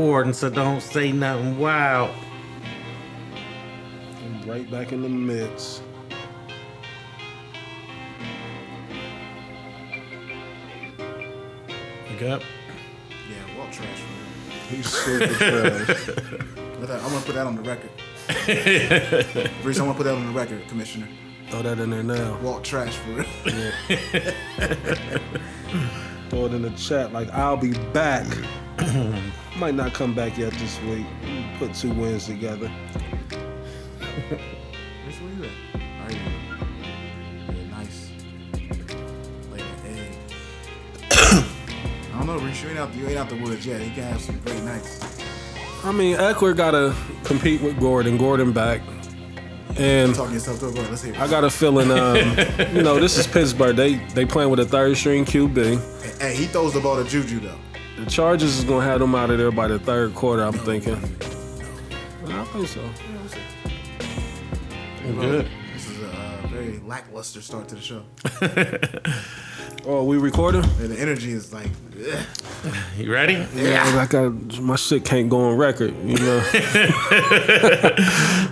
recording, so don't say nothing wild. I'm Right back in the midst. You up? Yeah, walk trash. For He's super trash. I'm gonna put that on the record. Reese, I'm gonna put that on the record, Commissioner. Throw that in there now. Walk trash for real. Throw it in the chat like I'll be back. Might not come back yet this week. Put two wins together. Reese, where you at? Right here. Yeah, nice. Like an egg. I don't know, Reese. You ain't out. You ain't out the woods yet. He can have some great nights. I mean, Ekeler got to compete with Gordon. Gordon back. And Talking yourself through. Go ahead, let's hear. it. I got a feeling, um, you know, this is Pittsburgh. They they playing with a third string QB. Hey, he throws the ball to Juju though. The Chargers is gonna have them out of there by the third quarter. I'm thinking. I think so. Good. This is a uh, very lackluster start to the show. Oh, we recording? And the energy is like, ugh. You ready? Yeah. I got my shit can't go on record. You know.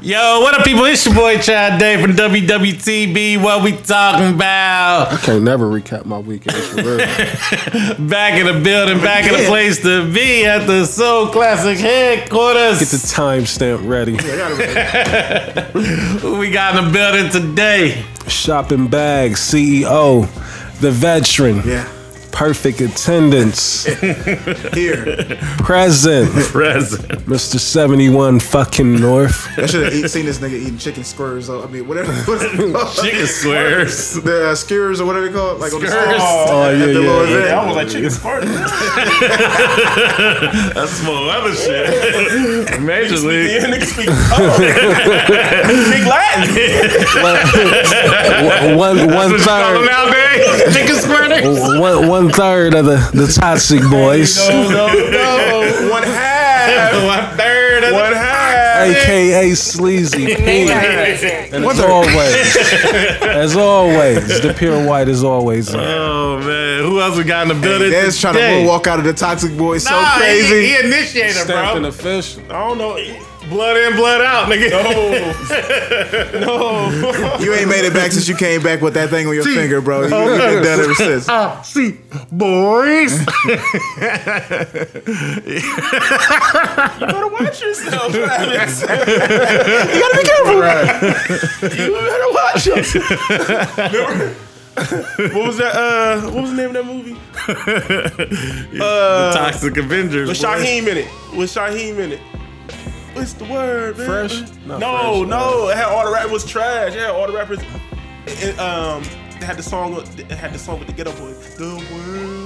Yo, what up, people? It's your boy Chad Day from WWTB. What we talking about? I can't never recap my weekend. For real. Back in the building, back in the place to be at the Soul Classic headquarters. Get the timestamp ready. Who we got in the building today? Shopping bag CEO, the veteran, yeah. Perfect attendance, Here, present, Present. Mr. 71 fucking North. I should have seen this nigga eating chicken squares. Or, I mean, whatever. What's it called? Chicken squares. The uh, skewers or whatever they call it, like on the Skewers. street. Oh, yeah, the yeah, Lord's yeah. I was like chicken squirt. That's some other shit. Major League. Yeah, speak. Oh. Speak Latin. One, one, one What you call them third. nowadays? Chicken squirters? One, one third of the, the toxic boys, No, no, no. One half. One third of One half. aka Sleazy P. And as always, as always, the pure white is always. in. Oh man, who else we got in the building? Dad's trying to walk out of the toxic boy so crazy. He, he initiated, Stamped and bro. official. I don't know. Blood in, blood out, nigga. No. No. You ain't made it back since you came back with that thing on your finger, bro. You, you've been done ever since. Ah, see, boys. You better watch yourself, Travis. You gotta be careful. Right. You better watch yourself. What was that? Uh, what was the name of that movie? the Toxic Avengers. With. Shaheem in it. With Shaheem in it. What's the word, man? Fresh? No, no. fresh, It had all the rap. Was trash. Yeah, all the rappers. It, um, they had the song. It had the song with the Geto Boys. The world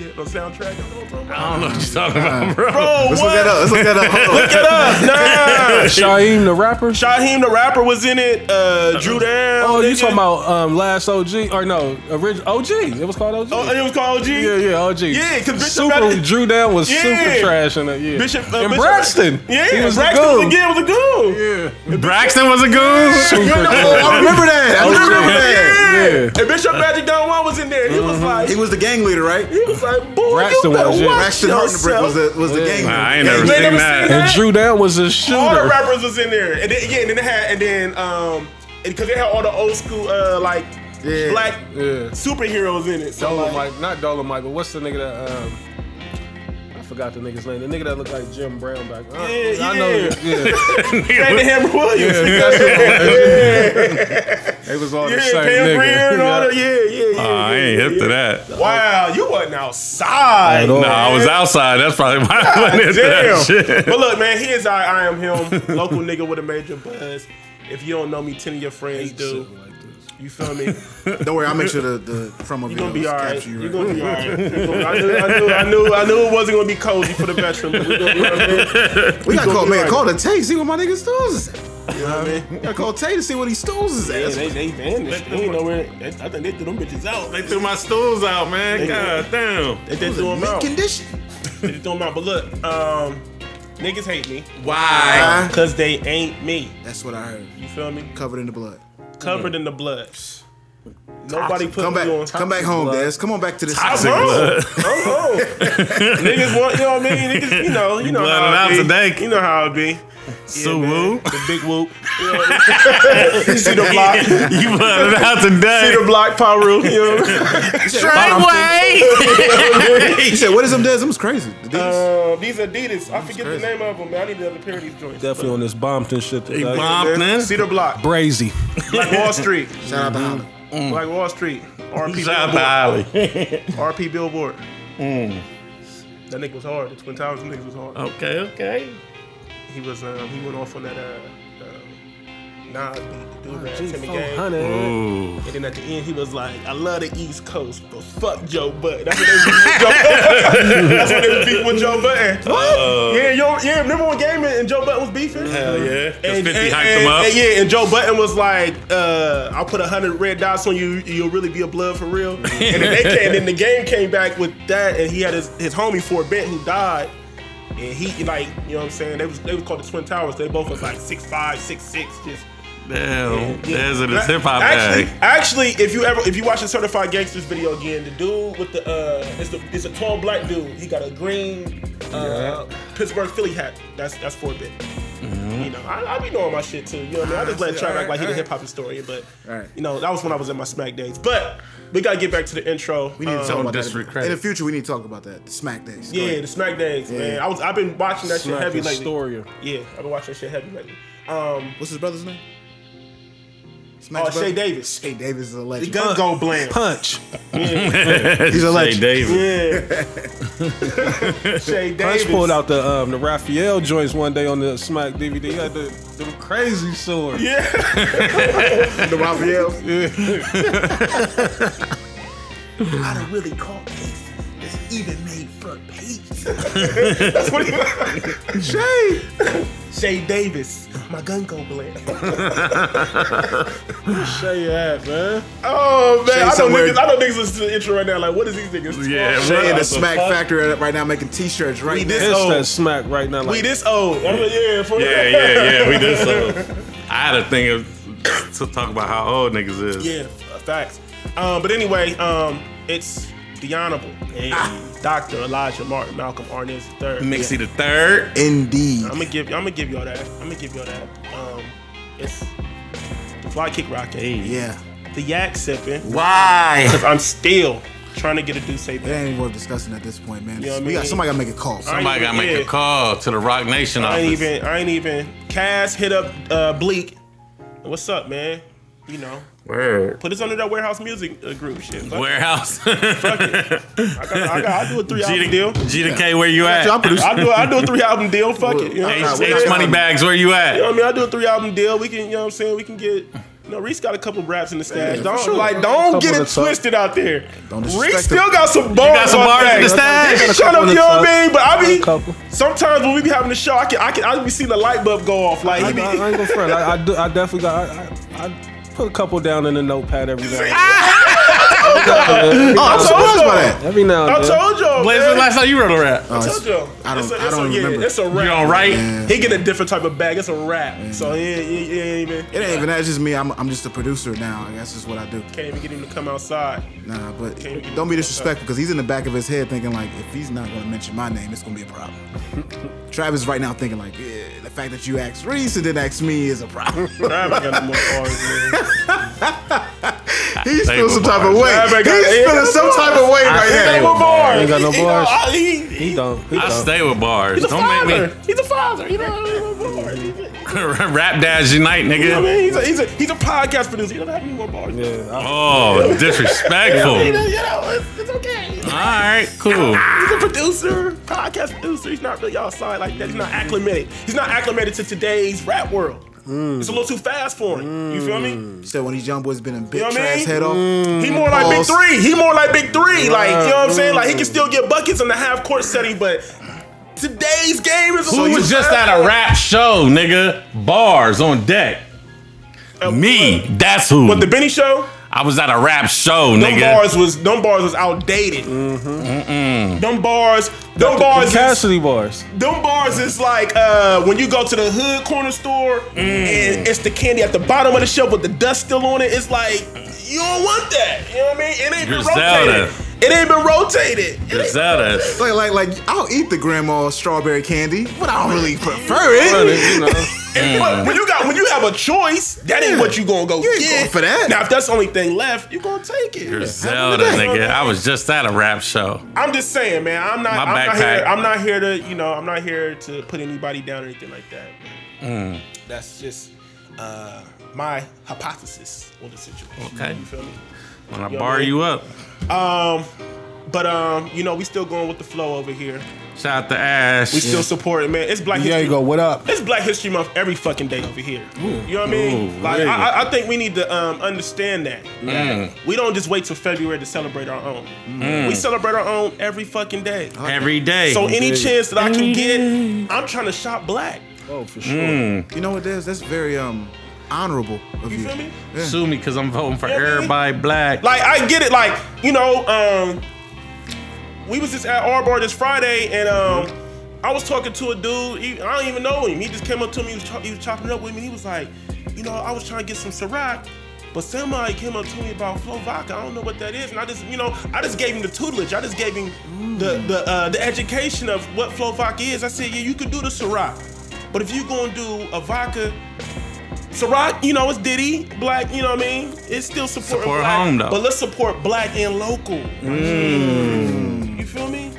is a soundtrack. You know what I'm talking I about? don't know what you're talking about, bro. Bro, Let's what? look that up. Let's look that up. Look it up. Nah. Shaheem the rapper. Shaheem the rapper was in it. Uh, Drew Down. Oh, you nigga. talking about um, last OG or no original OG? It was called OG. Oh, it was called OG. yeah, yeah, OG. Yeah, 'cause Bishop super had Drew Down was Yeah. super trash in it. Yeah, Bishop uh, and Bishop- Braxton. Yeah, he was Braxton the was goon. again was a goon. Yeah, Braxton was a goon. super good. I remember that. I remember that. Yeah. And Bishop Magic Don Juan was in there. He was like, He was the gang leader, right? he was like, boy, Braxton you better was, yeah. watch Braxton Hartenbrick was the was the Yeah. gang. Nah, I ain't never he- You ain't seen never that. seen And Drew Down was a shooter. All the rappers was in there, and then yeah, and then they had, and then um, because they had all the old school uh like Yeah. black Yeah. superheroes in it. So like, Dolomite, not Dolomite, but what's the nigga that um I forgot the nigga's name. The nigga that looked like Jim Brown back. Uh, Yeah, I know. yeah. Yeah, Randy Hammer Williams. they was all the Yeah, same Cam nigga. Greer and all Yeah. that. Yeah, yeah, yeah. Oh, I ain't hip to that. Wow, you wasn't outside. At all. No, I was outside. That's probably why I went into that Damn. shit. But look, man, he is I, I am him. Local nigga with a major buzz. If you don't know me, ten of your friends do. You feel me? Don't worry, I'll make sure the the promo You're video gonna be alright. capture you. You're gonna be alright. Gonna- I knew, I knew, I knew, I knew it wasn't gonna be cozy for the veteran. But we're gonna, you know what I mean? We gotta call man, right. call the Tay, see what my nigga stools is at. You know what I mean? We gotta call Tay to see what he stools is Yeah, at. they, they vanished. They ain't nowhere. They, I think they threw them bitches out. They threw my stools out, man. They- God damn. They, they threw them Mint out. condition. They threw them out. But look, um, niggas hate me Why? because they ain't me. That's what I heard. You feel me? Covered in the blood. Covered in the blood. Nobody put Come me back, on. come back home, Des. Come on back to the Toxic I'm blood. home. I'm home. Niggas want, you know what I mean? Niggas, you know, you know blooded how it be. today. You know how it be. So man. woo. The big whoop. You, know I mean? See the block. You put it out today. See the block, Paru. You know what I mean? Straight way. He said, "What is them, Des? Them was crazy." Adidas. Uh, these Adidas. I forget the name of them, man. I need another pair of these joints. Definitely on this Bompton shit He today. bombed, man. Cedar Block. Brazy. Black Wall Street. Shout out to Holland. Black Wall Street. RP Billboard. RP Billboard. That nigga was hard. The Twin Towers nigga was hard. Okay, okay. He was um, he went off on that uh, uh Nas beat, the dude ran Timmy Game. G400. Ooh. And then at the end, he was like, "I love the East Coast, but fuck Joe Budden." That's what they was beefing with Joe Budden. That's what they was beefing with Joe Budden. What? yeah, yo, yeah. Remember when Game and Joe Budden was beefing? Hell yeah. And, 50 and- hyped and- him up. and yeah, and Joe Budden was like, uh, "I'll put a hundred red dots on you. You'll really be a blood for real." and then they came, and then the game came back with that, and he had his, his homie Fort Bent who died, and he like, you know what I'm saying? They was they was called the Twin Towers. They both was like six five, six six, just. Damn. Yeah. There's it is hip hop Actually, bag. actually, if you ever if you watch the Certified Gangsters video again, the dude with the uh, it's the it's a tall black dude. He got a green uh, Pittsburgh Philly hat. That's that's for a bit. Mm-hmm. You know, I, I be knowing my shit too. You know what I mean? I just let see. Trav act like he the alright. hip hop historian, but Alright. you know that was when I was in my smack days. But we gotta get back to the intro. We need to Um, talk about that. disrespect. In the future, we need to talk about that. The Smack Days. Go yeah, ahead. the smack days, man. I was I've been watching that shit heavy lately. historian. Yeah, I've been watching that shit heavy lately. Um, What's his brother's name? Oh, Shay? Davis. Shay Davis is a The legend. gun go blam. Punch. He's a legend. Davis. Yeah. Shay Davis. Punch pulled out the um, the Raphael joints one day on the Smack DVD. He had the, the crazy sword. Yeah. the Raphael. Yeah. I done really caught cases that's even made front pages. That's what he Shay. Shay Davis. My gun go blam. Shay at, man. Oh man, Shay I know somewhere- niggas. I know niggas listen to the intro right now. Like, what is these niggas? Yeah, talking Shay What in the the Smack fuck? Factory right now making T-shirts right We now. this- It's Oh. that Smack right now. We Like, this old. I'm like, yeah, for Yeah, yeah, yeah. We did so. I had a thing of, to talk about how old niggas is. Yeah, f- facts. Um, but anyway, um, it's the Honorable Dr. Elijah Martin Malcolm Arnaz III. Mixie the third. Indeed. I'm gonna give I'm gonna give y'all that. I'm gonna give y'all that. Um, it's the fly kick rocket, Yeah. the yak sipping. Why? Cause I'm still trying to get a do say It ain't even worth discussing at this point, man. You know what I we got mean? somebody gotta make a call. Somebody gotta make Yeah. a call to the Roc Nation I office. ain't even I ain't even. Cass hit up uh, Bleek. What's up, man? You know, Word. put us under that warehouse music uh, group shit. Fuck it. Warehouse. Fuck it. I got, I got, I do a three album G deal. to, G to K, where you at? I'm producing. I do I do a three album deal. Fuck it. You know, H- H, H Money Bags, where you at? You know what I mean? I do a three album deal. We can, you know what I'm saying? We can get. You know, Reese got a couple raps in the stash. for don't sure. like, don't get it the tuck. twisted out there. Don't Reese still got some bars. got some bars in the stash? Shut up, in you know what. I mean? But I Got a mean, sometimes when we be having the show, I can, I can, I be seeing the light bulb go off. Like I, he be, I, I ain't gonna front. I, I, do, I definitely got. I, I, I put a couple down in the notepad every now. and Oh, I'm told surprised y'all. by that. then. Every now I and then. told y'all. When's man. the last time you wrote a rap? Oh, I told y'all. I don't- It's a- I it's don't a, yeah, remember. It's a You rap. don't write? Yeah. He get a different type of bag. It's a rap. So he, he, he ain't even. It ain't even that. It's just me. I'm, I'm just a producer now. I guess that's just what I do. Can't even get him to come outside. Nah, but don't be disrespectful because he's in the back of his head thinking like, if he's not going to mention my name, it's going to be a problem. Travis right now thinking like, yeah, the fact that you asked Reese and didn't ask me is a problem. Trav ain't got no more bars, man. He's feeling some were type of bars. way. Trav ain't got- He's feeling some type of way right stay now. with no bars. Ain't got no He- he bars? he- He don't. He I don't. stay with bars. He's a Don't father. make me He's a father. You know, he's a bars. He's a- rap dads unite, You know what I nigga. mean? He's a, he's a, he's a podcast producer. He doesn't have any more bars. Yeah, Oh, disrespectful. You know, you know, it's, it's okay. All right, cool. He's a producer, podcast producer. He's not really outside like that. He's not acclimated. He's not acclimated to today's rap world. Mm. It's a little too fast for him. You feel me? Mm. He said when these young boys been in big You know trash mean? head off. Mm. He more like Big Three. He more like Big Three. Like, you know what I'm saying? Like, he can still get buckets in the half court setting, but today's game is a Who little was too just fast at a rap show, nigga? Bars on deck. Uh, Me, that's who. But the Benny show, I was at a rap show, them nigga. bars was them bars was outdated. Them bars, them the bars, is, Cassidy bars. them bars is like uh, when you go to the hood corner store and it's the candy at the bottom of the shelf with the dust still on it. It's like You don't want that. You know what I mean? It ain't been Griselda. rotated. It ain't been rotated. Ain't- Griselda. Like, like, like, I'll eat the grandma strawberry candy, but I don't really prefer it. you know, when you got when you have a choice, that ain't Yeah. what you gonna go You ain't get going for that. Now, if that's the only thing left, you gonna take it. Griselda, nigga. I was just at a rap show. I'm just saying, man. I'm not. My I'm not here. I'm not here to. You know, I'm not here to put anybody down or anything like that. Mm. That's just uh, my hypothesis on the situation. Okay. You feel me? When I bar you up. Um, but um, you know, we still going with the flow over here. Shout out to Ash. We still support it, man. It's Black there History. you go. What up? It's Black History Month every fucking day over here. You know what I mean? Ooh, like really? I, I- I think we need to um, understand that. that We don't just wait till February to celebrate our own. We celebrate our own every fucking day. Every day. So any Indeed. chance that I can get. I'm trying to shop black. Oh, for sure. Mm. You know what, Des? That's very um honorable of you. You feel me? Sue me because I'm voting for Yeah, man. everybody black. Like I get it. Like you know, um, we was just at Arbor this Friday, and um, I was talking to a dude. He, I don't even know him. He just came up to me. He was, cho- he was chopping up with me. He was like, you know, I was trying to get some Ciroc. But somebody came up to me about Flow Vodka. I don't know what that is, and I just, you know, I just gave him the tutelage. I just gave him the the uh, the education of what Flow Vodka is. I said, yeah, you could do the Ciroc, but if you gonna do a vodka Ciroc, you know, it's Diddy, black, you know what I mean? It's still supporting Support black, home, though. But let's support black and local. You feel me?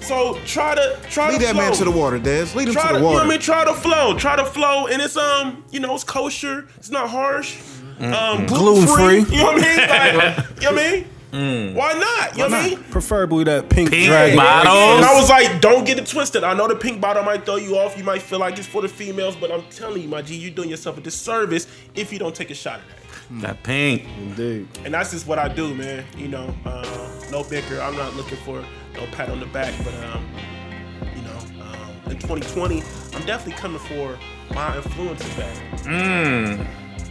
So try to try to Lead to that flow. man to the water, Des. Lead him Try to to, the you know water. what I mean? Try to flow. Try to flow. And it's um, you know, it's kosher. It's not harsh. Um, gluten free. Gluten-free. You know what I mean? Like, you know what I mean? Why not? You know what I mean? Preferably that pink, Pink dragon. bottle. And I was like, don't get it twisted. I know the pink bottle might throw you off. You might feel like it's for the females, but I'm telling you, my G, you're doing yourself a disservice if you don't take a shot of that. That pink. Indeed. And that's just what I do, man. You know, uh, no bicker. I'm not looking for no pat on the back, but um, you know, um, in 2020, I'm definitely coming for my influences back Mmm.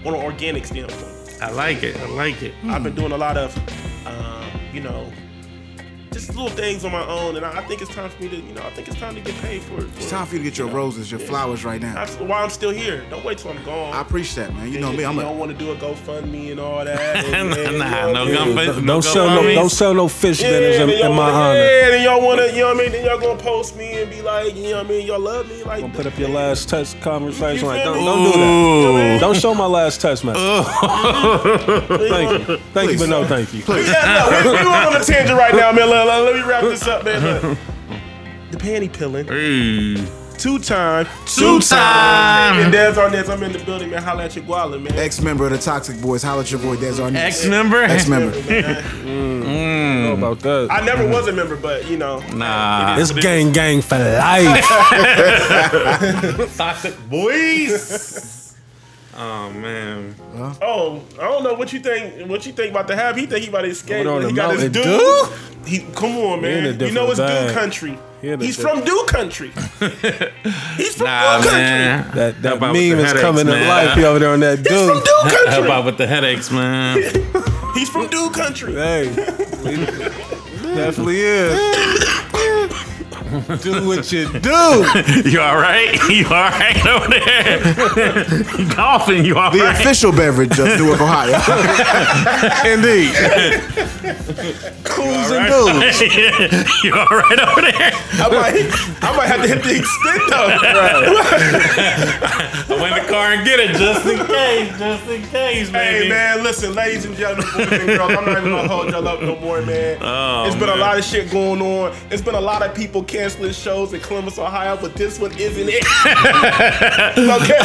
on an organic standpoint. I like it. I like it. I've been doing a lot of, um, you know, just little things on my own, and I, I think it's time for me to, you know, I think it's time to get paid for it. For, It's time for you to get your roses, your flowers right now. That's why I'm still here. Don't wait till I'm gone. I appreciate that, man. You know me. I'm you a don't want to do a GoFundMe and all that. and- and, nah, you no know, gun Don't, no sell no, don't sell no fish Yeah, dinners in, in my wanna, honor. Yeah, then y'all wanna, you know what I mean? Then y'all gonna post me and be like, you know what I mean? Y'all love me, like. Don't put up your last text conversation. Like, don't, don't do that. Don't show my last text man. Thank you. Thank you, but no thank you. Yeah, no, we, we went on a tangent right now, man. Let, let- let me wrap this up, man. Look. The panty peeling, Hey. two time, Two time. And Des Arnett, I'm in the building, man. Holla at your guala, man. ex member of the Toxic Boys. Holla at your boy Des Arnett. Ex member? Ex member. Know mm. about that. I never was a member, but you know. Nah. It's gang gang for life. Toxic boys. Oh man. Oh, I don't know what you think. What you think about the have? He think he about to escape. What on he the got his mountain, dude. dude? He come on, He in a man. You know different it's bag. dude country. He in a He's different- from dude country. He's from Nah, dude country. man. That How that about meme with the is headaches, coming to man? life he over there on that He's from dude. dude How country. about with the headaches, man? He's from dude country. Hey, definitely is. do what you do. you all right? You all right over there? you coughing? You all The right? official beverage of Newark, Ohio. Indeed. Cools and dudes. you all right over there? I might, I might have to hit the extendo. I went in the car and get it just in case, just in case, baby. Hey man, listen, ladies and gentlemen, boys and girls, I'm not even gonna hold y'all up no more, man. Oh, it's been a lot of shit going on. It's been a lot of people canceling shows in Columbus, Ohio, but this one isn't it. okay,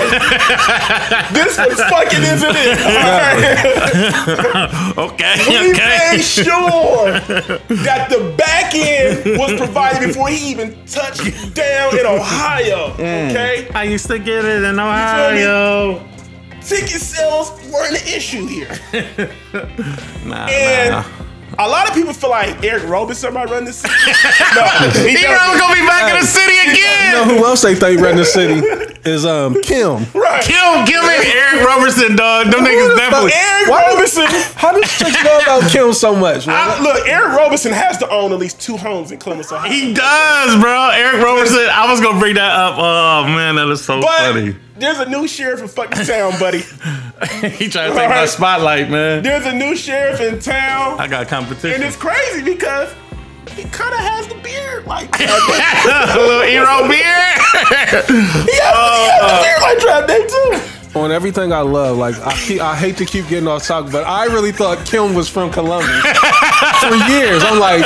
this one fucking isn't it. All right? Okay, We okay. made sure that the back end was provided before he even touched down in Ohio. Mm. Okay, I used to get it in? Ohio. ticket sales weren't an issue here. Nah, And nah. A lot of people feel like Eric Roberson might run this. no, he He never gonna be back in the city again. You know again. who else they think run the city? is um Kim. Right. Kill, kill me, Eric Roberson, dog. Them niggas definitely. Eric Why- Roberson. How does chicks know about Kim so much? I, look, Eric Roberson has to own at least two homes in Clemens, Ohio. He does, bro. Eric Roberson. I was gonna bring that up. Oh man, that is so but funny. there's a new sheriff in fucking town, buddy. he trying to take my spotlight, man. There's a new sheriff in town, I got competition. and it's crazy because he kind of has the beard like a little Erro beard. He has, he has the uh, beard like Trap Day too. On everything I love. Like I, keep, I hate to keep getting off topic, but I really thought Kim was from Columbus for years. I'm like,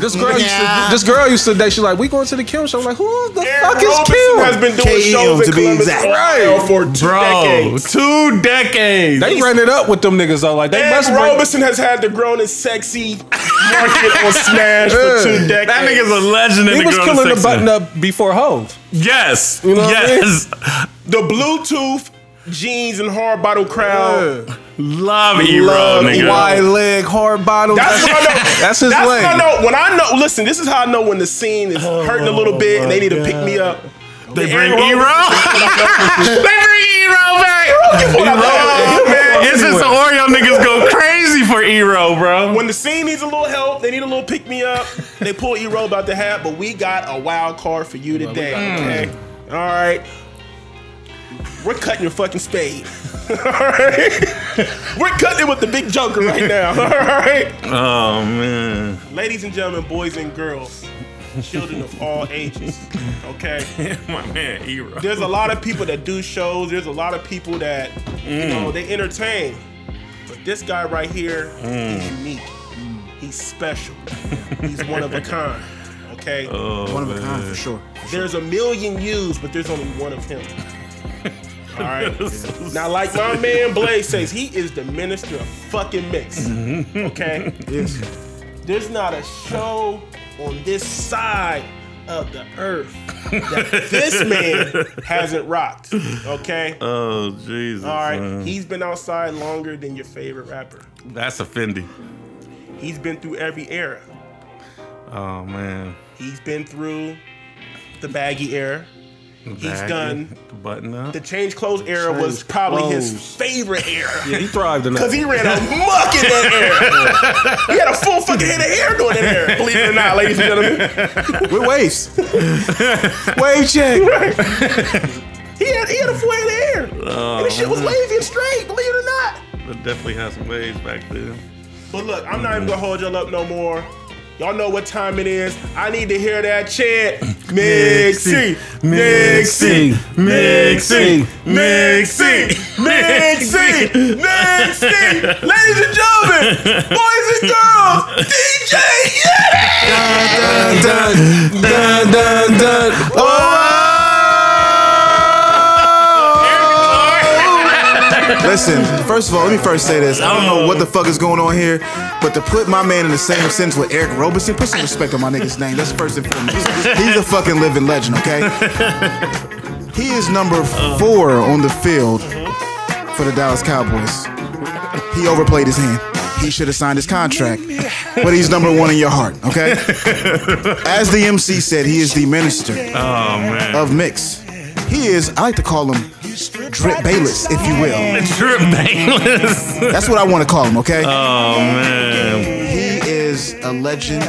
this girl used to, this girl used to date. She's like, we going to the Kim show. I'm like, who the Eric fuck is Roberson Kim? has been doing KM shows in to be Columbus, exact. Ohio for two Bro, decades. two decades. they ran it up with them niggas though. Like they Eric must bring. Has had the grown and sexy market on Smash for two decades. that nigga's a legend in He the was girl killing the button up before Hove. Yes. You know what I mean? yes. the Bluetooth jeans and hard bottle crowd. Love Erro, Love nigga. Wide leg, hard bottom. That's what I know. That's his That's lane. when I know. When I know, listen, this is how I know when the scene is oh hurting a little bit and they need to pick me up. They The bring Eric Erro. they bring Erro back. what I'm Oh, saying. man. It's just the Oreo niggas go crazy for Erro, bro. When the scene needs a little help, they need a little pick me up. They pull E robe out the hat, but we got a wild card for you today. Okay, all right. We're cutting your fucking spade. all right, we're cutting it with the big joker right now. All right, Oh man. ladies and gentlemen, boys and girls, children of all ages. Okay. My man Erro. there's a lot of people that do shows. There's a lot of people that you mm. know they entertain. But this guy right here here is mm. unique. He's special. He's one of a kind. Okay. Oh, one of a kind for sure. There's a million yous, but there's only one of him. All right. Now, like my man Blaze says, he is the minister of fucking mix. Mm-hmm. Okay. Yes. There's not a show on this side of the earth that this man hasn't rocked. Okay. Oh Jesus. All right. man. He's been outside longer than your favorite rapper. That's a Fendi. He's been through every era. Oh man. He's been through the baggy era. He's done the button up. the change clothes era was Change probably his favorite era. Yeah, he thrived in that. Cause he ran amok in that era. he had a full fucking head of hair doing that era. Believe it or not, ladies and gentlemen. With waves. Wave check. He had he had a full head of hair. and the oh, shit was wavy and straight, believe it or not. It definitely had some waves back then. But look, I'm not even gonna hold y'all up no more. Y'all know what time it is. I need to hear that chant. Mixie, Mixie, Mixie, Mixie, Mixie, Mixie. Ladies and gentlemen, boys and girls, DJ Yeti. dun, dun, dun, dun. Oh, Listen, first of all, let me first say this. I don't know what the fuck is going on here, but to put my man in the same sentence with Eric Roberson, put some respect on my nigga's name. That's first and foremost. He's a fucking living legend, okay? He is number four on the field for the Dallas Cowboys. He overplayed his hand. He should have signed his contract, but he's number one in your heart, okay? As the MC said, he is the minister Oh man. of mix. He is, I like to call him Drip Bayless, if you will. Drip Bayless. That's what I want to call him, okay? oh man. He is a legend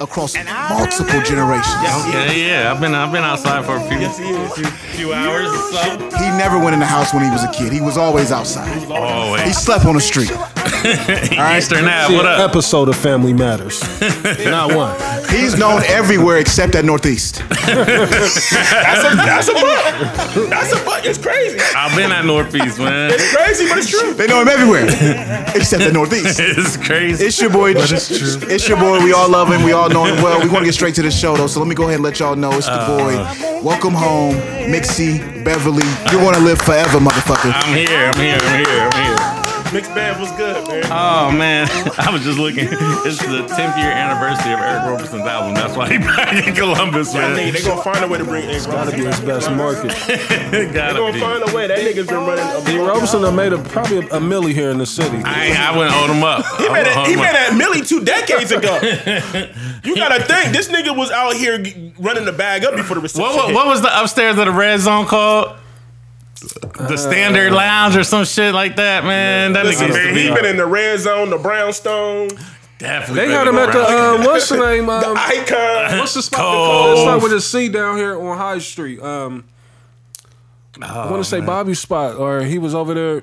across multiple generations. Okay, yeah. I've been I've been outside for a few Yes, he is. few, few hours or so. He never went in the house when he was a kid. He was always outside. Always. He slept on the street. Eastern Ave, See what up? episode of Family Matters. Not one. He's known everywhere except at Northeast. That's a that's a butt. That's a butt. It's crazy. I've been at Northeast, man. It's crazy, but it's true. They know him everywhere except at Northeast. It's crazy. It's your boy. It's your boy. We all love him. We all know him well. We want to get straight to the show though, so let me go ahead and let y'all know it's the uh, boy. Welcome home, Mixie, Beverly. You want to live forever, motherfucker. I'm here. I'm here. I'm here. I'm here. Mixed bag was good, man. Oh man, I was just looking. It's the 10th year anniversary of Eric Roberson's album. That's why he back in Columbus, I man. think they gonna find a way to bring Eric Gotta be his best market. They Gotta gonna be. find a way. That nigga's been running. A D. Roberson done made a, probably a, a milli here in the city. I, ain't- I wouldn't hold him up. He I made, wouldn't a, he made up. that Millie two decades ago. you gotta think this nigga was out here g- running the bag up before the reception. What, what, hit. what was the upstairs of the red zone called? The Standard Lounge or some shit like that, man. That Listen, nigga used to man, be he been in the red zone, the brownstone, definitely. They had him been at the around. um, what's the name? Um, icon. what's the spot? Cove. Let's start with a C down here on High Street. Um, I want to say Bobby's spot, or he was over there.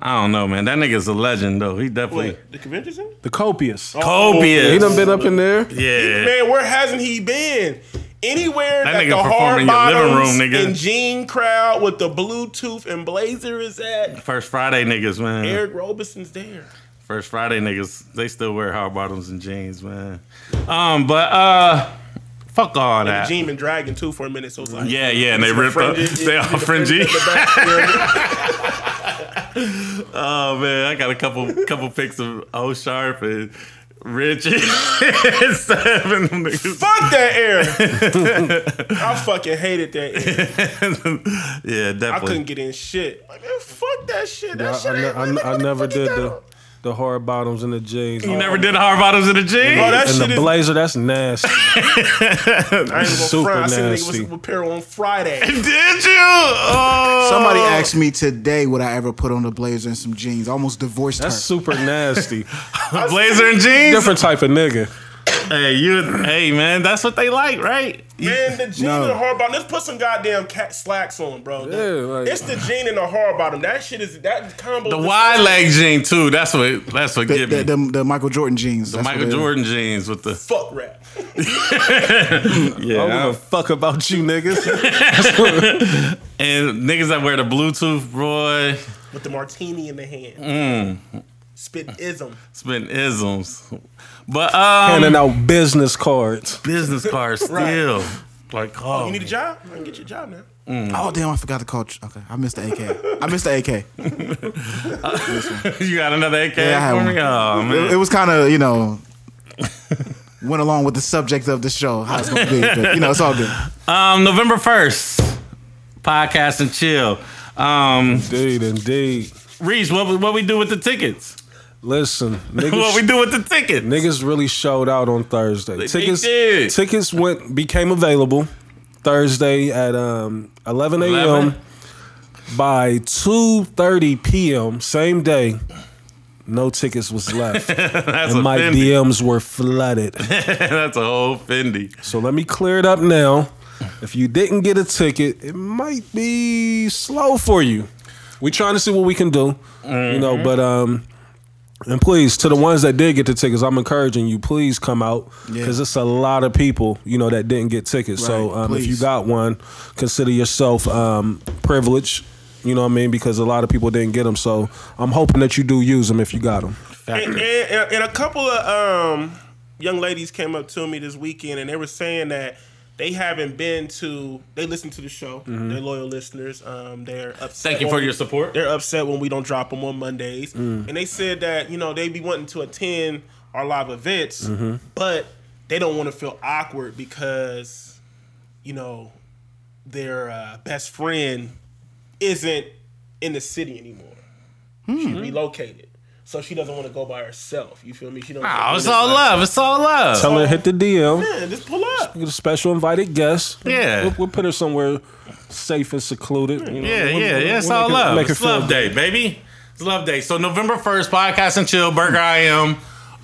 I don't know, man. That nigga's a legend, though. He definitely Wait, the convention center? The Copious. copious. He done been up in there. yeah. Man, where hasn't he been? Anywhere That that, the hard in your living bottoms room, nigga. and jean crowd with the Bluetooth and blazer is at. First Friday niggas, man. Eric Roberson's there. First Friday niggas, they still wear hard bottoms and jeans, man. Um, but uh, fuck all The that. Jean and Dragon too for a minute, so it's like Yeah, yeah, and they ripped up. fringy- They all fringy. at the back, you know what I mean? Oh man, I got a couple couple pics of O Sharp and Rich and seven niggas. Fuck that air. I fucking hated that air. yeah, definitely. I couldn't get in shit. Like, man, fuck that shit. That I, shit I, ain't ne- really I, I never did that? the the hard bottoms and the jeans. you never did the hard bottoms in the jeans. Oh, that and shit the is. blazer, that's nasty. I ain't gonna super front. I seen a nigga nasty. with a pair on Friday. Did you? Oh, Somebody asked me today would I ever put on a blazer and some jeans. I almost divorced That's her. super nasty. blazer and jeans. Different type of nigga. Hey, you. Hey, man, that's what they like, right? Man, the jean No. and the hard bottom. Let's put some goddamn cat slacks on, bro. The- Yeah, like- it's the jean and the hard bottom. That shit is that combo. The is wide leg jean too. That's what. That's what The, give the, me. the, the Michael Jordan jeans. The that's Michael what they- Jordan jeans with the Fuck rap. I don't give yeah, a fuck about you niggas. and niggas that wear the Bluetooth, boy, With the martini in the hand. Mm. Spit ism. spitting isms. But um, Handing out business cards. business cards still. Like, oh, You need a job? I can get you a job now. Oh damn! I forgot the coach. Okay, I missed the AK. I missed the AK. you got another AK Yeah, for me? Oh It, man, it was kind of you know went along with the subject of the show. How it's gonna be, but you know it's all good. um, November first, podcast and chill. Um, Indeed, indeed. Reese, what we- what we do with the tickets? Listen, what we do with the tickets? niggas really showed out on Thursday. They tickets, did. tickets went became available Thursday at um, 11 a.m. By 2:30 p.m. same day, no tickets was left, That's and my Fendi. DMs were flooded. That's a whole Fendi. So let me clear it up now. If you didn't get a ticket, it might be slow for you. We trying to see what we can do, you know. But um, and please to the ones that did get the tickets, I'm encouraging you. Please come out because it's a lot of people, you know, that didn't get tickets. so um, if you got one, consider yourself um, privileged. You know what I mean? Because a lot of people didn't get them. So I'm hoping that you do use them if you got them. And, and, and- and a couple of um, young ladies came up to me this weekend and they were saying that they haven't been to, they listen to the show. They're loyal listeners. Um, they're upset. Thank you for your support. They're upset when we don't drop them on Mondays. And they said that, you know, they be wanting to attend our live events, but they don't want to feel awkward because, you know, their uh, best friend isn't in the city anymore. She relocated. So she doesn't want to go by herself. You feel me? She don't. Oh, it's all love. It's all love. Tell her hit the DM. Man, just pull up. Get a special invited guest. Yeah. we'll, we'll put her somewhere safe and secluded. you know. Yeah, We'll- yeah, we'll- yeah. It's all her- love. Make It's love day, baby. It's love day. So November first, podcast and chill, Burgerim.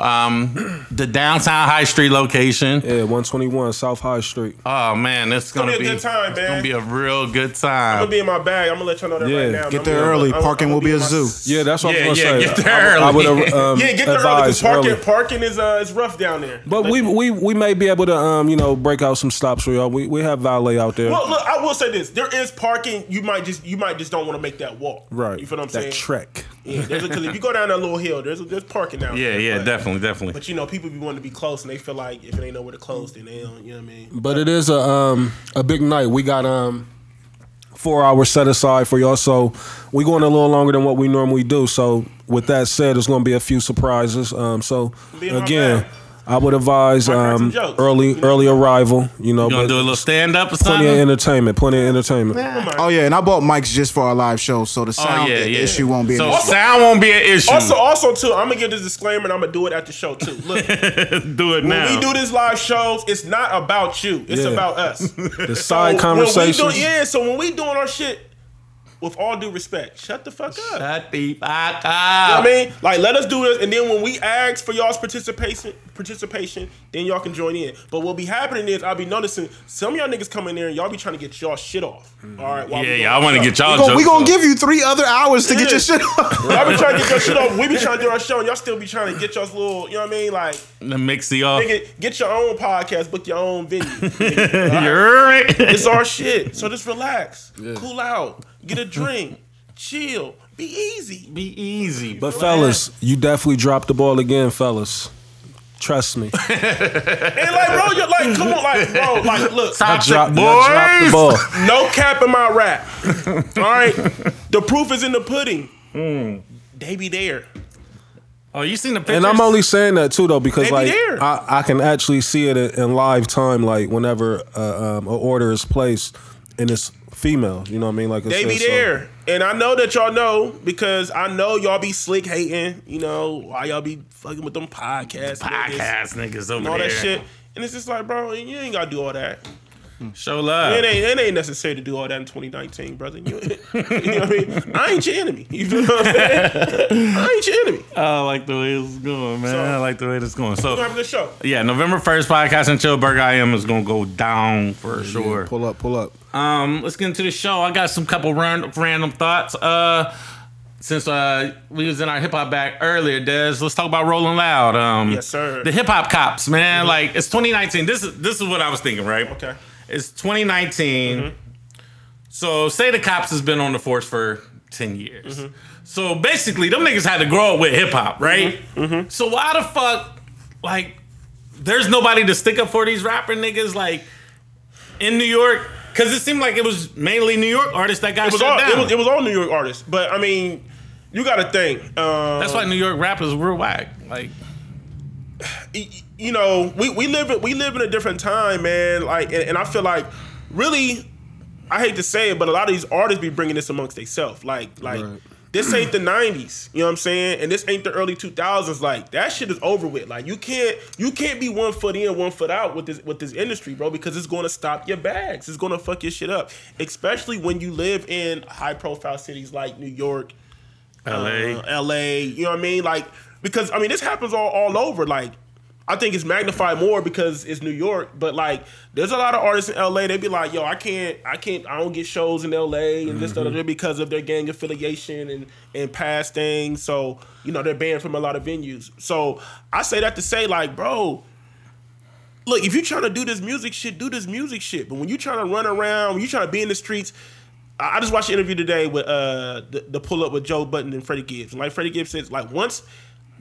Um, the downtown High Street location. Yeah, 121 South High Street. Oh man, it's gonna, gonna be be a good time, It's gonna be a real good I'm time. gonna be in my bag. I'm gonna let y'all know that Yeah, right now. Get I'm there gonna- early. I'm- Parking I'm will gonna be a in my- zoo. Yeah, that's what Yeah, I was gonna say. get there I, I early. would um, Yeah, get there early because parking, early. parking is uh is rough down there. But we we we may be able to um you know break out some stops for y'all. We we have valet out there. Well, look, I will say this: there is parking. You might just you might just don't want to make that walk. right. You feel what I'm that saying? trek. Yeah, because if you go down that little hill, there's there's parking down yeah, there. yeah, but, definitely, definitely. But you know, people be wanting to be close, and they feel like if it ain't nowhere to close, then they don't. You know what I mean? But it is a um a big night. We got um four hours set aside for y'all. So we going a little longer than what we normally do. So with that said, there's going to be a few surprises. Um, so Be again, bag. I would advise Might crack some um, early early arrival. You know, You gonna but do a little stand up or plenty of entertainment. Plenty of entertainment. Oh yeah, and I bought mics just for our live show, so the sound Oh, yeah, yeah. issue won't be. So an issue. sound won't be an issue. Also, also too, I'm gonna give this disclaimer and I'm gonna do it at the show too. Look, do it now. when now. we do this live shows, it's not about you. It's Yeah. about us. The side when conversations. We do, yeah, so when we doing our shit, with all due respect, shut the fuck up. Shut the fuck up. You know what I mean, like let us do this, and then when we ask for y'all's participation, participation, then y'all can join in. But what'll be happening is I'll be noticing some of y'all niggas come in there and y'all be trying to get y'all shit off. Mm-hmm. All right, while Yeah, doing yeah, I want to get y'all we gonna, we gonna give you three other hours to get your shit off. Y'all be trying to get your shit off. We be trying to do our show, and y'all still be trying to get y'all's little. You know what I mean? Like, the mixy off. nigga, get your own podcast, book your own venue. You're right. It's our shit. So just relax, cool out, get a drink, chill, be easy. Be easy. But fellas, you definitely dropped the ball again, fellas. Trust me. And like, bro, you're like, come on, like, bro, like, look, Toxic Drop, boys. dropped the ball. no cap in my rap. All right, the proof is in the pudding. They be there. Oh, you seen the pictures? And I'm only saying that too, though, because They be like there. I, I can actually see it in, in live time, like whenever uh, um, an order is placed and it's female. You know what I mean? Like They it's- be so- there. And I know that y'all know because I know y'all be slick hating, you know, why y'all be fucking with them podcasts, niggas podcast niggas over and all there. that shit. And it's just like, bro, you ain't gotta do all that. Show love. It ain't, it ain't necessary to do all that in 2019, brother. You, you know what I mean? I ain't your enemy. You feel what I'm saying? I ain't your enemy. I like the way it's going, man. So- I like the way it's going. So We're gonna So have a show. yeah, November first, podcast and chill. Burgerim is gonna go down for sure. Pull up, pull up. Um, let's get into the show. I got some couple random, random thoughts. Uh, since uh we was in our hip hop back earlier, Des, let's talk about Rolling Loud. Um, Yes, sir. The hip hop cops, man. Like it's 2019. This is this is what I was thinking, right? Okay. It's 2019. Mm-hmm. So say the cops has been on the force for 10 years. Mm-hmm. So basically, them niggas had to grow up with hip hop, right? Mm-hmm. So why the fuck, like, there's nobody to stick up for these rapper niggas, like, in New York? Because it seemed like it was mainly New York artists that got It was, shut all, down. it, was, it was all New York artists. But I mean, you gotta think. Um, That's uh, why New York rappers were whack. Like, you know, we, we live in we live in a different time, man. Like, and, and I feel like really, I hate to say it, but a lot of these artists be bringing this amongst themselves. Like, like Right. this ain't the '90s, you know what I'm saying? And this ain't the early 2000s. Like that shit is over with. Like you can't you can't be one foot in, one foot out with this with this industry, bro, because it's going to stop your bags. It's going to fuck your shit up, especially when you live in high profile cities like New York, LA. uh, LA. You know what I mean? Like because I mean this happens all, all over. Like I think it's magnified more because it's New York. But like there's a lot of artists in LA. They'd be like, yo, I can't, I can't, I don't get shows in LA and this, that, that, because of their gang affiliation and and past things. So you know they're banned from a lot of venues. So I say that to say like, bro. Look, if you're trying to do this music shit, do this music shit. But when you're trying to run around, when you're trying to be in the streets, I I just watched an interview today with uh the, the pull up with Joe Budden and Freddie Gibbs. And like Freddie Gibbs says, like once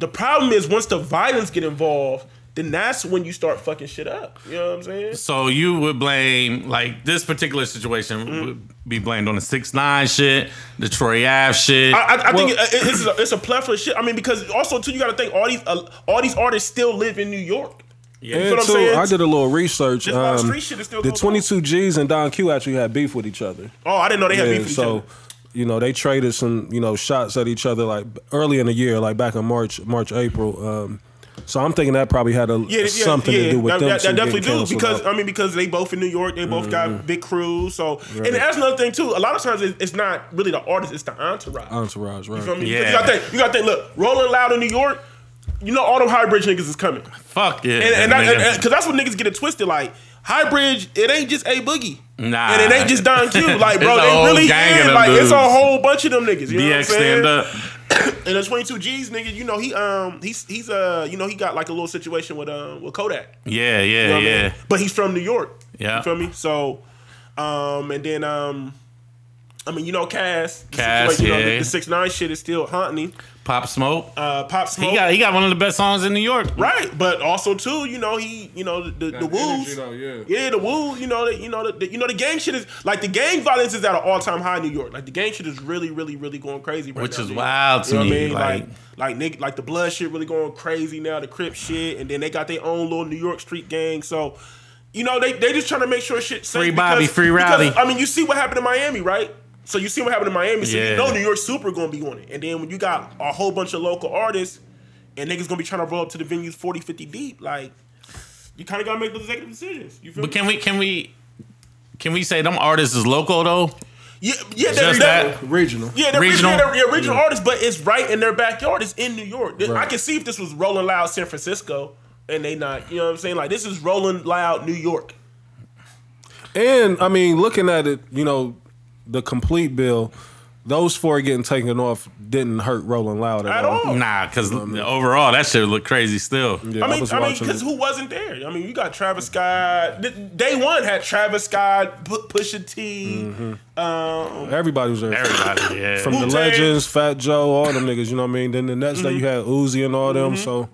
the problem is once the violence get involved, then that's when you start fucking shit up. You know what I'm saying? So you would blame like this particular situation Mm-hmm. would be blamed on the six nine shit, the Troy Ave shit. I, I, I think Well- it, it- it's, a, it's a plethora of shit. I mean, because also too, you got to think all these uh, all these artists still live in New York. yeah. feel And what I'm too, saying? I did a little research. Just a lot of um, street shit is still the going on. 22 G's and Don Q actually had beef with each other. Oh, I didn't know they had Yeah, beef with each so other. You know they traded some you know shots at each other like early in the year, like back in March, March, April. Um, so I'm thinking that probably had a Yeah, yeah, something yeah. to do with that, them. that, that definitely do because out. I mean because they both in New York, they both Mm-hmm. got big crews. So and that's another thing too. A lot of times it's not really the artist, it's the entourage. entourage, right? You feel me? Yeah. You got to think. You got to think. Look, Rolling Loud in New York. You know all them high bridge niggas is coming, Fuck yeah. and and nigga. because that's what niggas get it twisted. Like high bridge, it ain't just a boogie. Nah. and it ain't just Don Q. Like, bro, they really is. Like, it's a whole bunch of them niggas. You know what I'm DX saying? stand up. And the 22 G's nigga, you know he um he's he's uh you know he got like a little situation with um with Kodak. Yeah, yeah, You know what I yeah. mean? But he's from New York. Yeah. You feel me? So, um, and then um, I mean, you know, Cass. the Cass, situation, you know, yeah. the, the six nine shit is still haunting. him. Pop Smoke. Uh, Pop Smoke. he got he got one of the best songs in New York. Right, but also too, you know, he, you know, the the, the woos, yeah. yeah, the woo, you know, the, you know, the, the- you know, the gang shit is like the gang violence is at an all time high in New York. Like the gang shit is really, really, really going crazy right Which now. is dude. wild to you know me, What I mean? like- Like, like, nigga, like the blood shit really going crazy now. The Crip shit, and then they got their own little New York street gang. So, you know, they they just trying to make sure shit safe. Free Bobby, free Rowdy. because, I mean, you see what happened in Miami, right? So you see what happened in Miami. So Yeah. you know New York Super gonna be on it. And then when you got a whole bunch of local artists and niggas gonna be trying to roll up to the venues 40, 50 deep, like you kind of gotta make those executive decisions. You feel But me? can we can we can we say them artists is local though? Yeah, yeah, they're, Just they're- that? Regional. Yeah, they're Regional? regional, they're, yeah, regional artists, but it's right in their backyard. It's in New York. Th- I can see if this was Rolling Loud San Francisco and they not, you know what I'm saying? Like this is Rolling Loud New York. And I mean, looking at it, you know, the complete bill, those four getting taken off didn't hurt Rolling Loud at, At all. Nah, because overall that shit look crazy still. Yeah, I mean, was I, mean, because who wasn't there? I mean, you got Travis Scott. Day one had Travis Scott, Pu- Pusha T. Mm-hmm. Um, Everybody was there. Everybody, yeah. From the Wu-Tang. legends, Fat Joe, all them niggas, you know what I mean? Then the next day you had Uzi and all them, so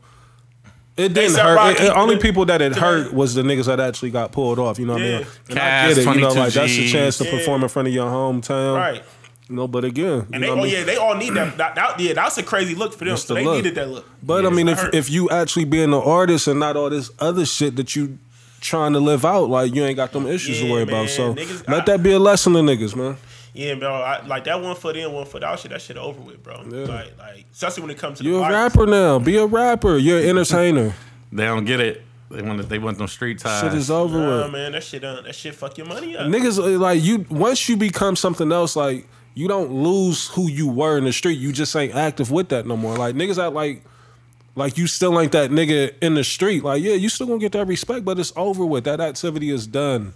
it didn't hurt. Rocky, It- it- only people that it hurt was the niggas that actually got pulled off, you know what I mean? And I get it, you know, 22 like that's a chance to Yeah. perform in front of your hometown. right. You know, but again, you And they, know oh I mean? yeah, they all need that. that, that yeah, that's a crazy look for them. It's So they look. needed that look. But I mean, if hurt. if you actually being an artist and not all this other shit that you trying to live out, like you ain't got them issues to worry man. about. So Niggas- let I- that be a lesson to niggas, man. Yeah, bro. I, like that one foot in, one foot out shit. That shit over with, bro. Like, like especially when it comes to You're the a artists. rapper now. Be a rapper. You're an entertainer. They don't get it. They want they want them street ties. Shit is over Nah, with. man, that shit, uh, that shit, fuck your money up. Niggas uh, like you. Once you become something else, like you don't lose who you were in the street. You just ain't active with that no more. Like niggas act like. Like you still ain't that nigga in the street. Like yeah, you still gonna get that respect, but it's over with. That activity is done.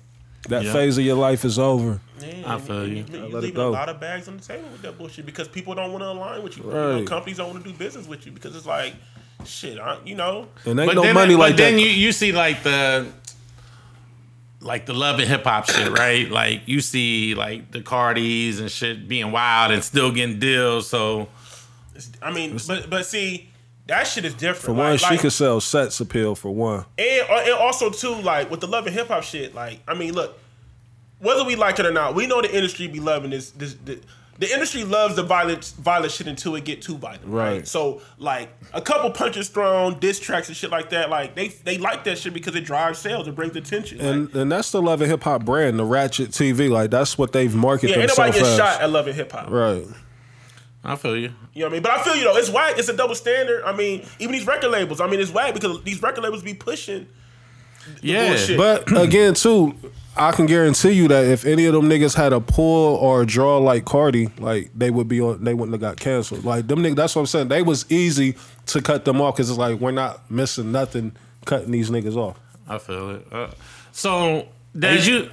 That Yeah. phase of your life is over. Yeah, I feel you. You, let it leaving go. a lot of bags on the table with that bullshit because people don't want to align with you. You know, companies don't want to do business with you because it's like, shit, I, you know. And ain't But no then, money but like then that. you you see like the like the love and hip hop shit, right? Like you see like the Cardis and shit being wild and still getting deals. So I mean, but but see, that shit is different. For one, Like- she like- could sell sets appeal for one. and uh, and also too, like with the love and hip hop shit. Like, I mean, look, whether we like it or not, we know the industry be loving this. This the, the industry loves the violent violent shit until it get too violent. Right. Right. So like a couple punches thrown, diss tracks and shit like that. Like they they like that shit because it drives sales, it brings attention. Like, And and that's the love and hip hop brand, the Ratchet TV. Like that's what they've marketed yeah, themselves nobody get shot at love and hip hop. Right. I feel you. You know what I mean? But I feel you though, it's whack. It's a double standard. I mean, even these record labels. I mean, it's whack because these record labels be pushing. Yeah. bullshit. But again, too, I can guarantee you that if any of them niggas had a pull or a draw like Cardi, like they would be on, they wouldn't have got canceled. Like them niggas, that's what I'm saying. They was easy to cut them off because it's like we're not missing nothing cutting these niggas off. I feel it. Uh, so, Des, you,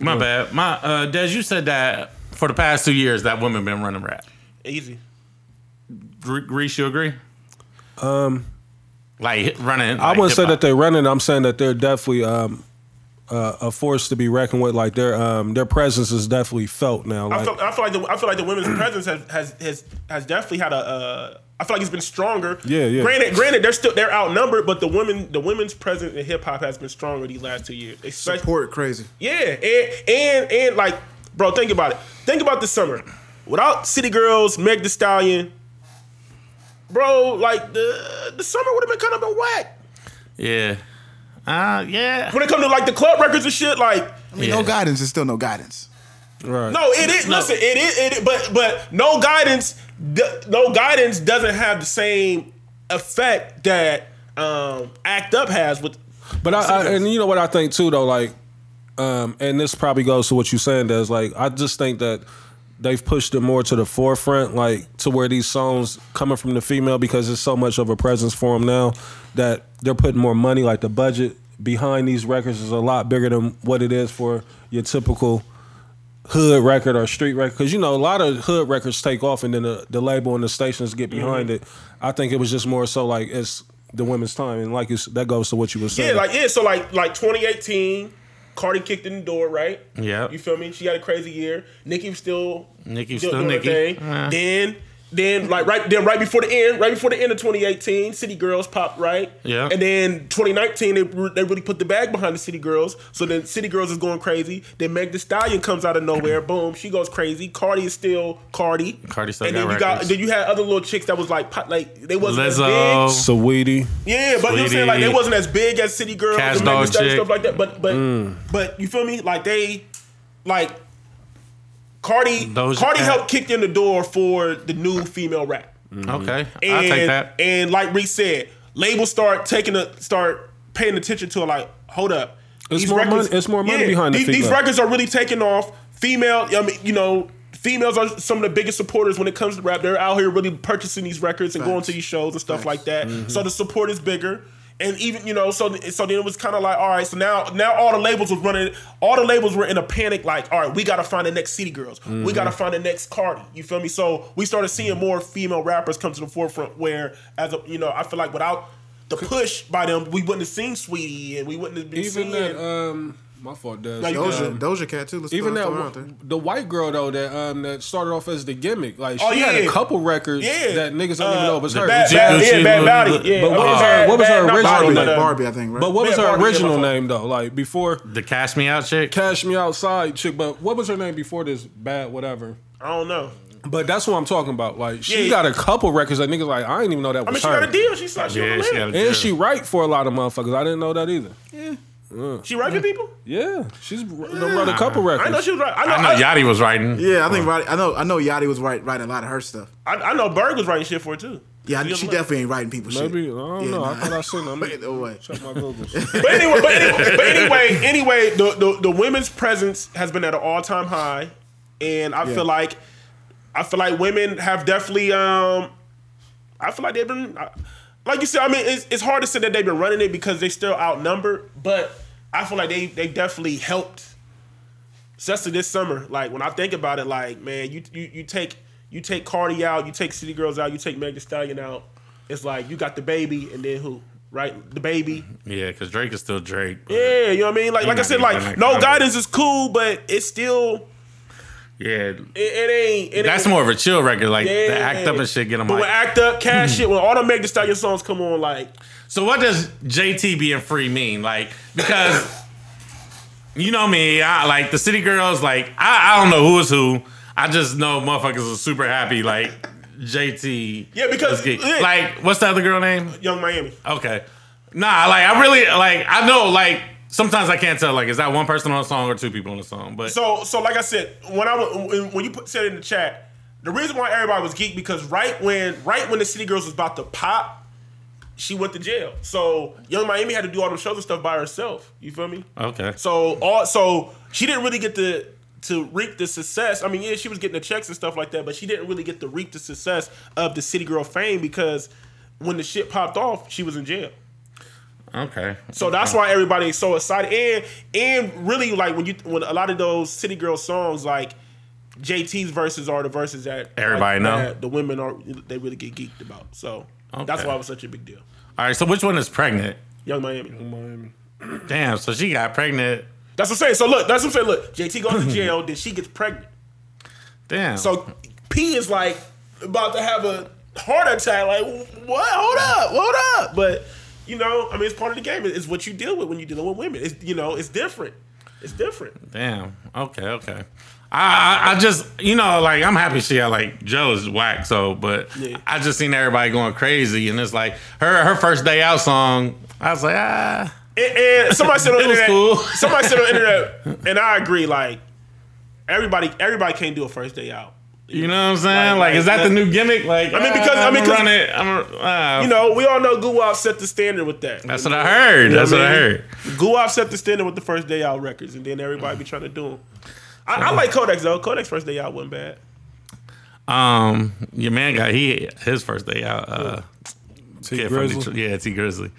my bad. My uh, Des, you said that for the past two years that women been running rap. Easy. Re- Reese, you agree? Um, like running. I like wouldn't say hip-hop. that they're running. I'm saying that they're definitely um, uh, a force to be reckoned with. Like their um, their presence is definitely felt now. I feel, I feel like the I feel like the women's presence has has has, has definitely had a. Uh, I feel like it's been stronger. Yeah, yeah. Granted, granted, they're still they're outnumbered, but the women the women's presence in hip hop has been stronger these last two years. Especially, Support crazy. yeah, and and and like, bro, think about it. Think about this summer without City Girls, Meg Thee Stallion. Bro, like the the summer would have been kind of been whack Yeah. Uh, yeah. when it comes to like the club records and shit. Like, I mean, Yeah. no guidance is still no guidance. right. No, it is. Listen, it is. It is, but but no guidance. No guidance doesn't have the same effect that um, Act Up has with. But I, I and you know what I think too though, like, um, and this probably goes to what you're saying, Des. Like, I just think that they've pushed it more to the forefront, like to where these songs coming from the female because there's so much of a presence for them now that they're putting more money. Like the budget behind these records is a lot bigger than what it is for your typical hood record or street record because you know a lot of hood records take off and then the, the label and the stations get behind Mm-hmm. it i think it was just more so like it's the women's time and like it's, that goes to what you were saying Yeah, like yeah. So like like 2018, Cardi kicked in the door, right? Yeah. You feel me? She had a crazy year. Nicki was still Nicki was still thing. Yeah. Then then like right then right before the end, right before the end of 2018, City Girls popped right. Yeah. And then 2019 they re- they really put the bag behind the City Girls. So then City Girls is going crazy. Then Meg Thee Stallion comes out of nowhere. Boom, she goes crazy. Cardi is still Cardi. Cardi still and got then you got then you had other little chicks that was like pop- like they wasn't as Lizzo. big. Saweetie. Yeah, but you know what I'm saying like they wasn't as big as City Girls Cash and Meg Thee Dog Stallion, chick. stuff like that. But but Mm. but you feel me? Like they like Cardi Doja Cardi Cat. helped kick in the door for the new female rap. Okay, And, I'll take that. And like Reese said, labels start taking a start paying attention to it. Like, hold up, It's more money- it's more money behind the these, these female. records are really taking off. Female, I mean, you know, females are some of the biggest supporters when it comes to rap. They're out here really purchasing these records and going to these shows and stuff Facts. like that. Mm-hmm. So the support is bigger. And even you know, so so then it was kind of like, all right, so now now all the labels was running, all the labels were in a panic, like, all right, we got to find the next City Girls, Mm-hmm. we got to find the next Cardi. You feel me? So we started seeing more female rappers come to the forefront. Where as a you know, I feel like without the push by them, we wouldn't have seen Saweetie and we wouldn't have been Even seeing. that, um, my fault, Does Like, Doja, Um, Doja Cat too. Let's even that throw her out there. the white girl though that um that started off as the gimmick, like she Oh, had a couple records Yeah. that niggas don't even Uh, know was her. bad, bad, Gucci, yeah, bad body. Yeah, but what I was her- what was her bad- not original Barbie, name? but, Barbie, I think, right? But what was Yeah, her Barbie, original yeah, name though? Like before The Cash Me Out chick. Cash Me Outside chick, but what was her name before this bad whatever? I don't know. But that's what I'm talking about. Like she Yeah. got a couple records that niggas like I didn't even know that I mean, she her. got a deal. She's like, she, Yeah, yeah, she got a deal. and she write for a lot of motherfuckers. I didn't know that either. She writing people. Yeah, she's done wrote a couple records. I records. know she was right. I know. I know I, Yachty was writing. Yeah, I think Roddy, I know I know Yachty was right writing a lot of her stuff. I, I know Berg was writing shit for it too. Yeah, You she definitely ain't writing people shit. Maybe I don't Yeah, know. I nah. thought I seen them. Wait, no way. Check my Google. But anyway, but anyway, but anyway, anyway, the, the the women's presence has been at an all time high, and I Yeah. feel like I feel like women have definitely. um I feel like they've been, uh, like you said. I mean, it's, it's hard to say that they've been running it because they still outnumbered, but I feel like they they definitely helped. Especially this summer, like when I think about it, like man, you you you take you take Cardi out, you take City Girls out, you take Meg Thee Stallion out. It's like you got the baby, and then who? Right, the baby, mm-hmm. Yeah, because Drake is still Drake. yeah, you know what I mean. Like, like I said, like no cover. guidance is cool, but it's still yeah. it, it ain't. It That's ain't, more of a chill record. Like yeah. the act up and shit, get them But when act up, cash shit, when all the Meg Thee Stallion songs come on, like So what does JT being free mean? Like because you know me, I like the city girls. Like I, I don't know who is who. I just know motherfuckers are super happy. Like JT. Yeah, because- yeah. like what's the other girl name? Yung Miami. Okay. Nah, like I really like I know like sometimes I can't tell like is that one person on a song or two people on a song. But So, so like I said, when I when, when you put, said in the chat, the reason why everybody was geek because right when right when the City Girls was about to pop, she went to jail. So Yung Miami had to do all them shows and stuff by herself. You feel me? okay. So all so she didn't really get to to reap the success. I mean, yeah, she was getting the checks and stuff like that, but she didn't really get to reap the success of the City Girl fame because when the shit popped off, she was in jail. Okay. So that's why everybody's so excited. And and really like when you when a lot of those City Girl songs like JT's verses are the verses that Everybody like, know. that the women are they really get geeked about. So that's why it was such a big deal. All right. So which one is pregnant? Yung Miami. Yung Miami. Damn. So she got pregnant. That's what I'm saying. So look, that's what I'm saying. Look, JT goes to jail, then she gets pregnant. Damn. So P is like about to have a heart attack. Like, what? Hold up, hold up. But you know, I mean, it's part of the game. It's what you deal with when you're dealing with women. It's you know, it's different. It's different. Damn. Okay. Okay. I, I I just you know like I'm happy she got like Joe is whack so but Yeah. I just seen everybody going crazy and it's like her her first day out song I was like ah And, and somebody said on the It was internet. cool. Somebody said on the internet, and I agree. Like everybody, everybody can't do a first day out. you know what I'm saying Like- like, is that the new gimmick like I mean, because- ah, I mean, I'm gonna 'cause- run it I'm a, ah. You know, we all know Guwap set the standard with that. that's what I heard You know that's what I mean? heard Guwap set the standard with the first day out records, and then everybody be trying to do them. I, I like Kodak's though. Kodak's first day out wasn't bad. um your man got he his first day out uh T kid from Grizzley. Detroit. yeah Tee Grizzley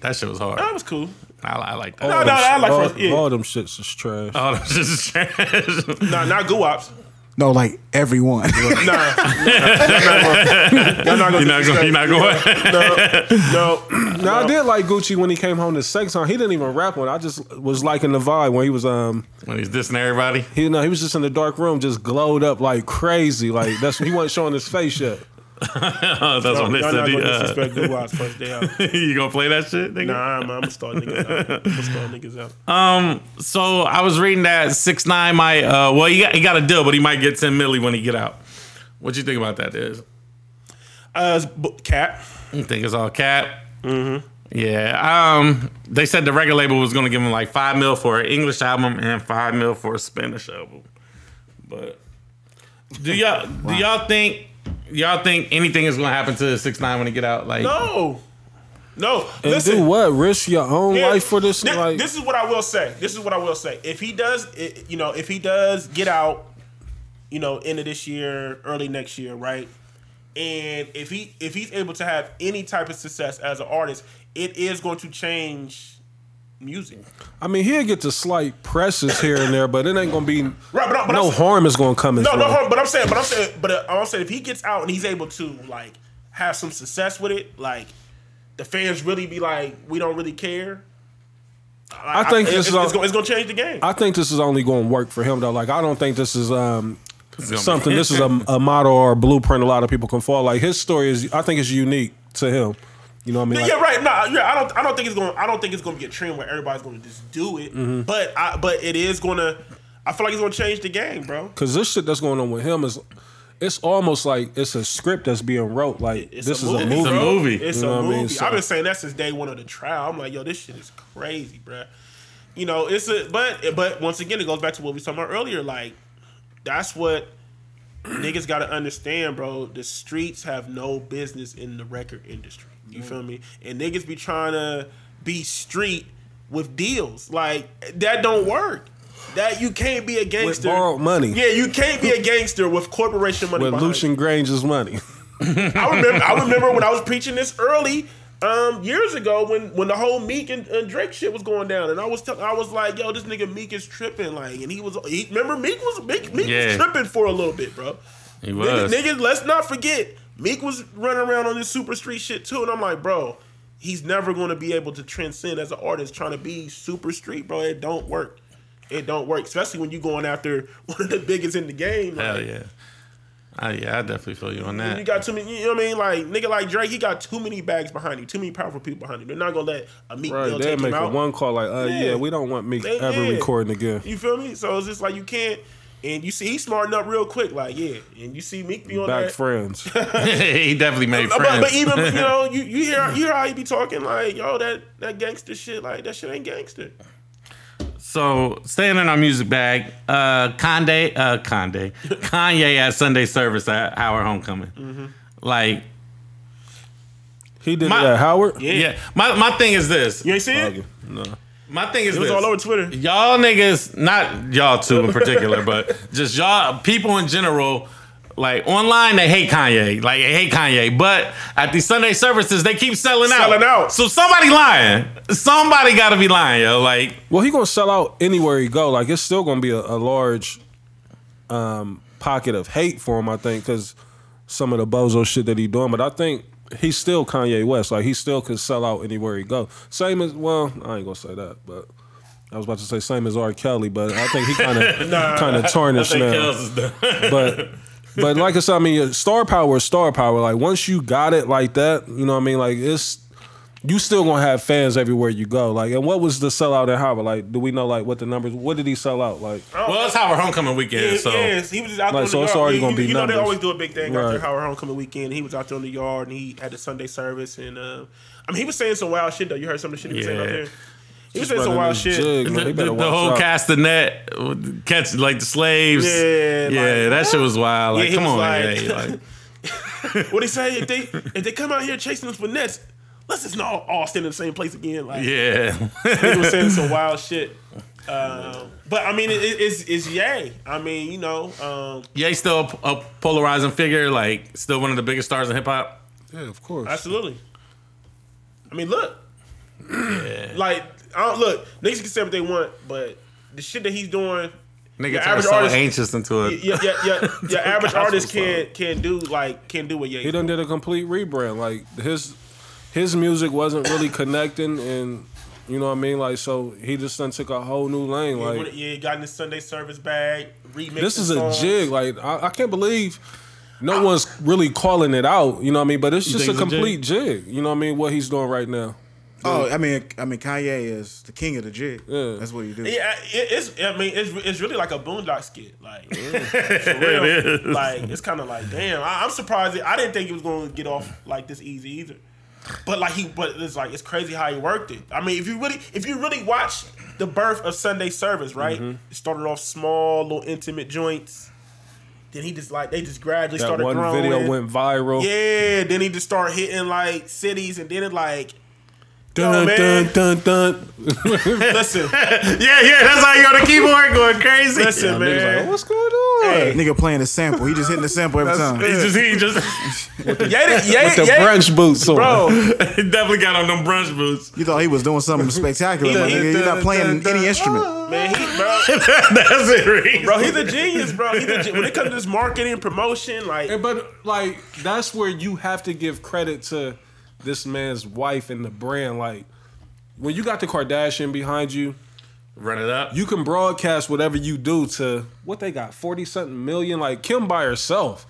that shit was hard That was cool. I, I like that No, no, I like all, first. Yeah, all them shits is trash. oh that's just trash nah, not Guwap's. No, like everyone. Nah, y'all not You're not going. You're not going. No, No, I did like Gucci when he came home to sex song. He didn't even rap one. I just was liking the vibe when he was um when he's dissing everybody. he no he was just in the dark room, just glowed up like crazy. Like that's he wasn't showing his face yet. That's y'all what they not said. gonna he, uh, disrespect Guwap's first day out. you gonna play that shit? Nigga? Nah, I'm, I'm gonna start niggas out. I'm gonna start niggas out. Um, so I was reading that six nine might uh well he got he got a deal, but he might get ten milli when he get out. What you think about that? Is Uh, Cat. you think it's all cap? Mm-hmm. Yeah. Um, they said the record label was gonna give him like five mil for an English album and five mil for a Spanish album. But do y'all do y'all think y'all think anything is gonna happen to six nine when he get out? Like No, no. And Listen, do what? Risk your own Yeah, life for this? thi- like this is what I will say. This is what I will say. If he does, i- you know, if he does get out, you know, end of this year, early next year, right? And if he if he's able to have any type of success as an artist, it is going to change music. I mean, he'll get to slight presses here and there, but it ain't gonna be Right, but, I- but no I'm, harm is gonna come. his No, no, harm, but I'm saying, but I'm saying, but uh, I'm saying, if he gets out and he's able to like have some success with it, like the fans really be like, we don't really care. I think it's, this is it's, all- it's, gonna, it's gonna change the game. I think this is only going to work for him though. Like I don't think this is um it's gonna be- something. This is a, a model or a blueprint. A lot of people can follow. Like his story is, I think, is unique to him. You know what I mean? Like, yeah, right. No, yeah, I don't. I don't think it's going. I don't think it's going to be a trend where everybody's going to just do it. Mm-hmm. But I. But it is going to. I feel like it's going to change the game, bro. Cause this shit that's going on with him is, it's almost like it's a script that's being wrote. Like It's this a is movie. a movie. It's a movie. It's You know a what I mean? so, I've been saying that since day one of the trial. I'm like, yo, this shit is crazy, bro. You know, it's a. But but once again, it goes back to what we talking about earlier. Like, that's what niggas got to understand, bro. The streets have no business in the record industry. You feel me? And niggas be trying to be street with deals. Like that don't work. That you can't be a gangster. With gangster. borrowed money. Yeah, you can't be a gangster with corporation money. With. Lucian Grainge's money. I remember. I remember when I was preaching this early um, years ago when when the whole Meek and, and Drake shit was going down, and I was tell, I was like, yo, this nigga Meek is tripping, like, and he was. He, remember Meek was Meek, Meek Yeah. was tripping for a little bit, bro. He Niggas, was. niggas, let's not forget, Meek was running around on this super street shit too, and I'm like, bro, he's never going to be able to transcend as an artist trying to be super street, bro. It don't work. It don't work, especially when you're going after one of the biggest in the game. like, Hell yeah. Uh, yeah, I definitely feel you on that. you got too many, you know what I mean? Like, nigga like Drake, he got too many bags behind him, too many powerful people behind him. They're not gonna let a Meek Right, Mill they'll take make him a out. one call like, uh, yeah. Yeah. we don't want Meek They- ever yeah. recording again. You feel me? So it's just like you can't. And you see, he smarting up real quick. Like, yeah. And you see Meek be on Back that. friends. he definitely made But, friends. but even you know, you, you hear you hear how he be talking like, yo, that that gangster shit, like that shit ain't gangster. So staying in our music bag, uh Kanye, uh Kanye, Kanye at Sunday service at Howard Homecoming. Mm-hmm. Like, He did My- that. Howard. yeah. My my thing is this. You ain't see it? No. My thing is It was this. all over Twitter. Y'all niggas, not y'all two in particular, but just y'all people in general. Like online, they hate Kanye. Like they hate Kanye, but at these Sunday services, they keep selling out. Selling out. So somebody lying. Somebody got to be lying, yo. Like Well, he gonna sell out anywhere he go. Like it's still gonna be a, a large um, pocket of hate for him. I think because some of the bozo shit that he doing. But I think he's still Kanye West. Like he still could sell out anywhere he go. Same as well, I ain't gonna say that, but I was about to say same as R. Kelly, but I think he kind of kind of tarnished now. But but like I said, I mean, star power is star power. Like once you got it like that, you know what I mean. Like it's you still gonna have fans everywhere you go. Like, and what was the sellout at Howard? Like, do we know like what the numbers? What did he sell out? Like, well, it's Howard Homecoming weekend, Yeah, so yes, he was just out there Like, on so the it's yard. already You- gonna you, be you know they always do a big thing out there Right. Howard Homecoming weekend. He was out there on the yard and he had the Sunday service and uh, I mean he was saying some wild shit though. You heard some of the shit he was saying out there. He was saying some wild shit. Jig, the, He the, better the watch whole out. castanet catch like the slaves. Yeah, yeah, like- that shit was wild. Like, Yeah, come was on, like- hey, like, What he say? If they if they come out here chasing us for nets, let's just not all stand in the same place again. Like yeah. he was saying some wild shit. Um, but I mean, it, it's it's yay. I mean, you know, um, yeah, still a, a polarizing figure. Like, still one of the biggest stars in hip hop. Yeah, of course. absolutely. I mean, look, like I don't look. Niggas can say what they want, but the shit that he's doing, Niggas Your are average so artist- anxious into it. Yeah, yeah, yeah. Your average artist can't can't do like can't do what Ye. He done did a complete rebrand. Like his his music wasn't really connecting, and you know what I mean. Like so, he just done took a whole new lane. Yeah, Like when- yeah, got in the Sunday service bag. Remix this is a jig. Like I, I can't believe no one's really calling it out. You know what I mean? But it's You just a think it's a complete jig. You know what I mean? What he's doing right now. Oh, I mean, I mean, Kanye is the king of the jig. Yeah. That's what he do. Yeah, it, it's. I mean, it's it's really like a Boondock skit. Like, for real. Like, it's kind of like, damn. I, I'm surprised. It, I didn't think it was going to get off like this easy either. But like he, but it's like it's crazy how he worked it. I mean, if you really, if you really watch the birth of Sunday service, right? Mm-hmm. It started off small, little intimate joints. Then he just like they just gradually That started one growing. video went viral. Yeah, then he just started hitting like cities, and then it like, Dun, Yo, dun, dun, dun. listen, Yeah, yeah, that's how you on the keyboard going crazy. listen, Niggas man. like, what's going on? Hey. Nigga playing the sample. He just hitting the sample every time. He just, he just Ye, Ye, With the Ye- brunch boots on. bro. he definitely got on them brunch boots. You thought he was doing something spectacular, He- but he- nigga, you're not playing any instrument. Man, he, bro, that's it, Reese. bro, he's a genius, bro. He's a, gen- when it comes to this marketing promotion, like, And but like that's where you have to give credit to this man's wife and the brand. Like when you got the Kardashian behind you, Run it up. you can broadcast whatever you do to what they got forty something million. Like Kim by herself.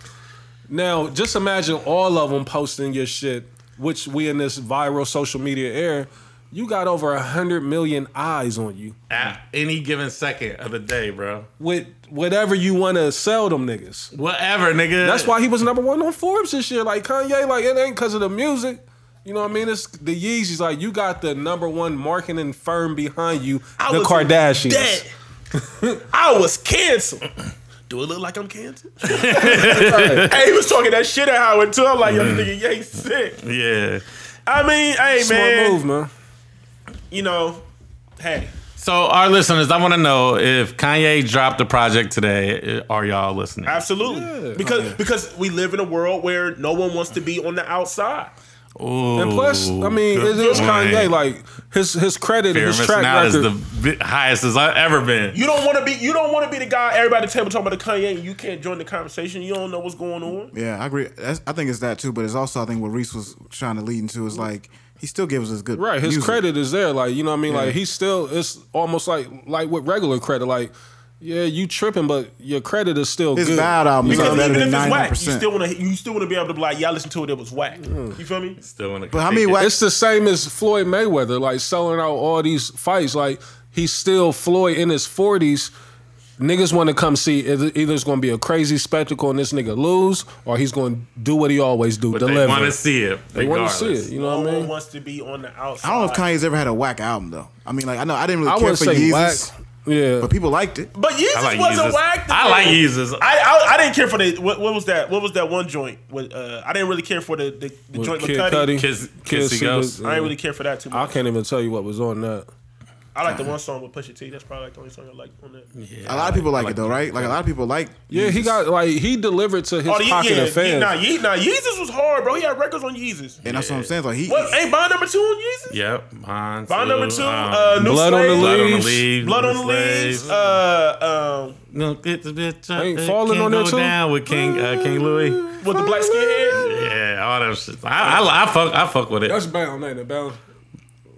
Now just imagine all of them posting your shit, which we in this viral social media era. You got over a hundred million eyes on you At any given second of the day, bro. with whatever you want to sell them niggas. Whatever, nigga. That's why he was number one on Forbes this year. Like Kanye, like it ain't because of the music. You know what I mean? It's the Yeezys. Like you got the number one marketing firm behind you, I the was Kardashians. dead. I was canceled. Do it look like I'm canceled? hey, he was talking that shit at Howard too. I'm like, yo, this nigga, yeah, he's sick. Yeah. I mean, hey, Smart man, move, man. you know, hey, So, our listeners, I want to know if Kanye dropped a project today, uh, are y'all listening? absolutely, because oh, because we live in a world where no one wants to be on the outside. Ooh, And plus, I mean, it is. Kanye. Like his his credit, Fear his track record. is the bi- highest as I've ever been. You don't want to be you don't want to be the guy everybody at the table talking about the Kanye. You can't join the conversation. You don't know what's going on. Yeah, I agree. That's, I think it's that too, but it's also I think what Reese was trying to lead into is like he still gives us good Right, his music. credit is there. Like you know what I mean. Yeah. Like he's still. It's almost like like with regular credit. Like yeah, you tripping, but your credit is still His good. bad album is Because better even if than it's ninety whack, you percent. still want to you still want to be able to be like, yeah, I listened to it. It was whack. Mm. You feel me? Still in the But how many whack- It's the same as Floyd Mayweather, like selling out all these fights. Like he's still Floyd in his forties. Niggas want to come see either either it's going to be a crazy spectacle and this nigga lose, or he's going to do what he always do, But they deliver. want to see it. They want to see it. You know no what I one mean? wants to be on the outside. I don't know if Kanye's ever had a whack album though. I mean, like I know I didn't really I care wouldn't for say whack. Yeezus, Yeah, but people liked it. But Yeezus like wasn't Yeezus. whack. I like Yeezus. I, I I didn't care for the what, what was that? What was that one joint? With, uh, I didn't really care for the the, the With joint with Kid Cudi. Cudi. Kiss, Kid Kids See Ghost. the- I didn't really care for that too much. I can't even tell you what was on that. I like the one song with Pusha T. That's probably like the only song I like on that. A lot of people like, it though, right? Like a lot of people like. Yeah, he got like he delivered to his Oh, the, pocket yeah, of fans. nah, Ye, nah, Yeezus was hard, bro. He had records on Yeezus. and that's what I'm saying. Like he, What ain't Bound number two on Yeezus? Yep. Bound, Bound number two, um, uh, New Blood on the Slave, Blood on the Leaves. Leaves. Blood on the Leaves. Uh, um, No, get the bitch up. Ain't Falling can't on there too? down with King uh, King Louie. with the black skinhead. Yeah, all that shit. I, I, I fuck I fuck with it. That's bound, ain't it? Bound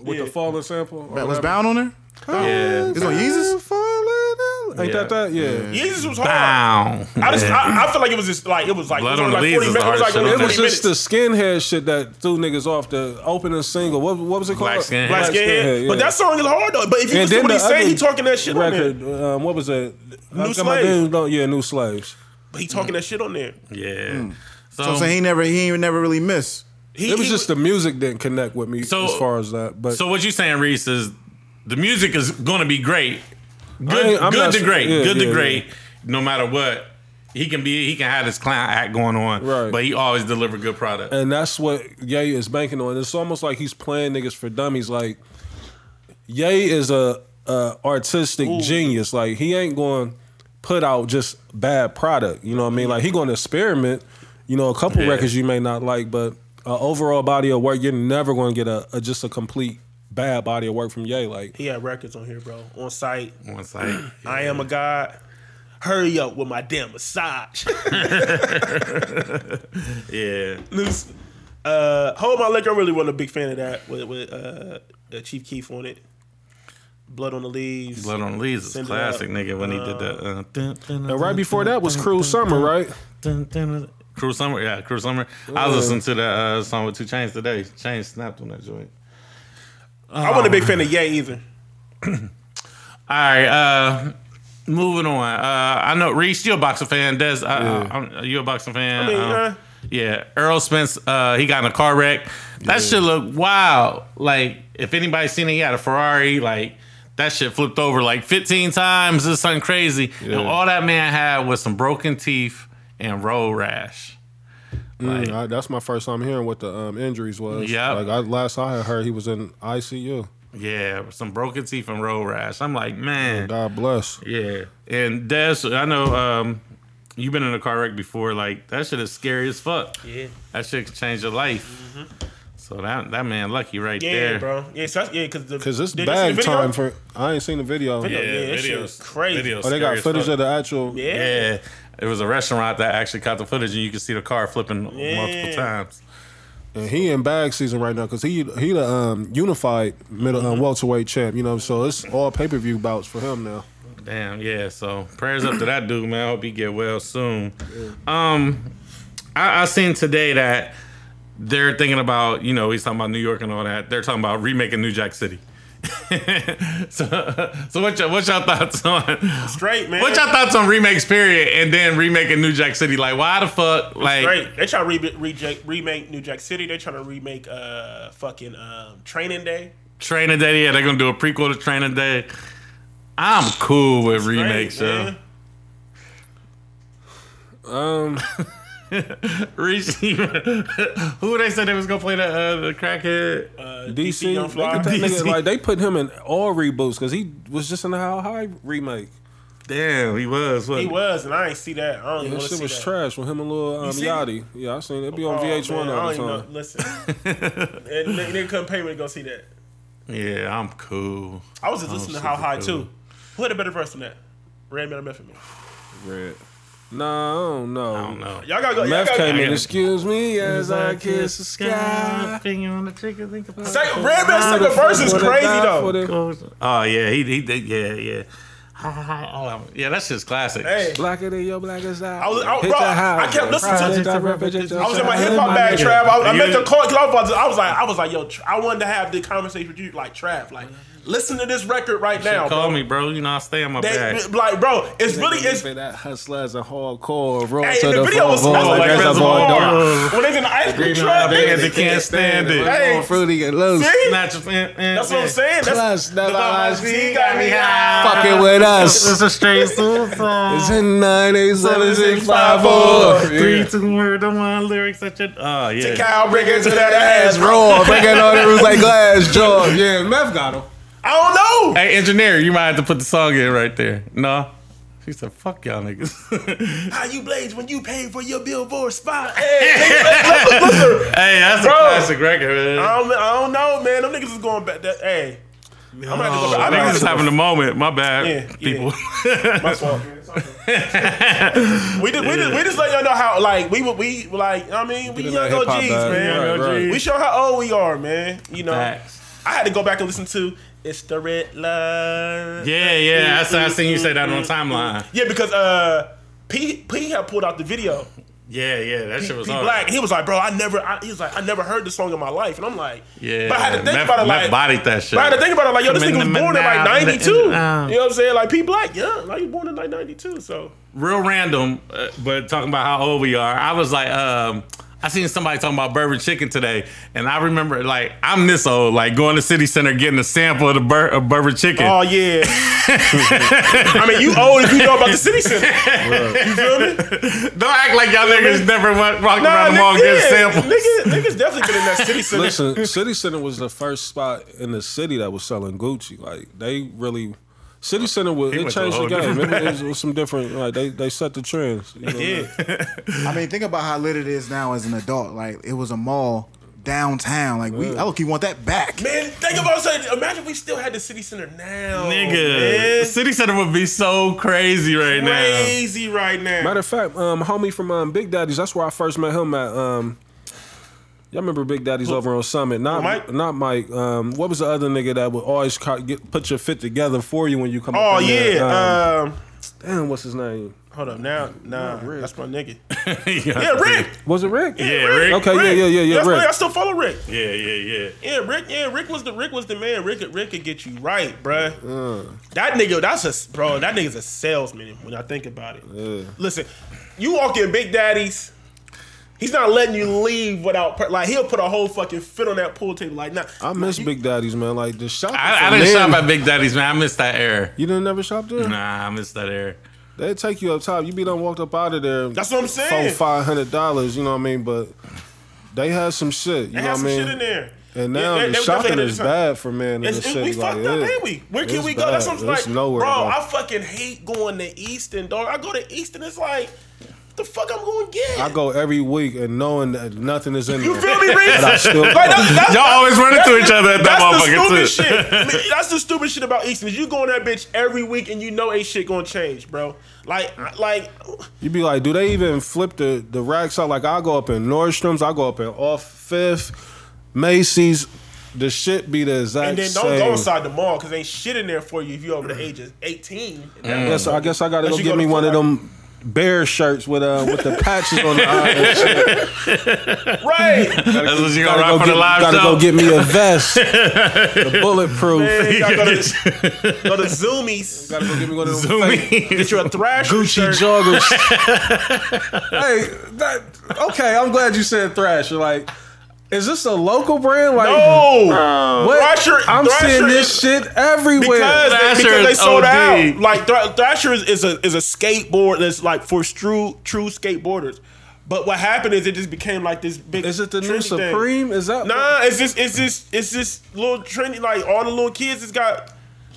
with Yeah. the falling sample. or was bound on there. yeah. It's on Yeezus. Falling down. Ain't Yeah. that that? Yeah. Yeezus was hard. Bow. I just, Yeah. I, I feel like it was just like it was like Blood it was on the like Leaves forty minutes. It was like hard only shit It was just the skinhead shit that threw niggas off the opening single. What, what was it called? Black Skinhead. Black skinhead. But that song is hard though. But if you And listen to what he's saying, he talking that shit on there. Um, what was it? New I got my Slaves. no, yeah, new slaves. But he talking that shit on there. Yeah. So, So I'm saying he never, he never really miss. He, It was he just the music didn't connect with me So- as far as that. But so what you saying, Reese, is the music is gonna be great. Good, I'm good to great. yeah, good yeah, to great. No matter what. He can be he can have his clown act going on. Right. But he always deliver good product. and that's what Ye is banking on. It's almost like he's playing niggas for dummies. Like Ye is a, a artistic genius. Like he ain't going to put out just bad product. You know what I mean? Like he going to experiment. You know, a couple Yeah. records you may not like, but uh, overall body of work, you're never going to get a, a just a complete bad body of work from Ye. Like he had records on here, bro. On site, One side. I am a god. hurry up with my damn massage. Yeah. Loose. Uh, Hold My Liquor, I really wasn't a big fan of that with, with uh, uh, Chief Keef on it. Blood on the Leaves. Blood on the Leaves is classic, nigga, when he did that. Uh, dun, dun, And right before that was Cruel Summer, right? Cruel Summer, yeah, Cruel Summer. I was listening to that uh, song with Two Chainz today. Chainz snapped on that joint. I wasn't a big fan of Ye either. All right, uh, moving on. Uh, I know Reese, you're a boxing fan. Des, uh, I'm, you a boxing fan? I mean, Um, uh, yeah, Errol Spence. Uh, he got in a car wreck. That shit look wild. Like if anybody's seen it, he had a Ferrari. Like that shit flipped over like 15 times. It's something crazy. And all that man had was some broken teeth and road rash. Like, I- that's my first time hearing what the um, injuries was. Yep. Like I, last I had heard, he was in ICU. yeah, some broken teeth and road rash. I'm like, man. God bless. Yeah, and Des, I know um, you've been in a car wreck before. Like that shit is scary as fuck. Yeah. That shit can change your life. So that that man lucky right Yeah, there. bro. Yeah, so that's, yeah, because Cause it's did you see the bag time for. I ain't seen the video. Video. Yeah, that shit was crazy. videos Oh, they got footage fuck. of the actual. Yeah. Yeah, it was a restaurant that actually caught the footage, and you could see the car flipping Yeah. multiple times. And he in bag season right now because he he the um, unified middle Mm-hmm. um, welterweight champ. You know, so it's all pay per view bouts for him now. Damn, yeah. So prayers up to that dude, man. I hope he get well soon. Um, I, I seen today that they're thinking about, you know, he's talking about New York and all that. They're talking about remaking New Jack City. so, so what y'all, what y'all thoughts on? Straight, man. What y'all thoughts on remakes? Period, and then remaking New Jack City. Like, why the fuck? Like, Straight. They try to re- reject, remake New Jack City. They trying to remake uh fucking um, Training Day. Training Day. Yeah, they're gonna do a prequel to Training Day. I'm cool with Straight, remakes, yo. man. Um, Reese, who they said they was gonna play the uh, the crackhead? Uh, DC, Young look Fly. at nigga, DC. like they put him in all reboots because he was just in the How High remake. Damn, he was. What? He was, and I ain't see that. I don't even That want shit see was that. trash with him and Lil um, seen it? Yachty. Yeah, I seen it. It be on Oh, VH1 man, I all don't the even know. time. Listen, and they, they couldn't pay me to go see that. Yeah, I'm cool. I was just listening to How High cool. too. Who had a better verse than that? Redman or Method Man? Red. Nah, I. I don't know. Y'all gotta go. Y'all Meth gotta came in. gotta- Excuse me as I kiss the sky. Finger on the trigger, think about Second, Redman's second verse is crazy though. Oh yeah, he he did. Yeah, yeah. Oh, yeah, that's just classic. Hey, Blacker than your blackest eye. I was- I- bro, the I- kept listening to- Project I- I represent I was in my hip hop bag. Trav. I, I You- meant to call I was, I was like, I was like, yo, I wanted to have the conversation with you, like Trav, like, listen to this record right now, Call bro. me, bro. You know I stay on my They, back. like, bro, it's really it's. For that hustlers and hardcore roll Hey, to the the video was floor, like like reservoir Reservoir. Dogs. when they in the ice cream truck, Light Band, nigga. they can't stand it. Hey. Hey, fruity and loose. See? Snatch of- eh, eh, That's what I'm eh. saying. That's Plus, the never vibes he got me high. Fucking with us. It's a straight soul song. It's in nine eight seven six five four. Three, two, word on my lyrics. Such a oh yeah. Cow bring it to that ass, bro. Raw, breaking all the rules like glass jaw. Yeah, Meth got him. I don't know. Hey, engineer, you might have to put the song in right there. No. She said, fuck y'all niggas. How you blaze when you pay for your billboard spot? Hey, nigga, listen, hey, that's Bro. a classic record, man. I don't, I don't know, man. Them niggas is going back. That, hey, I'm gonna have to go back. I'm Niggas have is having a moment. My bad, Yeah, yeah. people. My fault. we just, we just, we just let y'all know how, like, we would, we like, I mean, we Get in young OGs, man. Right, right. We show how old we are, man. You know, Facts. I had to go back and listen to "It's the Red Line." Yeah, yeah. I, saw- I seen you say that on the timeline. Yeah, because uh, P P had pulled out the video. Yeah, yeah. That shit was P. Black, and he was like, "Bro, I never." I, he was like, "I never heard this song in my life," and I'm like, Yeah. But I had to think Meth- about it, Meth like, bodied that shit. But I had to think about it, like, yo, this nigga was born in like '92. You know what I'm saying? Like P Black, yeah, like he was born in like '92. So real random, uh, but talking about how old we are. I was like, um, I seen somebody talking about Bourbon Chicken today, and I remember like I'm this old, like going to City Center getting a sample of the bur- of Bourbon Chicken. Oh yeah. I mean, you old if you know about the city center. You feel me? Don't act like y'all niggas never went walking Nah, around the mall getting yeah, samples. niggas, niggas definitely been in that city center. Listen, City Center was the first spot in the city that was selling Gucci. Like they really, City Center was He it went to a changed the game. different It was, it was some different. Like they they set the trends. You know? Yeah. I mean, think about how lit it is now as an adult. Like it was a mall downtown. Like we, I look, you want that back. Man, think about saying. Imagine if we still had the city center now, Nigga, Man. City Center would be so crazy right now. Crazy right now. Matter of fact, um, homie from um, Big Daddy's. That's where I first met him at. Um, y'all remember Big Daddy's over on Summit? Not Mike? not Mike. Um, what was the other nigga that would always ca- get, put your fit together for you when you come? Oh yeah. Um, Um, damn, what's his name? hold up. Now, nah, Rick. that's my nigga. yeah, Yeah, Rick. Was it Rick? Yeah, Rick. Okay, yeah, yeah, yeah, yeah, Rick. why I still follow Rick. Yeah, yeah, yeah. Yeah, Rick. Yeah, Rick was the Rick was the man. Rick, Rick could get you right, bruh. That nigga, that's a bro. That nigga's a salesman. When I think about it, listen, you walk in Big Daddy's. He's not letting you leave without per- like he'll put a whole fucking fit on that pool table like nah. I miss Big Daddy's, man. Like the shop. I, I didn't shop at Big Daddy's, man. I missed that era. You didn't never shop there? Nah, I missed that era. They take you up top. You be done walked up out of there. That's what I'm saying. Four five hundred dollars. You know what I mean? But they had some shit. You They know have what I some mean? shit in there. And Yeah, now they- the they shopping is bad for men in It's, the city. we like, fucked up, it- ain't we? Where can we go? That's what I'm bad. like, nowhere to bro. I fucking hate going to Easton, dog. I go to Easton, it's like, what the fuck I'm going to get? I go every week and knowing that nothing is in you there. feel me, Reese? But I still- Like, that's, that's, Y'all always running into each other at that that's motherfucker too. shit. Man, That's the stupid shit about Easton. Is you go in that bitch every week and you know ain't shit gonna change, bro. Like, like, You be like, do they even flip the, the racks out? Like I go up in Nordstrom's, I go up in Off Fifth, Macy's. The shit be the exact and then don't same. go inside the mall because ain't shit in there for you if you're over the age of 18. I guess I guess I gotta Unless go get go me to one of them bear shirts with uh with the patches on the eye and shit. Right. That's what you Gotta, gonna go for get, the live gotta show. go get me a vest, the bulletproof. Man, you gotta go to, go to Zumiez. Gotta go get me one of them fake Get you a Thrasher Gucci shirt. joggers. hey, that okay? I'm glad you said Thrasher. Like, is this a local brand? Like, No. what? Uh, Thrasher- I'm Thrasher seeing is- this shit everywhere. because they, Thrasher because they sold OD. out. Like Thr- Thrasher is, is a is a skateboard that's like for true true skateboarders. But what happened is it just became like this big. is it the new trendy thing. Supreme? Is that? Nah, it's just it's just it's just little trendy. Like all the little kids, it's got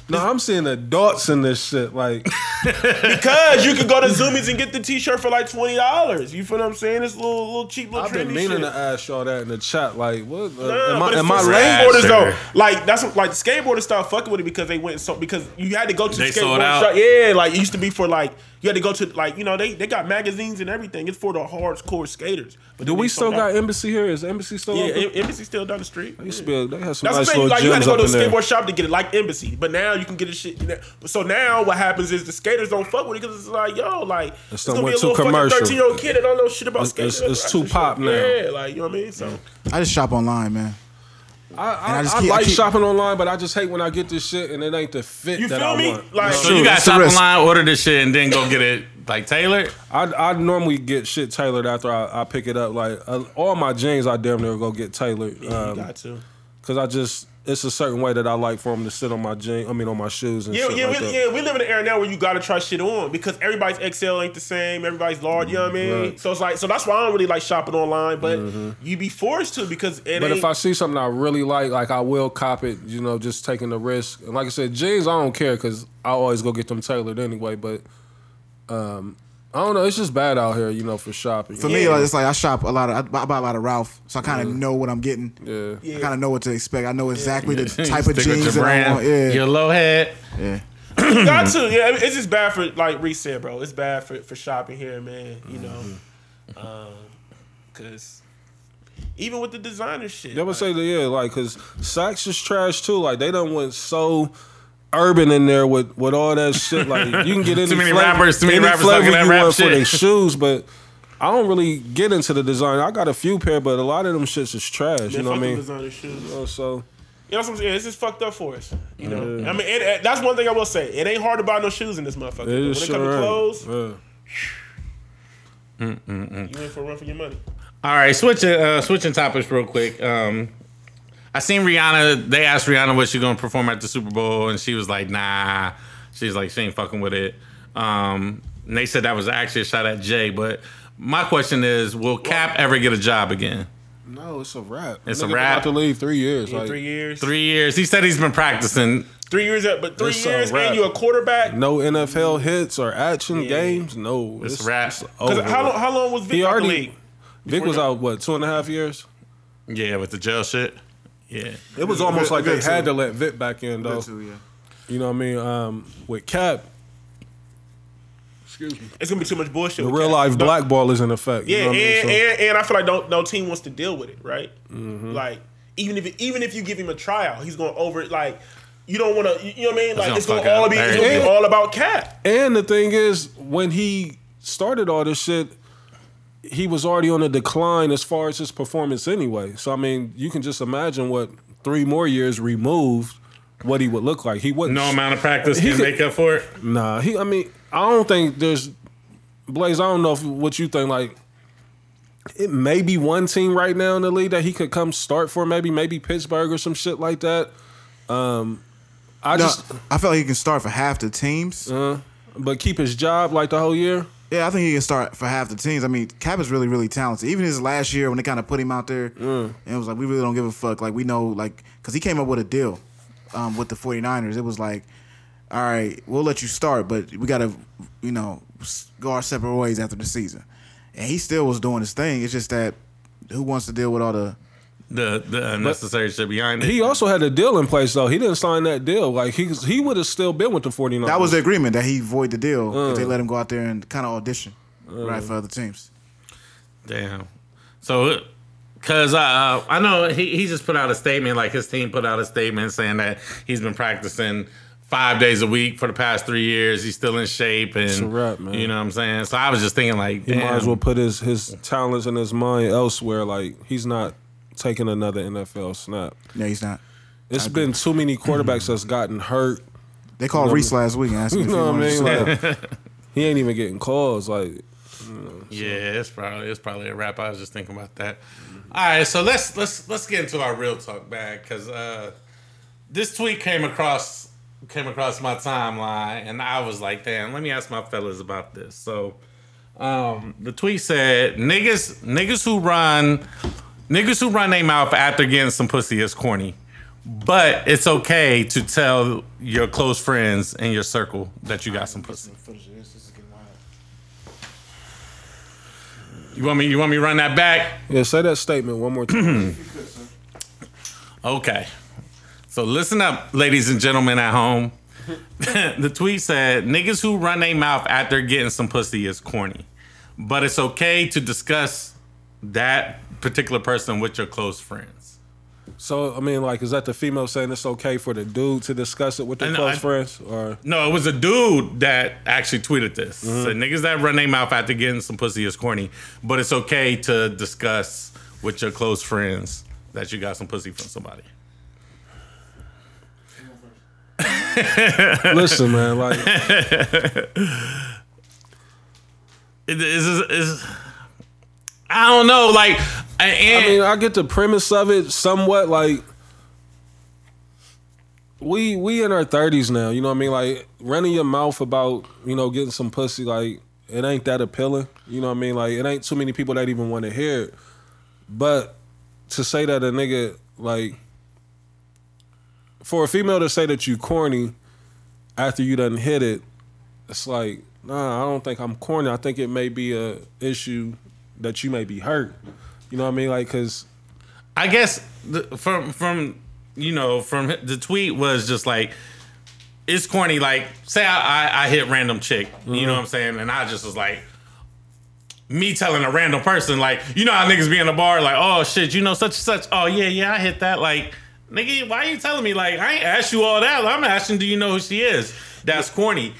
No, I'm seeing adults in this shit. Like, because you could go to Zumiez and get the T-shirt for like twenty dollars. You feel what I'm saying? It's little little cheap little I've trendy been meaning shit. to ask y'all that in the chat. Like, what? Uh, Nah, am but I, am I skateboarders though. Like that's what, like the skateboarders stopped fucking with it because they went so because you had to go to They the sold skateboard out. shop. Yeah, like it used to be for like you had to go to like you know they they got magazines and everything. It's for the hardcore skaters. But Do we still sold out. got embassy here? Is embassy still Yeah, open? Em- Embassy still down the street. Used to be a- they had some That's nice the thing. Like you had to go to a in there. skateboard shop to get it, like Embassy. But now you can get a shit. You know, so now what happens is the skaters don't fuck with it because it's like, yo, like it's, done gonna be a went too fucking commercial. thirteen year old kid that don't know shit about It's- skating. it's- it's too pop shit. now. Yeah, like you know what I mean. So I just shop online, man. I, I, I just keep- I like keep- shopping online, but I just hate when I get this shit and it ain't the fit you that feel I me? want. Like So you got It's shop risk. online, order this shit, and then go get it like tailored. I, I normally get shit tailored after I, I pick it up. Like uh, all my jeans, I damn near go get tailored. you Um, got to. Cause I just it's a certain way that I like for them to sit on my jeans. I mean on my shoes and Yeah, shit yeah, like we, that. yeah. We live in an era now where you gotta try shit on because everybody's XL ain't the same. Everybody's large. You know what I mean? Right. So it's like, so that's why I don't really like shopping online. But you be forced to because it But if I see something I really like, like I will cop it. You know, just taking the risk. And like I said, jeans I don't care because I always go get them tailored anyway. But um, I don't know. It's just bad out here, you know, for shopping. For me, Yeah. like, it's like I shop a lot of. I buy a lot of Ralph, so I kind of know what I'm getting. yeah. I kind of know what to expect. I know exactly the type of stick with jeans your that I brand, want. Yeah, Your low head. yeah. You got to. Yeah, it's just bad for like Reese said, bro. It's bad for, for shopping here, man. You know, um, cause even with the designer shit, Yeah, I would like, say that yeah, like because Saks is trash too. Like they done went so urban in there with with all that shit. Like you can get any Too many flavor, rappers- too many any rappers flavor talking that you rap want for their shoes, but. I don't really get into the design. I got a few pair, but a lot of them shits is trash. man, You know what I mean? Designer shoes. You know, so You know what I'm saying? It's just fucked up for us. You know, I mean, it, it- that's one thing I will say. It ain't hard to buy no shoes in this motherfucker. it when it is comes to clothes, ain't. Yeah. you in for a run for your money. All right, switching uh, switching topics real quick. Um, I seen Rihanna. They asked Rihanna was she gonna perform at the Super Bowl, and she was like, "Nah." She's like, "She ain't fucking with it." Um, and they said that was actually a shot at Jay. But my question is, will Kaep ever get a job again? No, it's a wrap. It's Nigga a been wrap. Out the league three years. Yeah, like, three years, Three years. He said he's been practicing. three years, at, but three It's years, wrap. and you a quarterback. No NFL hits or action Yeah. games. No, It's a wrap. Because how long? How long was Vick He out already- the league? Vick was out what two and a half years. Yeah, with the jail shit. Yeah. It was almost Vit- like they had too. to let Vit back in though. Too, yeah. You know what I mean? Um, with Kaep, excuse me, It's gonna be too much bullshit. the real life No- blackball is in effect. you Yeah, know what I mean? and, So- and and I feel like no no team wants to deal with it, right? Mm-hmm. Like even if even if you give him a tryout, he's going over it. Like you don't want to, you know what I mean? Like gonna it's gonna all be it's gonna be all about Kaep. And the thing is, when he started all this shit, he was already on a decline as far as his performance anyway. So I mean, you can just imagine what three more years removed, what he would look like. He wouldn't. No amount of practice He can could- make up for it. Nah, he. I mean, I don't think there's Blaze. I don't know if, what you think. Like, it may be one team right now in the league that he could come start for. Maybe, maybe Pittsburgh or some shit like that. Um, I No, just, I feel like he can start for half the teams. uh, but keep his job like the whole year. Yeah, I think he can start for half the teams. I mean, Kaep is really, really talented. Even his last year when they kind of put him out there, and it was like, we really don't give a fuck. Like, we know, like, because he came up with a deal um, with the 49ers. It was like, all right, we'll let you start, but we got to, you know, go our separate ways after the season. And he still was doing his thing. It's just that who wants to deal with all the. The the unnecessary shit behind it. He also had a deal in place though. He didn't sign that deal. Like he he would have still been with the 49ers. That was the agreement that he void the deal if they let him go out there and kind of audition, right, for other teams. Damn. So, cause uh, I know he he just put out a statement. Like his team put out a statement saying that he's been practicing five days a week for the past three years. He's still in shape, and a wrap, man. you know what I'm saying. So I was just thinking like, He damn. might as well put his his talents and his mind elsewhere. Like he's not taking another NFL snap. No, he's not. It's been too many quarterbacks that's gotten hurt. They called Reese last week and asked him You he know what I mean? Like, he ain't even getting calls. Like Yeah, it's probably it's probably a wrap. I was just thinking about that. All right, so let's let's let's get into our real talk bag because uh, this tweet came across came across my timeline, and I was like, damn, let me ask my fellas about this. So, um, the tweet said, "Niggas niggas who run niggas who run their mouth after getting some pussy is corny." But it's okay to tell your close friends in your circle that you got some pussy. You want me? You want me to run that back? yeah, say that statement one more time. Okay. So listen up, ladies and gentlemen at home. the tweet said, "Niggas who run their mouth after getting some pussy is corny, but it's okay to discuss that particular person with your close friends." so I mean, like, is that the female saying it's okay for the dude to discuss it with their know, close I- friends? Or No, it was a dude that actually tweeted this. Mm-hmm. Said, "Niggas that run their mouth after getting some pussy is corny, but it's okay to discuss with your close friends that you got some pussy from somebody." listen, man, like It is is I don't know, like, and I mean, I get the premise of it somewhat. Like, we we in our thirties now. You know what I mean? Like, running your mouth about you know getting some pussy, like it ain't that appealing. You know what I mean? Like, it ain't too many people that even want to hear it. But to say that a nigga like for a female to say that you corny after you done hit it, it's like, nah, I don't think I'm corny. I think it may be a issue that you may be hurt. You know what I mean? Like, cause I guess the, from from you know from the tweet was just like it's corny. Like say I I, I hit random chick, you know mm-hmm. what I'm saying, and I just was like. Me telling a random person, like, you know how niggas be in the bar, like, oh shit, you know such and such. Oh yeah, yeah, I hit that. Like, nigga, why you telling me? Like, I ain't asked you all that. I'm asking, do you know who she is? That's corny.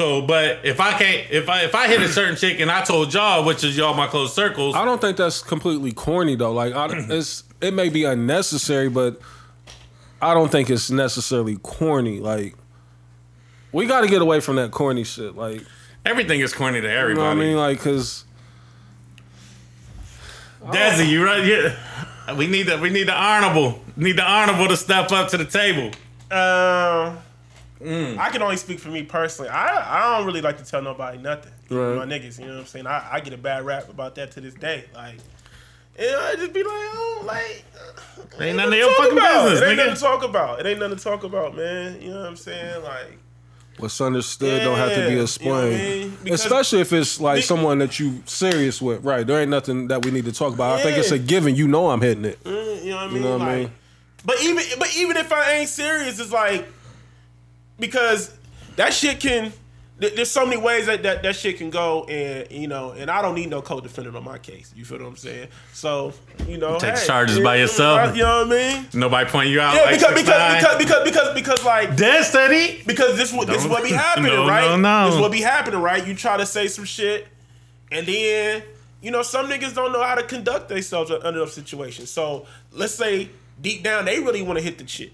So, but if I can't, if I if I hit a certain chick and I told y'all, which is y'all my close circles, I don't think that's completely corny though. Like, I, it's it may be unnecessary, but I don't think it's necessarily corny. Like, we got to get away from that corny shit. Like, everything is corny to you know everybody. what I mean? Like, cause Desi, you right? Yeah. We need the we need the honorable. Need the honorable to step up to the table. Um, I can only speak for me personally. I I don't really like to tell nobody nothing. Right. My niggas, you know what I'm saying. I, I get a bad rap about that to this day. Like, and I just be like, oh, like, uh, Ain't nothing to your talk fucking about. business, It ain't nigga. nothing to talk about. It ain't nothing to talk about, man. You know what I'm saying? Like, What's understood don't have to be explained. you know I mean? Because- Especially if it's like someone that you serious with. Right. There ain't nothing that we need to talk about. I think it's a given. You know I'm hitting it. Mm, You know what I mean? You know what I like, mean? But even but even if I ain't serious, it's like because that shit can. There's so many ways that, that that shit can go, and you know, and I don't need no co-defendant on my case. You feel what I'm saying? So you know, Take hey, charges you by know, yourself. Uh, you know what I mean? Nobody point you out. Yeah, like because because, because because because because like dead steady. because this what this what be happening, No, right? no, no. This what be happening, right? You try to say some shit, and then you know some niggas don't know how to conduct themselves under those situations. So let's say deep down they really want to hit the chick.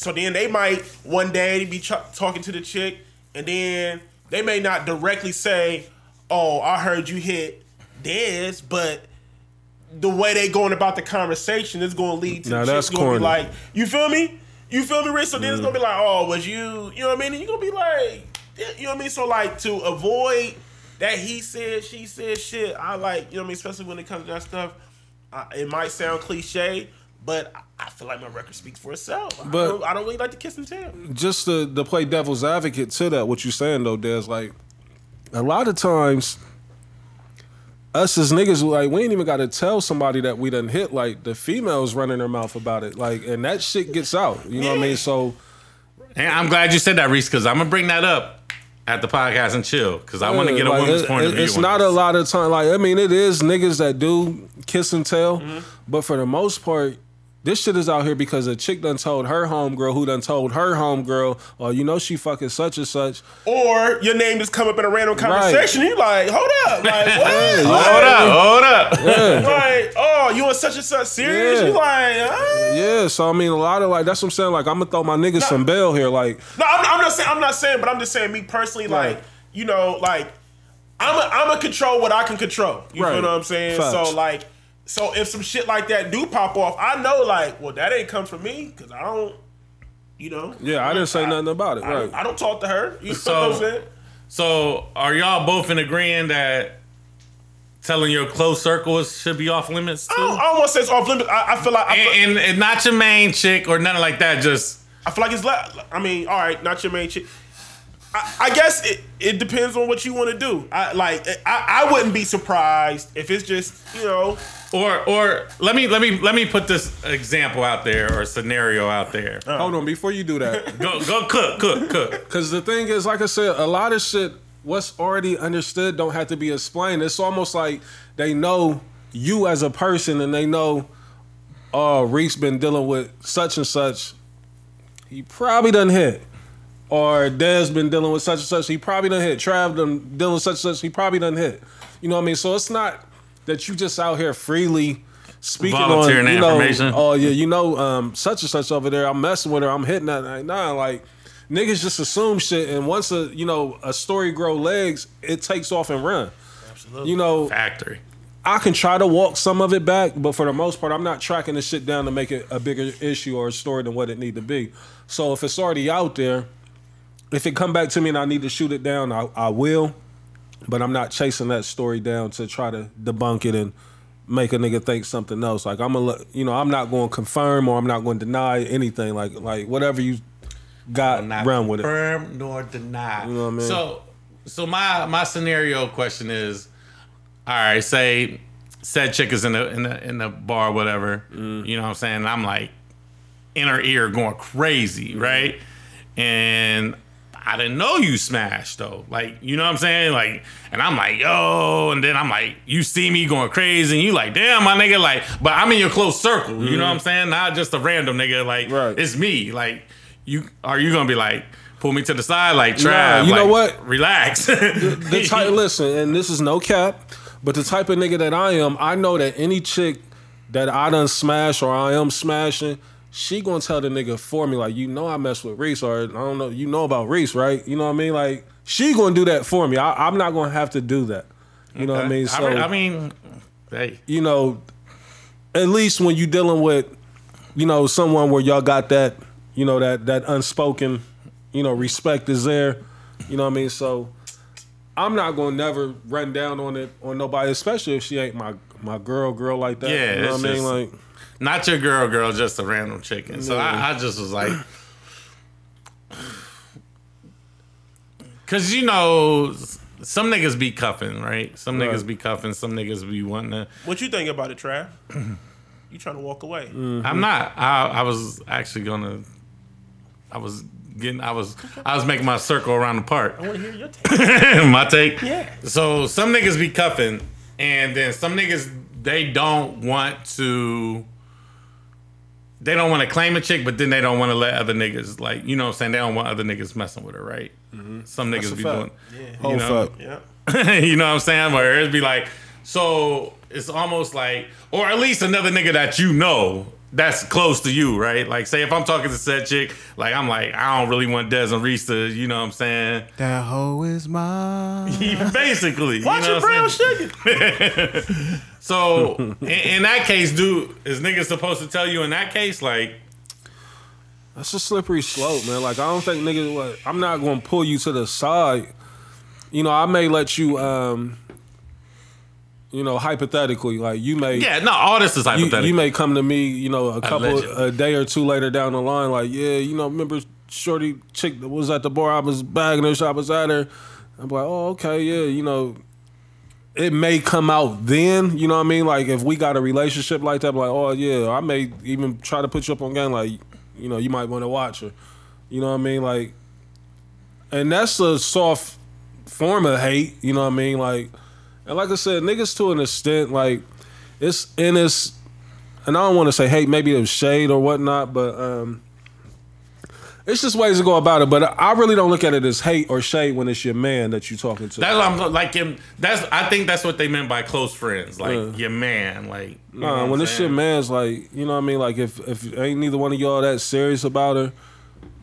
So then they might one day be ch- talking to the chick, and then they may not directly say, "Oh, I heard you hit this," but the way they going about the conversation is going to lead to Now the chick gonna be like, "You feel me? You feel me, Rich?" So then it's mm. gonna be like, "Oh, was you? You know what I mean?" And you gonna be like, "You know what I mean?" So like to avoid that he said, she said shit. I like, you know what I mean, especially when it comes to that stuff. I, it might sound cliche, but I- I feel like my record speaks for itself. I But- don't, I don't really like to kiss and tell. just to, to play devil's advocate to that, what you're saying though, Des, like a lot of times us as niggas, like we ain't even gotta tell somebody that we done hit. Like the females running their mouth about it. Like and that shit gets out. You know what I mean? So And I'm glad you said that, Reese, because I'm gonna bring that up at the podcast and chill because I want to get a like, woman's it- point of view. It's not this. a lot of time. Like I mean, it is niggas that do kiss and tell, Mm-hmm. but for the most part. This shit is out here because a chick done told her homegirl who done told her homegirl, oh, you know she fucking such and such. Or your name just come up in a random conversation. You like, hold up, like what? Hold up, hold up. Like, oh, you on such and such serious? Yeah. You like, huh? Yeah, so I mean, a lot of like that's what I'm saying. Like, I'm gonna throw my niggas some bail here. Like, No, I'm, I'm not saying. I'm not saying, but I'm just saying. Me personally, like, you know, like, I'm a, I'm a control what I can control. You Right. feel what I'm saying? Facts. So like, so if some shit like that do pop off, I know, like, well, that ain't come from me because I don't, you know. yeah, I didn't say nothing about it. I, Right. I don't talk to her. You So- know what I'm saying? So, are y'all both in agreeing that telling your close circle is- should be off limits too? I don't, I don't say it's off limits. I, I feel like I feel, and, and, and not your main chick or nothing like that. Just I feel like it's. Le- I mean, all right, not your main chick. I, I guess it, it depends on what you want to do. I like. I, I wouldn't be surprised if it's just you know. Or or let me let me let me put this example out there or scenario out there. Oh. Hold on, before you do that, Go go cook cook cook. because the thing is, like I said, a lot of shit, what's already understood, don't have to be explained. It's almost like they know you as a person, and they know, oh, Reese been dealing with such and such. He probably done hit. Or Dez been dealing with such and such. He probably done hit. Trav done dealing with such and such. He probably done hit. You know what I mean? So it's not that you just out here freely speaking Volunteering on, you know, information. oh yeah, you know, um, such and such over there. I'm messing with her. I'm hitting that. Like, nah, like niggas just assume shit, and once a you know a story grow legs, it takes off and run. Absolutely. You know, Factory. I can try to walk some of it back, but for the most part, I'm not tracking the shit down to make it a bigger issue or a story than what it need to be. So if it's already out there, if it come back to me and I need to shoot it down, I, I will. But I'm not chasing that story down to try to debunk it and make a nigga think something else. Like I'm gonna, you know, I'm not going to confirm or I'm not going to deny anything. Like like whatever you got, Not run with it. confirm nor deny. You know what I mean? So so my my scenario question is, all right, say said chick is in the in the in the bar, whatever. Mm. You know what I'm saying? I'm like in her ear going crazy, right? And I didn't know you smashed though. Like, you know what I'm saying? Like, and I'm like, yo, and then I'm like, you see me going crazy, and you like, damn, my nigga, like, but I'm in your close circle. You know what I'm mm-hmm. saying? Not just a random nigga. Like. Right. it's me. Like, you are you gonna be like, pull me to the side, like, Nah, Trav? you know like, what? Relax. the type listen, and this is no cap, but the type of nigga that I am, I know that any chick that I done smash or I am smashing, she gonna tell the nigga for me, like, you know I mess with Reese, or I don't know, you know about Reese, right? You know what I mean? Like, she gonna do that for me. I, I'm not gonna have to do that. You know what I mean? So I, mean, hey, you know, at least when you dealing with, you know, someone where y'all got that, you know, that that unspoken, you know, respect is there. You know what I mean? So I'm not gonna never run down on it on nobody, especially if she ain't my my girl, girl like that. Yeah, you know what I mean? just- Like, not your girl, girl, just a random chicken. So I, I just was like, Cause you know, some niggas be cuffing, right? Some Right. niggas be cuffing. Some niggas be wanting to. What you think about it, Trav? you trying to walk away? I'm mm-hmm. not. I, I was actually gonna. I was getting. I was. I was making my circle around the park. I want to hear your take. my take. Yeah. So some niggas be cuffing, and then some niggas they don't want to. They don't want to claim a chick, but then they don't want to let other niggas like you know what I'm saying. They don't want other niggas messing with her, right? Mm-hmm. Some niggas be fact. doing. Yeah. Whole You know? fact. Yeah. you know what I'm saying? Where it'd be like, so it's almost like, or at least another nigga that you know that's close to you, right? Like, say if I'm talking to said chick, like I'm like, I don't really want Des and Reese to, you know what I'm saying? That hoe is mine. Basically, Watch you know your what brown sugar. So in, in that case, dude, is nigga supposed to tell you in that case, like, That's a slippery slope, man. Like I don't think niggas. What, I'm not gonna pull you to the side. You know, I may let you. um You know, hypothetically, like you may. yeah, no, all this is You, hypothetical. you may come to me, you know, a couple, Allegedly. a day or two later down the line, like, yeah, you know, remember Shorty chick that was at the bar, I was bagging her, I was at her. I'm like, oh, okay, yeah, you know, it may come out then, you know what I mean? Like, if we got a relationship like that, I'm like, oh, yeah, I may even try to put you up on game, like, you know, you might want to watch her. You know what I mean? Like, and that's a soft form of hate, you know what I mean? Like, and like I said, niggas to an extent, like, it's in this, and I don't want to say hate, maybe it was shade or whatnot, but um, it's just ways to go about it. But I really don't look at it as hate or shade when it's your man that you're talking to. that's what I'm like. him- That's I think that's what they meant by close friends, like Yeah. your man, like. you Nah, when this shit man's like, you know what I mean? Like if if ain't neither one of y'all that serious about her,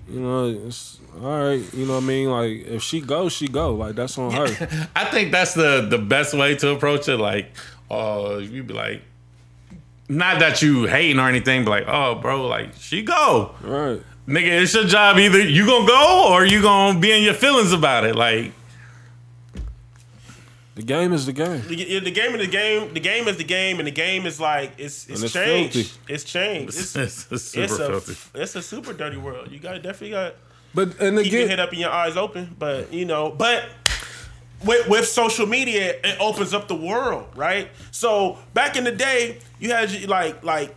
you know, it's all right. You know what I mean? Like if she goes, she go. Like that's on her. I think that's the the best way to approach it. Like, uh, you be like, not that you hating or anything, but like, oh, bro, like she go, Right. nigga. It's your job. Either you gonna go or you gonna be in your feelings about it. Like, The game is the game. The, the game is the game. The game is the game, and the game is like it's it's, And it's changed. filthy. It's changed. It's, it's, it's super it's a filthy. it's a super dirty world. You got definitely got But and keep your again, head up and your eyes open. But you know, but with with social media, it opens up the world, right? So back in the day, you had like like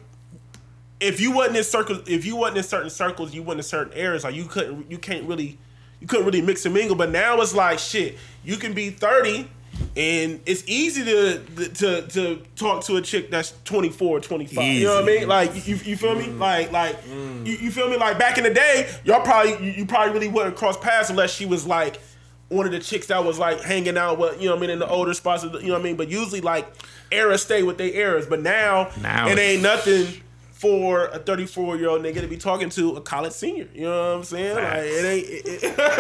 if you wasn't in circles, if you wasn't in certain circles, you wasn't in certain areas. Like you couldn't, you can't really, you couldn't really mix and mingle. But now it's like shit. You can be thirty. And it's easy to to to talk to a chick that's 24, 25. You know what I mean? Like you, you feel me? Mm. Like like mm. you, you feel me? Like back in the day, y'all probably you, you probably really wouldn't cross paths unless she was like one of the chicks that was like hanging out with you know what I mean in the older spots. You know what I mean? But usually like eras stay with their eras. But now, Now it ain't nothing for a 34 year old nigga to be talking to a college senior. You know what I'm saying? Like it ain't. It, it, like,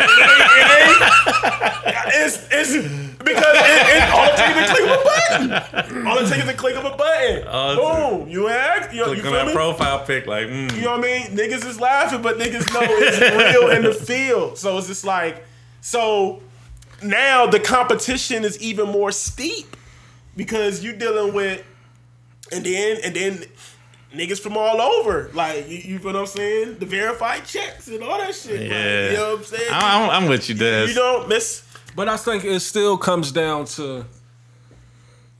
it ain't, it ain't it's it's because it, all it takes is a click of a button. All it takes is a click of a button. Oh, Boom. You act. You, you Click on feel that me? profile pic, like, mm. You know what I mean? Niggas is laughing, but niggas know it's real in the field. So it's just like, so now the competition is even more steep because you're dealing with, and then and then niggas from all over, like you, you feel what I'm saying? The verified checks and all that shit. like, Yeah. you know what I'm saying? I, I'm, I'm with you, Des. you don't miss. but I think it still comes down to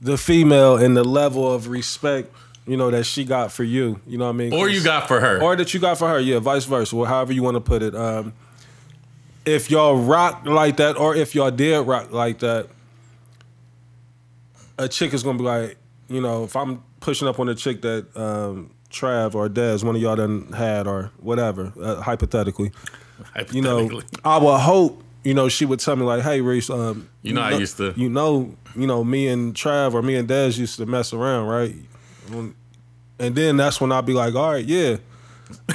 the female and the level of respect, you know, that she got for you. You know what I mean? or you got for her. or that you got for her, yeah, vice versa, or however you want to put it. Um, if y'all rock like that, or if y'all did rock like that, a chick is gonna be like, you know, if I'm pushing up on a chick that um, Trav or Dez, one of y'all done had or whatever, uh, hypothetically, you know. I would hope, you know, she would tell me like, hey, Reese, um, You know I used to- you know, you know, me and Trav or me and Dez used to mess around, right? And then that's when I'd be like, all right, yeah.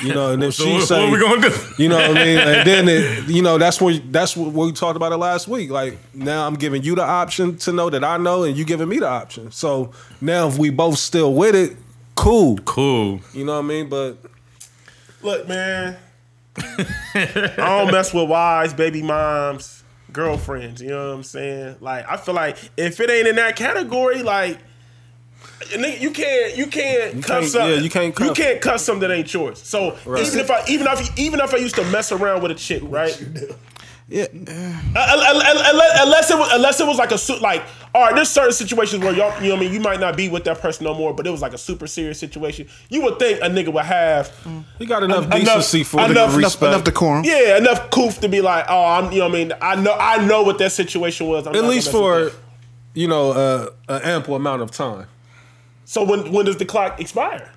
You know, and then So she what, say, what we gonna do? you know what I mean? And then it, you know, that's what that's what we talked about it last week. Like now I'm giving you the option to know that I know and you giving me the option. So now if we both still with it, cool. Cool. You know what I mean? But Look, man. I don't mess with wives, baby moms, girlfriends. You know what I'm saying? Like, I feel like if it ain't in that category, like, nigga, you can't, you can't cuss can't- something. yeah, you can't you can't cuff something that ain't yours. So Right. even if I, even if, even if I used to mess around with a chick, right? Yeah, Uh, unless, unless it was unless it was like a su- like all right, there's certain situations where y'all you know what I mean you might not be with that person no more, but it was like a super serious situation. You would think a nigga would have mm. He got enough Enough- decency for enough, respect. enough decorum. yeah enough coof to be like oh I'm you know what I mean I know I know what that situation was. I'm At least for you know uh, an ample amount of time. So when when does the clock expire?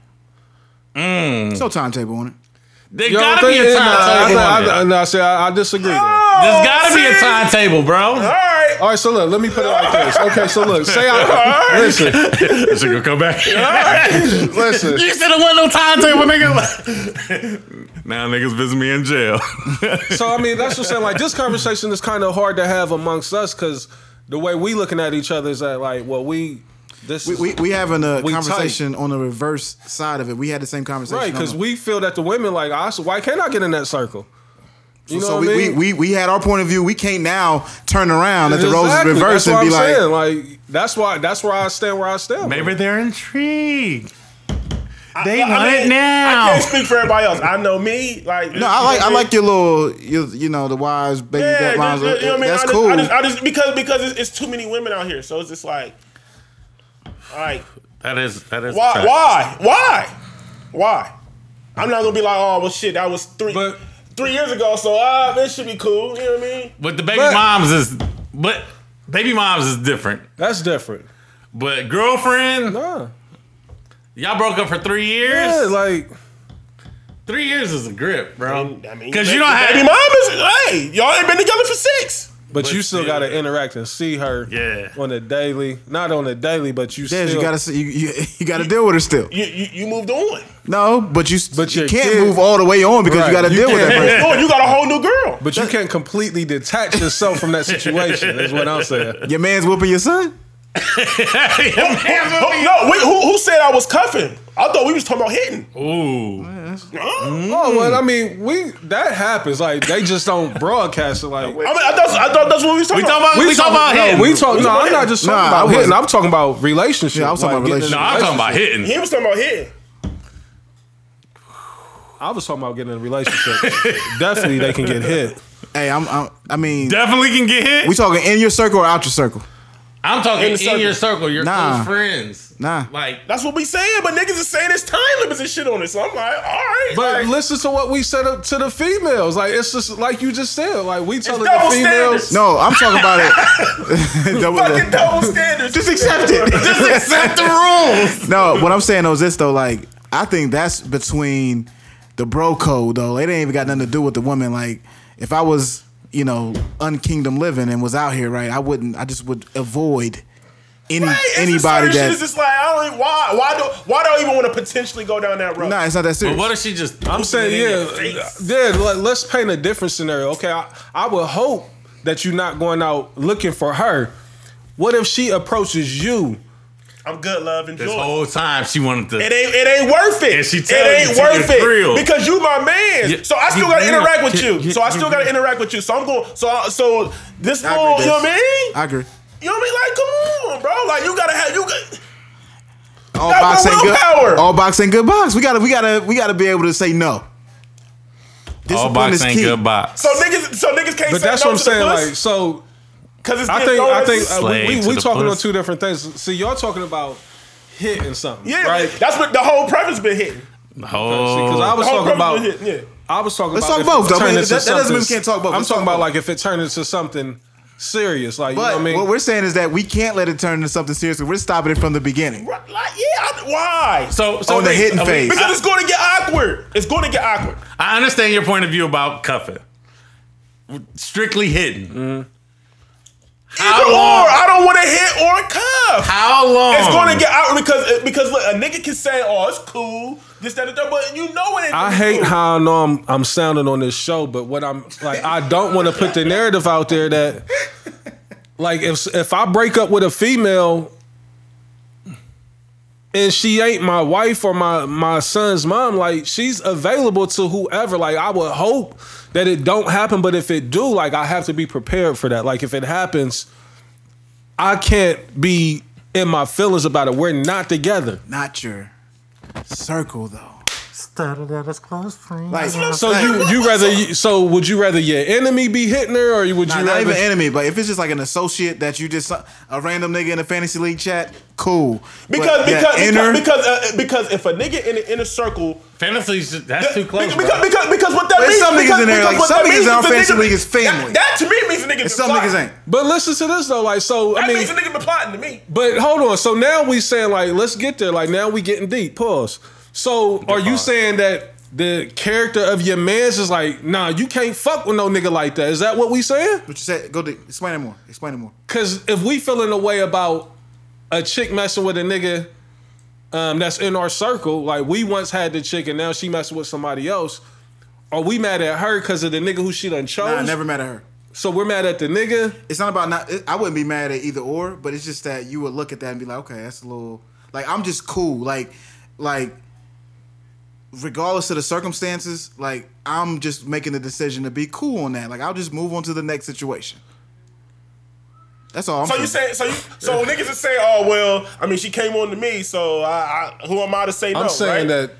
Mm. There's no timetable on it. There You don't gotta be a timetable. I, on. I, I, no, I, say, I, I disagree. there. There's gotta be a timetable, bro. All right. All right, so look, let me put it like this. Okay, so look, say I listen, This gonna come back. listen. You said there wasn't no timetable, nigga. now niggas visit me in jail. So I mean, that's what I'm saying. Like this conversation is kind of hard to have amongst us because the way we looking at each other is that like, well, we this We, is, we, we having a We conversation on the reverse side of it. We had the same conversation. right because we feel that the women like, I so why can't I get in that circle? You know so what we, I mean? we, we we had our point of view. We can't now turn around at the roles Exactly, reverse that's what and be I'm like, saying. like that's why that's where I stand where I stand. Maybe they're intrigued. They I want it mean, now. I can't speak for everybody else. I know me. Like no, I like I like your little, your, you know, the wise baby Yeah, that moms. just- you know what I mean? That's I just, cool. I just, I just because because it's, it's too many women out here, so it's just like, like That is that is why a why why why? I'm not gonna be like, oh well, shit, that was three But- three years ago, so ah, this should be cool. You know what I mean? But the baby But- moms is but baby moms is different. That's different. But girlfriend, Nah. y'all broke up for three years. Yeah, like three years is a grip, bro. I mean, Because ba- you don't have baby mom is hey, y'all ain't been together for six. But, But you still still. got to interact and see her Yeah. on a daily, not on a daily, but you Yes, still you gotta see- you, you, you gotta deal with her still. You you, you moved on. No, but you But you can't kid- move all the way on because Right, you gotta you deal with that person. No, you got a whole new girl. But you can't completely detach yourself from that situation. Is what I'm saying. Your man's whooping your son. No, wait, who, who said I was cuffing? I thought we was talking about hitting. Ooh. Oh well, I mean, we that happens. Like they just don't broadcast it. Like I mean, I thought I thought that's what we was talking We about. talking about we, talking about no, hitting. we talk. No, I'm not just talking Nah, I about hitting. I'm talking about relationship. Yeah, I was talking about getting in a no, I'm talking about hitting. he was talking about hitting. I was talking about getting in a relationship. Definitely, they can get hit. Hey, I'm, I'm I mean, Definitely can get hit. we talking in your circle or out your circle? I'm talking In in, the circle. your circle, your Nah. close friends. Nah. Like That's what we saying, but niggas is saying it's time limits and shit on it. So I'm like, all right. But like, listen to what we said up to the females. Like it's just like you just said. Like we telling the females. standards. No, I'm talking about it. Double- fucking double standards. Just accept it. just accept the rules. No, what I'm saying though is this though. Like, I think that's between the bro code though. It ain't even got nothing to do with the woman. Like, if I was, you know, unkingdom living and was out here, right, I wouldn't. I just would avoid any Right, anybody certain shit that. is just like I don't even, why why do why do I even want to potentially go down that road? Nah, it's not that But serious. what if she just? I'm saying, it in your yeah, face? yeah. Let, let's paint a different scenario. Okay, I, I would hope that you're not going out looking for her. What if she approaches you? I'm good, love, enjoy. This whole time she wanted to. It ain't it ain't worth it. And she it tell you ain't to worth it real. because you my man. Yeah, so I still get gotta real. interact with Get- you. get- so I still gotta real. interact with you. So I'm going. So I, so this I fool, agree, you know what I mean? I agree. You know what I mean? Like, come on, bro. Like you gotta have you. Got, All box ain't good. willpower. All box ain't good box. We gotta, we gotta, we gotta be able to say no. All box ain't key. good box. so niggas, so niggas can't But say that's no what I'm saying. Like so, because it's I think I think uh, we, we, we the talking on two different things. See, y'all talking about hitting something, yeah, right? That's what the whole premise been hitting. Because oh, I was The whole talking about. hitting. Yeah. I was talking Let's about talk if both, it though. turned That- into that doesn't mean we something- can't talk both. I'm Let's talking talk about both. like if it turned into something serious, like you But know what I mean. what we're saying is that we can't let it turn into something serious. We're stopping it from the beginning. Right, Like, yeah, I, why? so so On the wait, hitting phase. Because it's going to get awkward. It's going to get awkward. I understand your point of view about cuffing. Strictly hitting. Mm-hmm. How Either long? or, I don't want to hit or cuff. How long? It's going to get awkward because uh, because look, a nigga can say, "Oh, it's cool," this, that, and that, but you know it. I hate cool. how I know I'm I'm sounding on this show, but what I'm like, I don't want to put the narrative out there that, like, if if I break up with a female and she ain't my wife or my my son's mom, like, she's available to whoever. Like, I would hope that it don't happen, but if it do, like, I have to be prepared for that. Like, if it happens, I can't be in my feelings about it. We're not together. Not your circle though. Started out as close friends. Like, So you you rather you- so would you rather your enemy be hitting her or would you Nah, not rather even enemy, but if it's just like an associate that you just a random nigga in a fantasy league chat, cool. Because But because inner, because because, uh, because if a nigga in the inner circle fantasy that's too close. Because, bro. because, because what that There's means some niggas in there, like, some niggas means in our fantasy nigga- league is family. That, that to me means a nigga. and some niggas ain't. But listen to this though, like so I mean means a nigga been plotting to me. But hold on. So now we saying like, let's get there. Like now we getting deep. Pause. So are you saying that the character of your man's is like, nah, you can't fuck with no nigga like that? Is that what we saying? What you said? Go to, explain it more. Explain it more. Cause if we feeling a way about a chick messing with a nigga um, that's in our circle, like we once had the chick and now she messing with somebody else, are we mad at her because of the nigga who she done chose? Nah, I never met her. So we're mad at the nigga. It's not about not. I wouldn't be mad at either or, but it's just that you would look at that and be like, okay, that's a little. Like I'm just cool. Like, like, regardless of the circumstances, like I'm just making the decision to be cool on that. Like I'll just move on to the next situation. That's all. I'm So you saying. saying so you so niggas is saying, oh well, I mean she came on to me, so I, I who am I to say no? I'm saying right? that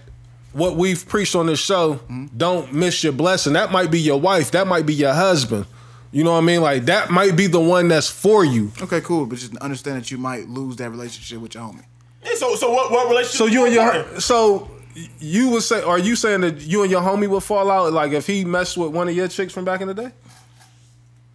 what we've preached on this show, don't miss your blessing. That might be your wife. That might be your husband. You know what I mean? Like that might be the one that's for you. Okay, cool, but just understand that you might lose that relationship with your homie. Yeah, so so what what relationship? So you and your important? so you would say, are you saying that you and your homie would fall out? Like if he messed with one of your chicks from back in the day?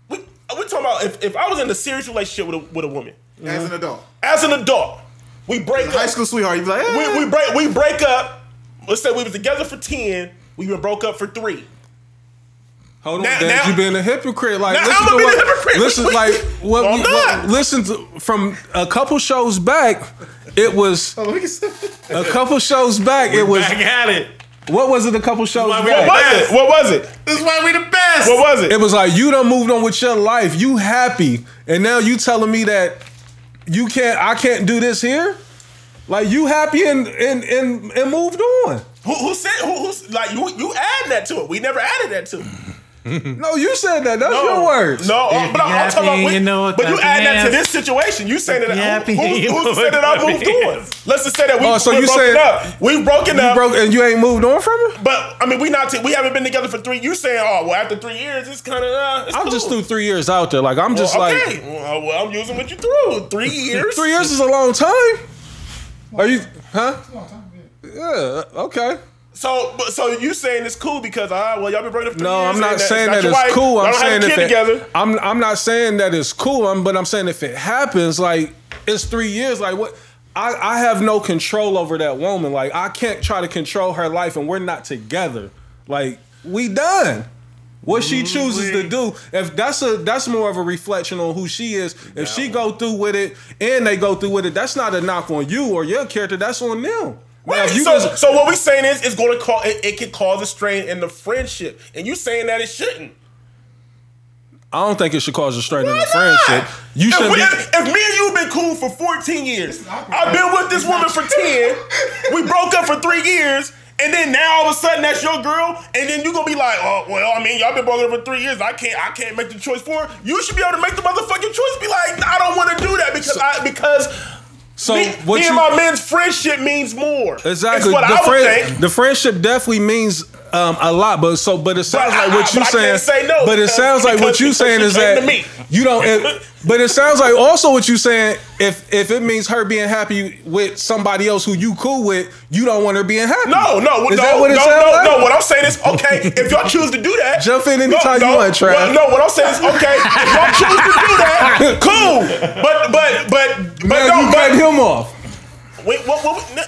we we talking about if, if I was in a serious relationship with a with a woman As an adult, as an adult, we break high school sweetheart, you be like, eh. we, we break we break up. Let's say we was together for ten. We've been broke up for three. Hold on, Now- Dad, now- you being a hypocrite. Like, Now, listen I'm to what, a hypocrite. listen, like what, No, we, I'm what- listen to from a couple shows back. It was Oh, look at- a couple shows back. It was Back at it. what was it? A couple shows why back. What was it? What was it? This is why we the best. What was it? It was like you done moved on with your life. You happy, and now you telling me that you can't. I can't do this here. Like you happy and and and, and moved on. Who, who said who, who's like you? You add that to it. We never added that to. it. No, you said that. That's No your words. No, If but I'm, you I'm talking about. happy, you know but you add that to this situation. You saying that? you happy, Who, you who, know said that I what moved on? Let's just say that we. Oh, so we're you broken saying- up. We broken You up. broke and you ain't moved on from it. But I mean, we not. T- we haven't been together for three. You saying, oh well, after three years, it's kind of. Uh, I'm cool. just through three years out there. Like I'm just okay. like well, well, I'm using what you threw. Three years. three years is a long time. Are you? Huh? Yeah. Okay. So, but, so you saying it's cool because ah, well, y'all been broken up. For No, I'm not saying not that it's wife. cool. I'm saying if it, together. I'm I'm not saying that it's cool. I'm, but I'm saying if it happens, like it's three years. Like what? I I have no control over that woman. Like I can't try to control her life, and we're not together. Like we done. What she chooses to do, if that's a that's more of a reflection on who she is. If she go through with it and they go through with it, that's not a knock on you or your character. That's on them. Now, Right. so, just- so what we saying is, it's going to cause it, it can cause a strain in the friendship, and you saying that it shouldn't. I don't think it should cause a strain in Why the friendship. not? You if, should we- be. if, if me and you have been cool for 14 years, I've been with this woman for 10. We broke up for three years. And then now all of a sudden that's your girl, and then you're gonna be like, oh well, I mean, y'all been broken up for three years. I can't, I can't make the choice for her. You should be able to make the motherfucking choice. Be like, I don't want to do that because I because So me, what me you and my men's friendship means more. exactly It's what the I would friend, think. the friendship definitely means um, a lot, but so but it sounds But like I- what you saying. say no but it sounds like what you saying is that you don't. It, but it sounds like also what you saying. If if it means her being happy with somebody else who you cool with, you don't want her being happy. No, no, is no, that what it no, sounds no, like? no. What I'm saying is, okay, if y'all choose to do that, Jump in anytime no, you want, Trav. well, No, what I'm saying is, okay, if y'all choose to do that, cool. But, but, but, but, Man, no, you but, cut him off. wait, what, what, we-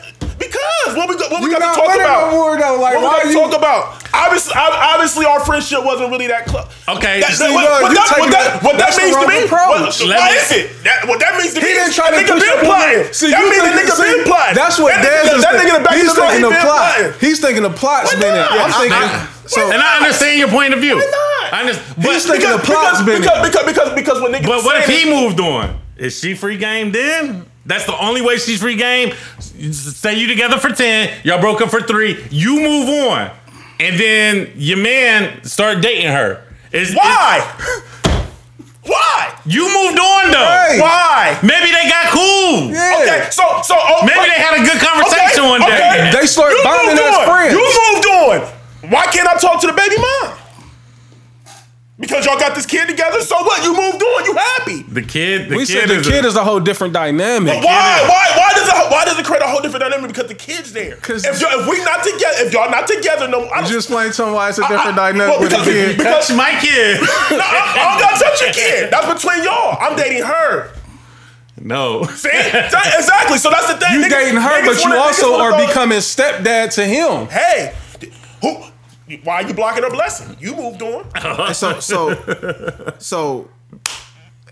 because what we got, what we You got to talk about? no more though. Like what we got to talk about? Obviously, obviously, our friendship wasn't really that close. Okay, That, see, that- what, what that, what that, what that means to me? approach. What, why me- is it? That, what that means to me? He didn't try to nigga push been up on you. See, that you means the think- nigga see, been plotting. That's what that Dez is that nigga in the back He's of the line, thinking of plot. He's thinking of plot spinning. not? I'm thinking. So and I understand your point of view. not? I understand, He's thinking because, of plot because, spinning. because, because, because, because when niggas but what if he moved on? Is she free game then? That's the only way she's free game. Say you together for 10, y'all broke up for three, you move on. And then your man start dating her. Is Why? Why? you moved on though. Hey. Why? Maybe they got cool. Yeah. Okay, so so oh, Maybe they had a good conversation one day. They start bonding as friends. You moved on. Why can't I talk to the baby mom? Because y'all got this kid together. So what? You moved on. You happy? The kid, the we kid said the is kid a, is a whole different dynamic. Why? Why? Why does it? Why does it create a whole different dynamic? Because the kid's there. 'Cause- if, y'all, if we not together, if y'all not together, no. I You don't, just explain to him why it's a different I- dynamic well, with a because- kid. because- touch my kid. no, I, I don't gotta touch your kid. That's between y'all. I'm dating her. no. See? Exactly. So that's the thing. You Niggas- dating her, but you wanna- also are becoming stepdad to him. Hey, who? Why are you blocking her blessing? You moved on. And so so so.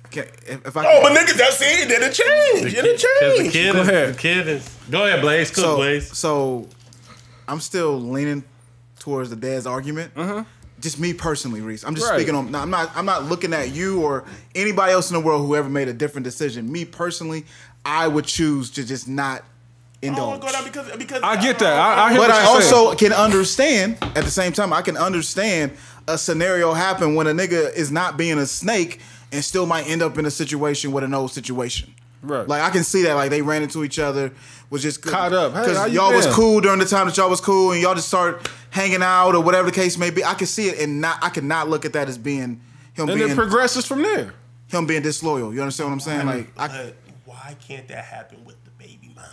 Okay, if, if I Oh, but niggas, that's it. Then it changed. Then it change. the changed. kid, Go is, ahead. the kid is. Go ahead, Blaze. Cook, so Blaze. so I'm still leaning towards the dad's argument. Uh-huh. Just me personally, Reese. I'm just Right. speaking on. no, I'm not. I'm not looking at you or anybody else in the world who ever made a different decision. Me personally, I would choose to just not I don't indulge. Oh, wanna go down because because I get that. I, I hear but what I you're saying. also can understand at the same time. I can understand a scenario happen when a nigga is not being a snake and still might end up in a situation with an old situation. Right. Like I can see that. Like they ran into each other, was just Caught up. Because you y'all was cool during the time that y'all was cool, and y'all just start hanging out or whatever the case may be. I can see it, and not I could not look at that as being him and being it progresses from there. him being disloyal. You understand what I'm saying? Like I But why can't that happen with the baby mom?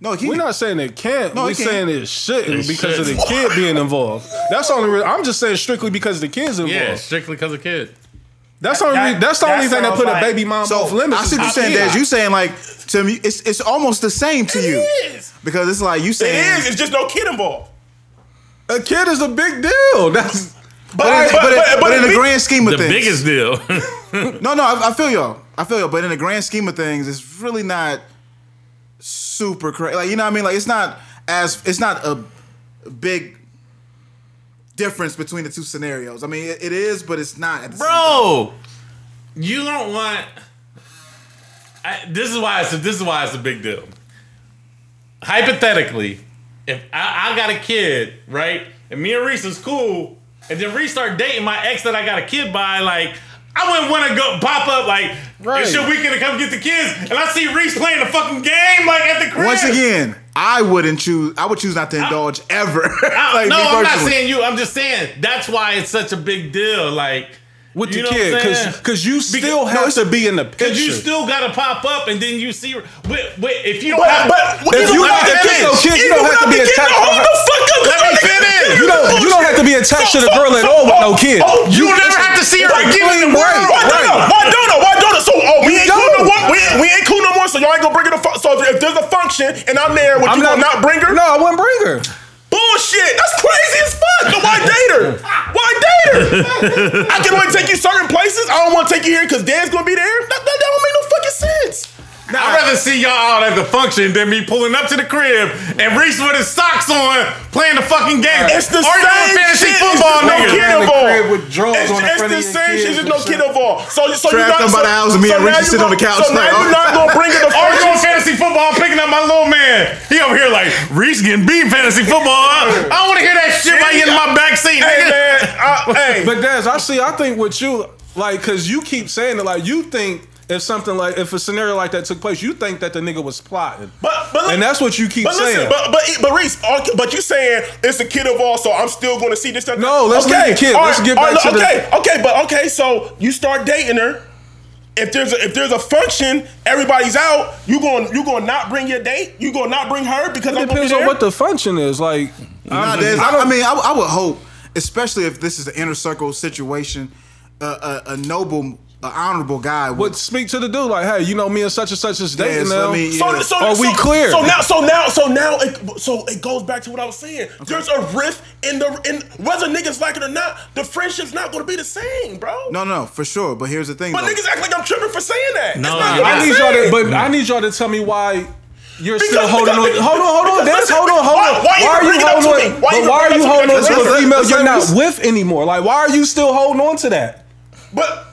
No, he We're not saying it can't. No, We're can't. saying it shouldn't It because of the kid being involved. That's the only. Re- I'm just saying strictly because the kid's involved. Yeah, strictly because of kid. That's the only. That- that's the that only thing that put like- a baby mom So off limits. I see is what you're saying, kid. Dad. You saying like to me, it's it's almost the same to you is. because it's like you It saying is. It's just no kid involved. A kid is a big deal. That's But, in, but, but, but in the it- grand scheme of The things, biggest deal. no, no, I, I feel y'all. I feel y'all. But in the grand scheme of things, it's really not super crazy. Like you know what I mean? Like it's not as it's not a big difference between the two scenarios. I mean, it, it is, but it's not. At the same time. Bro, you don't want. I, this is why it's a, this is why it's a big deal. Hypothetically, if I, I got a kid, right, and me and Reese is cool, and then Reese start dating my ex that I got a kid by, like. I wouldn't want to go pop up like Right. it's your weekend to come get the kids, and I see Reese playing the fucking game like at the crib. Once again, I wouldn't choose. I would choose not to indulge ever. I- like no, I'm not saying you. I'm just saying that's why it's such a big deal. Like with you the kid what I'm saying? because because you still no, have it's to be in the picture. Because you still gotta pop up, and then you see. Wait, wait, if you don't But, have, but If even you without got the a kids, kid, kid, you don't have to be the kid, attached- Hold the fuck up. Let me finish. You don't you don't have to be attached to the girl at all with no kid. Oh, you will never have to see her again in the world. Why don't? Why don't? Why don't? So oh, we ain't cool no more. We ain't, cool no more. So y'all ain't gonna bring her to. Fu- so if, if there's a function and I'm there, would you gonna not bring her? No, I wouldn't bring her. Bullshit. That's crazy as fuck. Why date her? Why date her? I can only take you certain places. I don't want to take you here because Dan's gonna be there. That, that, that don't make no fucking sense. I'd rather see y'all out at the function than me pulling up to the crib and Reese with his socks on playing the fucking game. It's the Or you same fantasy shit. football, It's just no nigga. kid the crib with drawers It's, on in it's front the of your same kids shit. There's and no shit. kid involved. So, so you Trapped not, up by the house and me and now Richie you sitting on the couch So like, now you're not gonna bring her to Or you functions. on fantasy football I'm picking up my little man. He over here like, Reese getting beat fantasy football. I don't want to hear that shit while you in my back seat, Hey nigga. man, I, hey. But Daz, I see. I think with you, like, cause you keep saying it, like, you think if something like if a scenario like that took place, you think that the nigga was plotting, But, but and that's what you keep But saying. listen, but but but Reese, okay, but you saying it's a kid of all, so I'm still going to see this stuff. No, let's leave the kid. all Let's get back all to the- okay, okay, but okay. So you start dating her. If there's a, if there's a function, everybody's out. You going you going to not bring your date? You going to not bring her because I'm it gonna be depends there? on what the function is. Like, Nah, I'm- I I, I mean, I, I would hope, especially if this is an inner circle situation, uh, a, a noble, a honorable guy would. would speak to the dude like, hey, you know, me and such and such is dating Yes, now. I mean, So, so, Are we so- clear? So now, so now, so now, it, so it goes back to what I was saying. There's a rift in the in whether niggas like it or not. The friendship's not going to be the same, bro. no, no, for sure. But here's the thing. But though. niggas act like I'm tripping for saying that. No, It's not I I'm need y'all to, but I need y'all to tell me why you're Because- still holding because- on. Hold on, hold on, because Dez. listen, Hold on, hold why- on. why are you bring it up to holding on? Why But why are you up to me? holding on Let's to say- a female you're say not with anymore? Like, why are you still holding on to that? But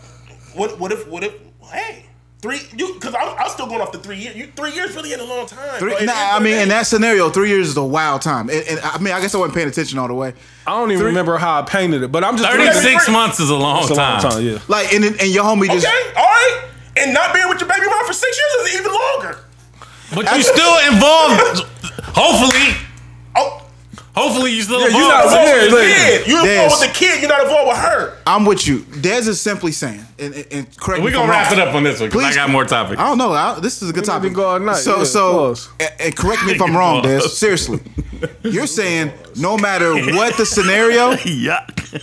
what what if what if hey three you because I'm, I'm still going off the three years. You three years really ain't a long time. Three, nah, I mean, in that scenario, three years is a wild time. And, and I mean, I guess I wasn't paying attention all the way. I don't even remember how I painted it, but I'm just Thirty six months is a long It's a long time. time, yeah. Like, and and your homie just. okay, all right, and not being with your baby mom for six years is even longer. But you still involved. hopefully, Hopefully you still Yeah, involved. You're not- Involved with the kid. You Des. involved with the kid. You're not involved with her. I'm with you. Des is simply saying, and, and- and correct We're me if gonna I'm wrap wrong. it up on this one because I got more topics. I don't know. I, this is a good We topic. go all night. So, Yeah, so, and, and correct me if I'm wrong, Des. Seriously, you're saying no matter what the scenario, Yuck.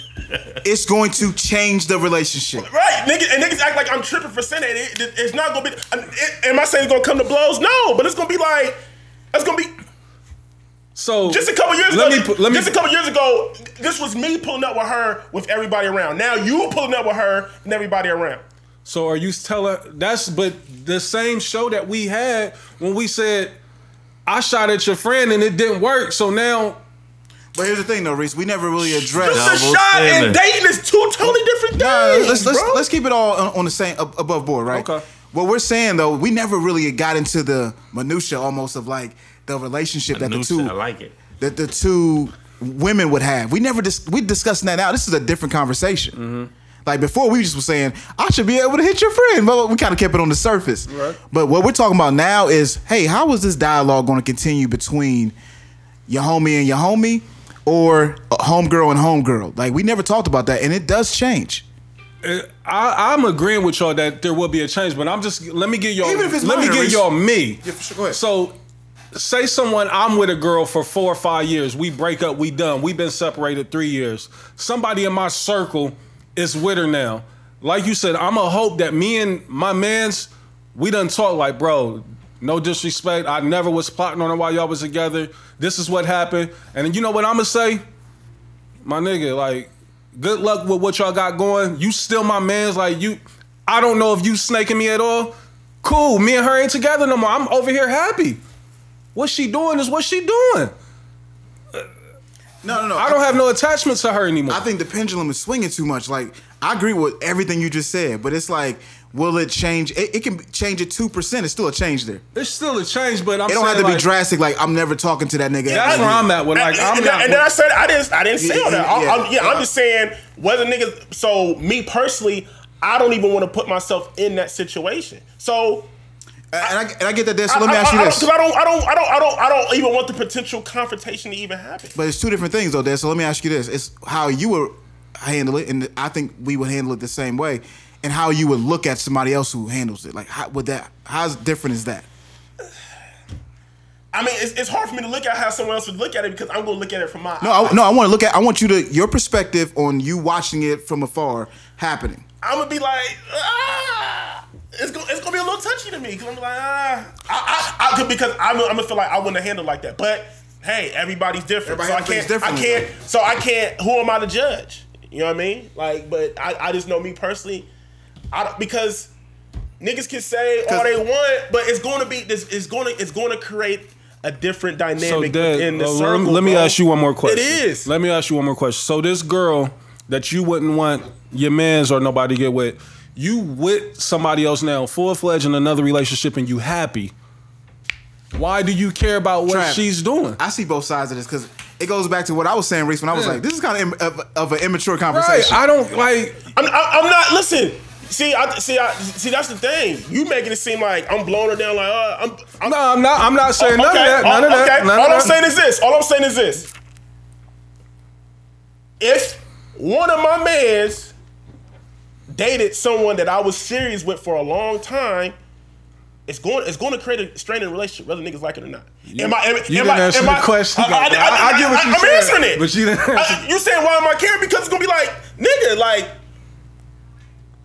it's going to change the relationship. Right, niggas, and niggas act like I'm tripping for saying that. It, it- it's not gonna be. It, am I saying it's gonna come to blows? No, but it's gonna be like it's gonna be So just a couple years let ago. Me, put- let me. just a couple years ago, this was me pulling up with her with everybody around. Now you pulling up with her and everybody around. So are you telling that's but the same show that we had when we said I shot at your friend and it didn't work. So now But here's the thing, though, Reese. We never really addressed. Just a shot standard. and dating is two totally different Nah, things. let's let's bro. let's keep it all on, on the same above board, right? Okay. What we're saying though, we never really got into the minutia almost of like the relationship that the Noosa, two I like it. that the two women would have. We never dis- we discussing that now. This is a different conversation. Mm-hmm. Like before, we just were saying I should be able to hit your friend, but we kind of kept it on the surface. Right. But what we're talking about now is, hey, how is this dialogue going to continue between your homie and your homie, or homegirl and homegirl? Like we never talked about that, and it does change. I, I'm agreeing with y'all that there will be a change, but I'm just let me get y'all Even if it's let me get y'all me. Yeah, for sure. Go ahead. So say someone I'm with a girl for four or five years. We break up, we done. We've been separated three years. Somebody in my circle is with her now. Like you said, I'm a hope that me and my mans, we done talk like, bro, no disrespect. I never was plotting on her while y'all was together. This is what happened. And you know what I'm gonna say? My nigga, like, good luck with what y'all got going. You still my mans, like you I don't know if you snaking me at all. Cool, me and her ain't together no more. I'm over here happy. What she doing is what she doing. No, no, no. I don't have no attachment to her anymore. I think the pendulum is swinging too much. Like I agree with everything you just said, but it's like, will it change? It, it can change it two percent. It's still a change there. it's still a change, but I'm It don't have saying, to be drastic. Like I'm never talking to that nigga. That's where I'm at with like and, I'm and, not. and then I said I didn't I didn't say all that. I, Yeah, I, yeah, I'm just saying whether niggas. So me personally, I don't even want to put myself in that situation. So And I, and I get that. There, so let me ask you this. because I don't, I don't, I don't, I don't, I don't even want the potential confrontation to even happen. But it's two different things though, Dad. So let me ask you this: It's how you would handle it, and I think we would handle it the same way, and how you would look at somebody else who handles it. Like, how would that? How's different is that? I mean, it's, it's hard for me to look at how someone else would look at it because I'm going to look at it from my No, I, no. I want to look at. I want you to your perspective on you watching it from afar happening. I'm gonna be like, ah, it's gonna, it's gonna be a little touchy to me because I'm like, ah, I, I, I could because I'm, I'm gonna feel like I wouldn't have handled like that. But hey, everybody's different, Everybody so I can't, I differently, can't, so I can't. Who am I to judge? You know what I mean? Like, but I, I just know me personally, I because niggas can say all they want, but it's gonna be this, it's gonna, it's gonna create a different so dynamic in the uh, circle. let, me, let me ask you one more question. It is. Let me ask you one more question. So this girl that you wouldn't want your man's or nobody to get with, you with somebody else now, full fledged in another relationship, and you happy. Why do you care about what Trav, she's doing? I see both sides of this because it goes back to what I was saying, Reese. When I was Yeah. like, this is kind of, of, of an immature Right. conversation. I don't like. I'm, I- I'm not. Listen. See, I see. I see. That's the thing. You making it seem like I'm blowing her down. Like, uh, I'm. I'm No, I'm not. I'm not saying none of that. None oh, of that. okay. None All of I'm that. saying is this. All I'm saying is this. If one of my mans dated someone that I was serious with for a long time, it's going it's going to create a straining relationship, whether niggas like it or not. am I? Am, you am didn't I, answer am the I- question, I, I, bro. I, I- I get what I, you I'm answering it. but you didn't I- answer- you saying why am I caring? Because it's gonna be like nigga, like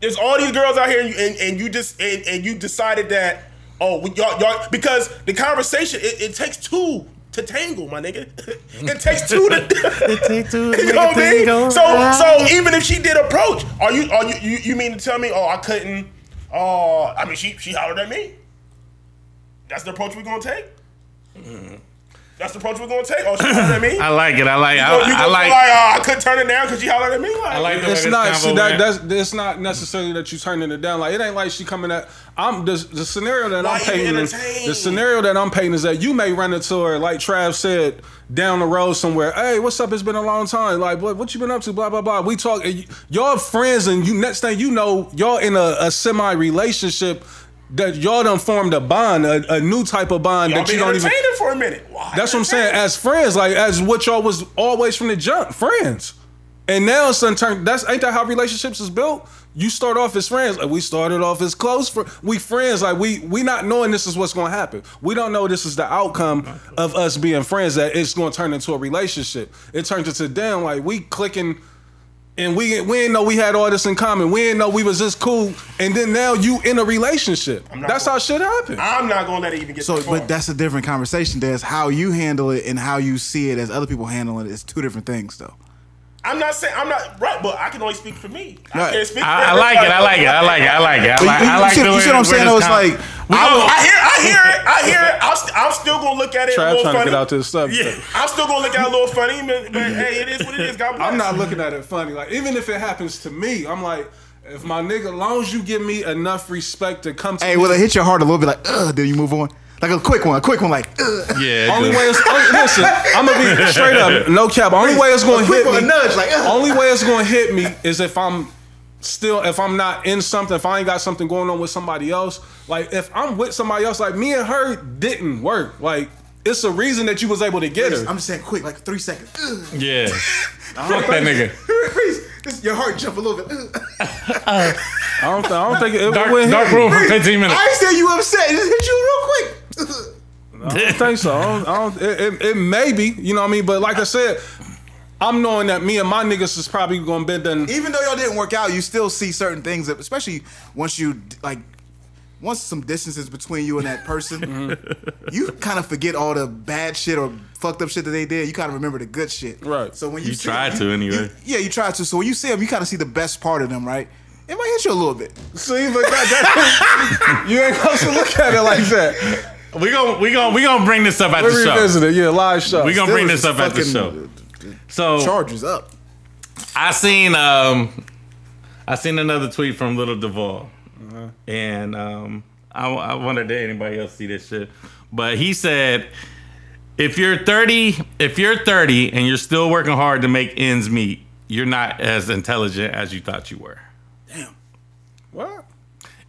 there's all these girls out here, and you, and, and you just and, and you decided that oh y'all y'all because the conversation it, it takes two to tangle, my nigga. it takes two to. it takes two. you know what I mean? So so even if she did approach, are you are you you, you mean to tell me oh I couldn't? Oh, I mean she she hollered at me. That's the approach we're gonna take. Mm-hmm. That's the approach we're gonna take. Oh, she hollered at me. I like it. I like. You I, you I like. like oh, ah, I couldn't turn it down because she hollered at me. Like, I like the It's this not. See, that, that's it's not necessarily that you turning it down. Like it ain't like she coming at. I'm the the scenario that Why I'm painting. is- The scenario that I'm painting is that you may run into her, like Trav said, down the road somewhere. Hey, what's up? It's been a long time. Like, what, what you been up to? Blah blah blah. We talk. Y'all friends, and you next thing you know, y'all in a, a semi relationship. That y'all done formed a bond, a, a new type of bond Y'all that you don't even. for a minute. Why That's what I'm saying. As friends, like as what y'all was always from the jump, friends. And now son turn that's ain't that how relationships is built? You start off as friends. Like we started off as close fr- we friends. Like we we not knowing this is what's gonna happen. We don't know this is the outcome of us being friends, that it's gonna turn into a relationship. It turns into damn like we clicking and we we didn't know we had all this in common. We didn't know we was this cool. And then now you in a relationship. That's gonna- how shit happen. I'm not gonna let it even get So, that but that's a different conversation. There's how you handle it and how you see it as other people handle it. It's two different things, though. I'm not saying I'm not right, but I can only speak for me. I can't speak. I, I like it. I like it. I like it. I like it. I like, you- I you like see- the you way see what I'm where saying, this though? It's com- like, I will- I hear, I hear it, I hear it. I'm, st- I'm still gonna look at it a Trav little trying to get out to the subject. Yeah. I'm still gonna look at it a little funny, but, but hey, it is what it is. God bless. I'm not looking at it funny. Like even if it happens to me, I'm like, if my nigga, long as you give me enough respect to come to Hey, me, will it hit your heart a little bit like, ugh, then you move on? Like a quick one, a quick one, like, ugh. Yeah. only good. way it's oh, listen, I'm gonna be straight up, no cap. Only way it's gonna a quick hit one, me, a nudge, like, ugh. only way it's gonna hit me is if I'm still, if I'm not in something, if I ain't got something going on with somebody else. Like if I'm with somebody else, like me and her didn't work. Like it's a reason that you was able to get her. I'm just saying quick, like three seconds. Ugh. Yeah. Fuck that nigga. Reese, just your heart jump a little bit. Ugh. I don't, th- I don't think it, it Dark, wouldn't dark me. room for 15 minutes. I ain't saying you upset. It just hit you real quick. Ugh. I don't think so. I don't, I don't, it, it, it may be, you know what I mean? But like I said, I'm knowing that me and my niggas is probably gonna be done. Even though y'all didn't work out, you still see certain things, that, especially once you like. Once some distances between you and that person, Mm-hmm. you kind of forget all the bad shit or fucked up shit that they did. You kind of remember the good shit. Right. So when you, You see try to anyway. you- yeah, you try to. So when you see them, you kind of see the best part of them, right? It might hit you a little bit. See, but that, that, you ain't supposed to look at it like that. We gon' we gon' we gonna bring this up at We the show. it, yeah, live show. We gonna Still bring this up at the show. So Charges up. I seen um I seen another tweet from Lil Duval, and um I, I wonder did anybody else see this shit, but he said if you're 30 if you're 30 and you're still working hard to make ends meet, you're not as intelligent as you thought you were. Damn. what?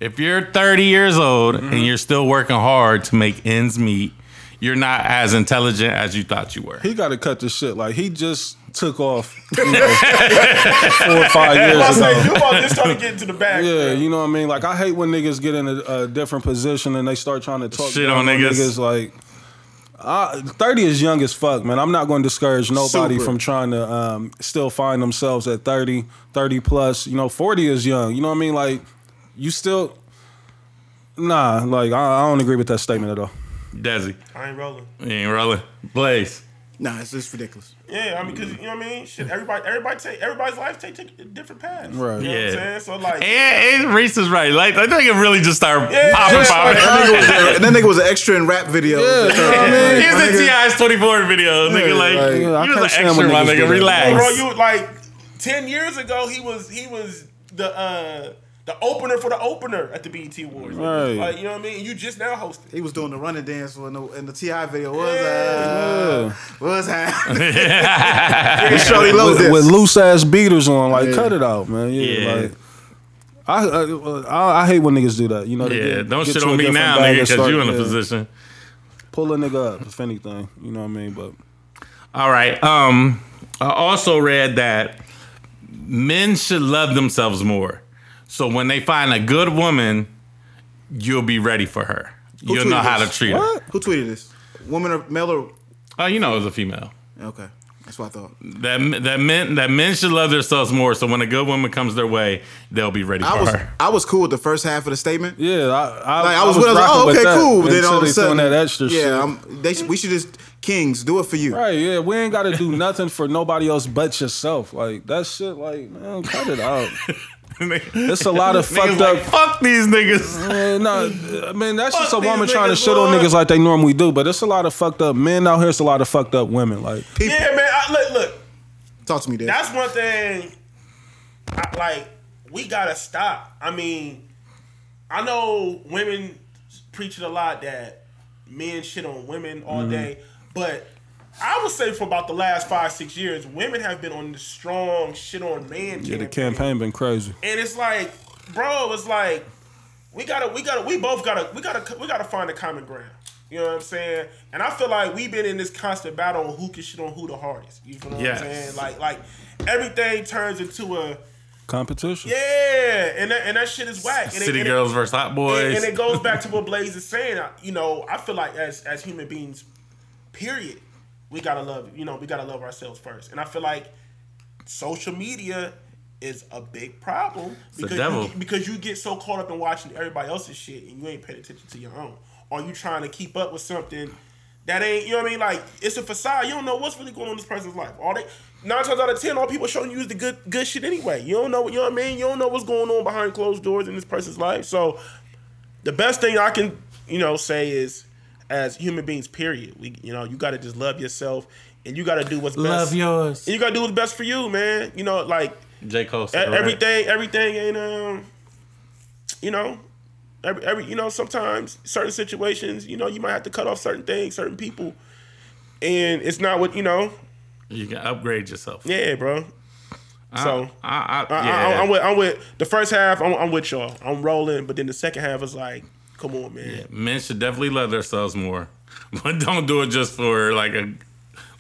If you're 30 years old and you're still working hard to make ends meet, you're not as intelligent as you thought you were. He got to cut the shit. Like he just took off you know, four or five years ago. saying, you about just trying to get into the bag. Yeah, you know what I mean. Like I hate when niggas get in a, a different position and they start trying to talk Shit down on niggas. Like, I, thirty is young as fuck, man. I'm not going to discourage nobody Super. from trying to um, still find themselves at 30, 30 plus. You know, forty is young. You know what I mean? Like, you still. Nah, like I, I don't agree with that statement at all. Desi, I ain't rolling. you ain't rolling. Blaze. Nah, it's just ridiculous. Yeah, I mean, cause you know what I mean. Shit, everybody, everybody take everybody's life take, take different paths. Right. You know Yeah. what I'm saying? So like, And, and Reese is right. Like I think it really just started Yeah, popping, just popping. That nigga was a, and that nigga was an extra in rap videos. Yeah, you know what I mean? He's My in T.I.'s 24 video, nigga. Like, like, Yeah, I you can't was an extra, when my nigga. Relax. bro, you like ten years ago he was he was the uh the opener for the opener at the BET Awards. Right. Like you know what I mean? You just now hosted. He was doing the running dance in the, in the T.I. video. Was Yeah. uh, was happening? Shorty loves with, with loose ass beaters on. Like, Yeah. cut it out, man. Yeah, Yeah. like. I, I I I hate when niggas do that. You know, they Yeah, get- don't get shit on me now, bag nigga, because start- you in a position. Pull a nigga up, if anything. You know what I mean? But All right. Um, I also read that men should love themselves more. So when they find a good woman, you'll be ready for her. You'll know tweeted how to this? treat her. Who tweeted this? Woman or male or? Oh, you know, it was a female. Okay, that's what I thought. That that men that men should love themselves more. So when a good woman comes their way, they'll be ready for I was her. I was cool with the first half of the statement. Yeah, I, I, Like I was, with, I was like, oh, with okay, cool. But then all of a sudden, throwing that extra yeah, shit. I'm, they should, we should just kings do it for you. Right, yeah, we ain't got to do nothing for nobody else but yourself. Like that shit, like man, cut it out. It's a lot of Niggas fucked like, up. fuck these niggas. Man, no, I mean that's just a woman trying to shit on niggas like they normally do. But it's a lot of fucked up men out here. It's a lot of fucked up women. Like People, Yeah, man. I, look, look. talk to me, Dad. That's one thing. I, like we gotta stop. I mean, I know women preach it a lot that men shit on women all Mm-hmm. day, but I would say for about the last five six years, women have been on the strong shit on man yeah, the campaign. campaign been crazy. And it's like, bro, it's like we gotta, we gotta, we both gotta, we gotta, we gotta find a common ground. You know what I'm saying? And I feel like we've been in this constant battle on who can shit on who the hardest. You feel what Yes. I'm saying? Like, like everything turns into a Competition. yeah, and that, and that shit is whack. And it- City and it- girls versus hot boys. and, and it goes back to what Blaze is saying. You know, I feel like as as human beings, period, we gotta love. You know, we gotta love ourselves first. And I feel like social media is a big problem because. You, because you get so caught up in watching everybody else's shit and you ain't paying attention to your own. Or you trying to keep up with something that ain't. You know what I mean? Like it's a facade. You don't know what's really going on in this person's life. All they. Nine times out of ten, all people showing you is the good good shit anyway. You don't know, you know what I mean. You don't know what's going on behind closed doors in this person's life. So, the best thing I can, you know, say is, as human beings, period. We, you know, you got to just love yourself, and you got to do what's best. Love yours. And you got to do what's best for you, man. You know, like J. Cole e- said it right. everything, everything ain't um, you know, every every you know sometimes certain situations, you know, you might have to cut off certain things, certain people, and it's not what you know. You can upgrade yourself. Yeah, bro. So. I, I, I, yeah. I, I'm with. I'm with the first half. I'm, I'm with y'all. I'm rolling, but then the second half is like, come on, man. Men should definitely love themselves more, but don't do it just for like a.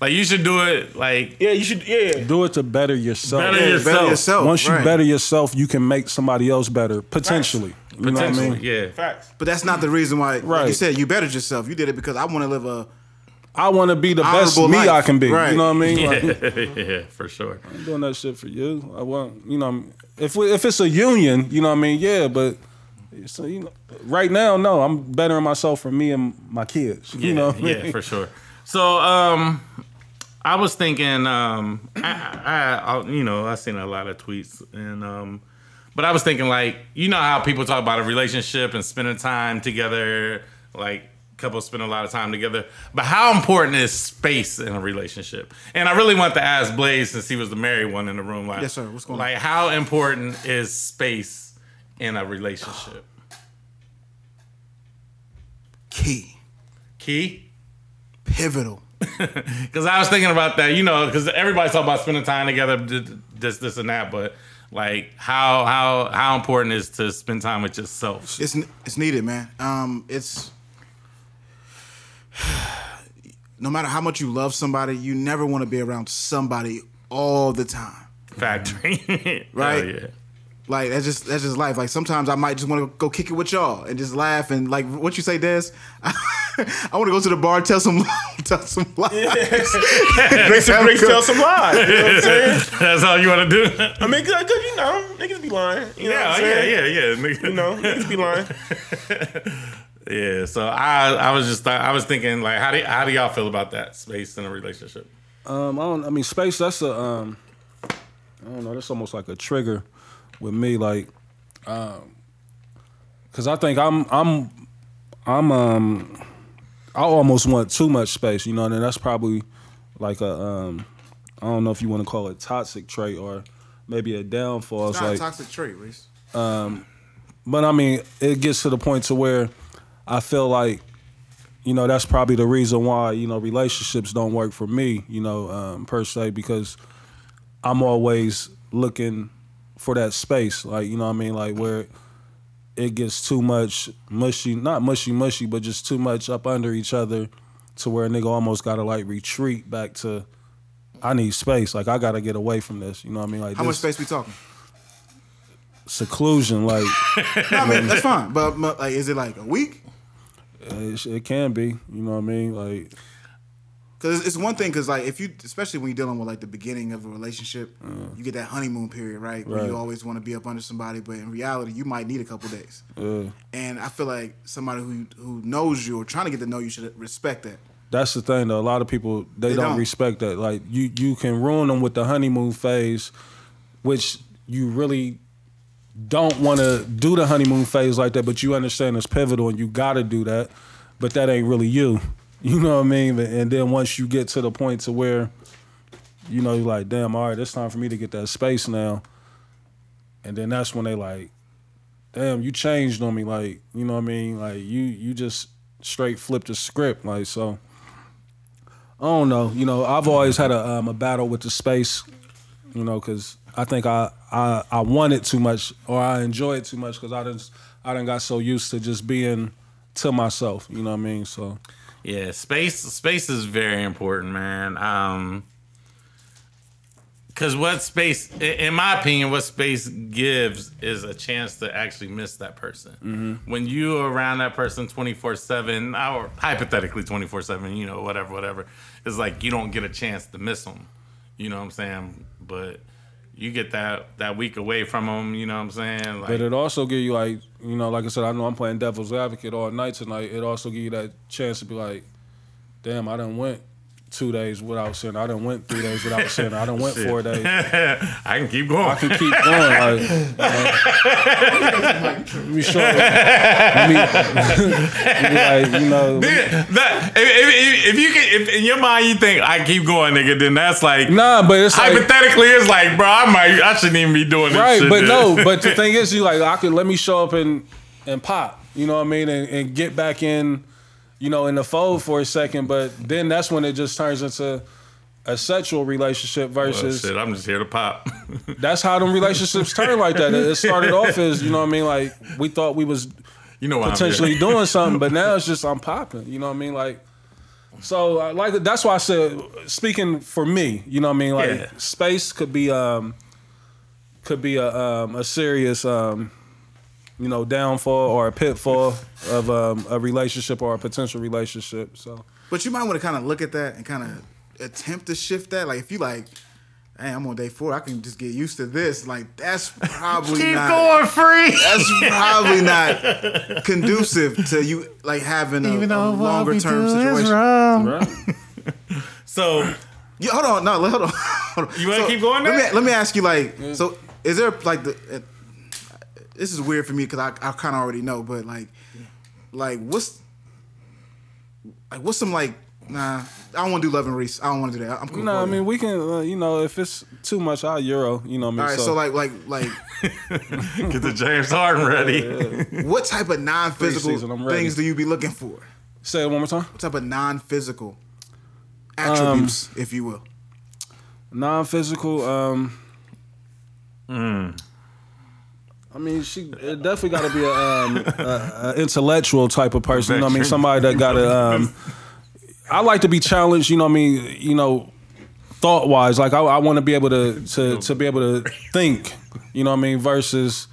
Like you should do it like Yeah, you should. Yeah, Do it to better yourself. better Yeah, yourself. better yourself. Once you better yourself, you can make somebody else better potentially. You know what I mean? yeah. facts. But that's not the reason why. Like you said, you bettered yourself. You did it because I want to live a. I want to be the best Honorable me life. I can be. Right. You know what I mean? Like, yeah, for sure. I'm doing that shit for you. I want, you know, if we, if it's a union, you know what I mean? Yeah, but so, you know, right now, no, I'm bettering myself for me and my kids. You Yeah, know, what I yeah, mean? for sure. So, um, I was thinking, um, I, I, I, you know, I seen a lot of tweets, and um, but I was thinking, like, you know how people talk about a relationship and spending time together, like couples spend a lot of time together. But how important is space in a relationship? And I really want to ask Blaze, since he was the married one in the room, like, Yes, sir. What's going on? like, how important is space in a relationship? Key, Key. pivotal. Because I was thinking about that, you know, because everybody's talking about spending time together, this, this, and that. But like, how how how important is to spend time with yourself? It's it's needed, man. Um, it's no matter how much you love somebody, you never want to be around somebody all the time. Factory, Right. Yeah. Like that's just that's just life. Like sometimes I might just want to go kick it with y'all and just laugh and like what you say, Des. I want to go to the bar, tell some tell some lies. Drink some, drink, tell some lies. You know what I'm saying? That's all you want to do? I mean, because you know, niggas be lying. You know what yeah, I'm yeah, yeah, yeah. nigga. You know, niggas be lying. Yeah. So I I was just I was thinking like, how do how do y'all feel about that space in a relationship? Um, I don't. I mean, space. That's a. Um, I don't know. That's almost like a trigger with me. Like, um, because I think I'm. I'm. I'm. Um. I almost want too much space. You know, and that's probably like a. Um. I don't know if you want to call it toxic trait or maybe a downfall. It's It's not a like, toxic trait, Reese. Um, but I mean, it gets to the point to where I feel like, you know, that's probably the reason why you know relationships don't work for me. You know, um, per se, because I'm always looking for that space. Like, you know, what I mean, like where it gets too much mushy, not mushy mushy, but just too much up under each other, to where a nigga almost gotta like retreat back to. I need space. Like I gotta get away from this. You know what I mean? Like How much this space we talking? seclusion. Like No, I mean that's fine. But, but like, is it like a week? it, it can be. You know what I mean? Like. Because it's one thing, because like if you, especially when you're dealing with like the beginning of a relationship, uh-huh. you get that honeymoon period, right? Where you always want to be up under somebody, but in reality, you might need a couple days. And I feel like somebody who who knows you or trying to get to know you should respect that. that's the thing though. A lot of people they, They don't, don't. respect that. Like you you can ruin them with the honeymoon phase, which you really don't want to do the honeymoon phase like that. But you understand it's pivotal and you got to do that. But that ain't really you. You know what I mean? And then once you get to the point to where, you know, you're like, damn, all right, it's time for me to get that space now. And then that's when they like, damn, you changed on me. Like, you know what I mean? Like you you just straight flipped the script. Like so. I don't know. You know, I've always had a um, a battle with the space. You know, because I think I, I I want it too much or I enjoy it too much because I just I done got so used to just being to myself. You know what I mean? So Yeah, space space is very important, man. Um cuz what space in my opinion what space gives is a chance to actually miss that person. When you are around that person 24/7 or hypothetically 24/7, you know, whatever whatever. It's like you don't get a chance to miss them. You know what I'm saying? But you get that that week away from them, you know what I'm saying? Like But it also give you like, you know, like I said, I know I'm playing devil's advocate all night tonight. It also give you that chance to be like, damn, I didn't went two days without sin. I done went three days without sin. I done went four days. I can keep going. I can keep going. Like, you know, me sure. Like, you know, that, if, if, if you can, if in your mind you think I keep going, nigga, then that's like nah, but it's like, hypothetically, it's like, bro, I might, I shouldn't even be doing this. right, but no, but the thing is, you like, I could let me show up and and pop. You know what I mean, and, and get back in, you know, in the fold for a second. But then that's when it just turns into a sexual relationship Well, versus shit, I'm just here to pop. that's how them relationships turn like that. It started off as you know what I mean, like we thought we was you know potentially doing something, but now it's just I'm popping. You know what I mean? Like, so uh, like that's why I said speaking for me. You know what I mean? Like Yeah. space could be um could be a um, a serious um you know downfall or a pitfall of um, a relationship or a potential relationship. So But you might want to kind of look at that and kind of attempt to shift that. Like if you like, hey, I'm on day four, I can just get used to this. Like that's probably Keep not. going free. That's probably not conducive to you like having a, a longer term situation. right. So Yeah, hold on, no, hold on. Hold on. You wanna keep going Let me let me ask you, like, so is there like the? This is weird for me because I, I kind of already know, but like, like what's like what's some like? Nah, I don't want to do Love and Reese. I don't want to do that. I'm cool. no, I mean we can. Uh, you know, if it's too much, I euro. You know what I mean? all right. So, like, like, like, get the James Harden ready. what type of non-physical Preseason, things do you be looking for? Say it one more time. What type of non-physical attributes, if you will? Non-physical. Um, Hmm. I mean, she it definitely got to be a, um, a, a intellectual type of person. You know what I mean? Somebody that got to. Um, I like to be challenged. You know what I mean? You know, thought wise. Like I, I want to be able to to to be able to think. You know what I mean? Versus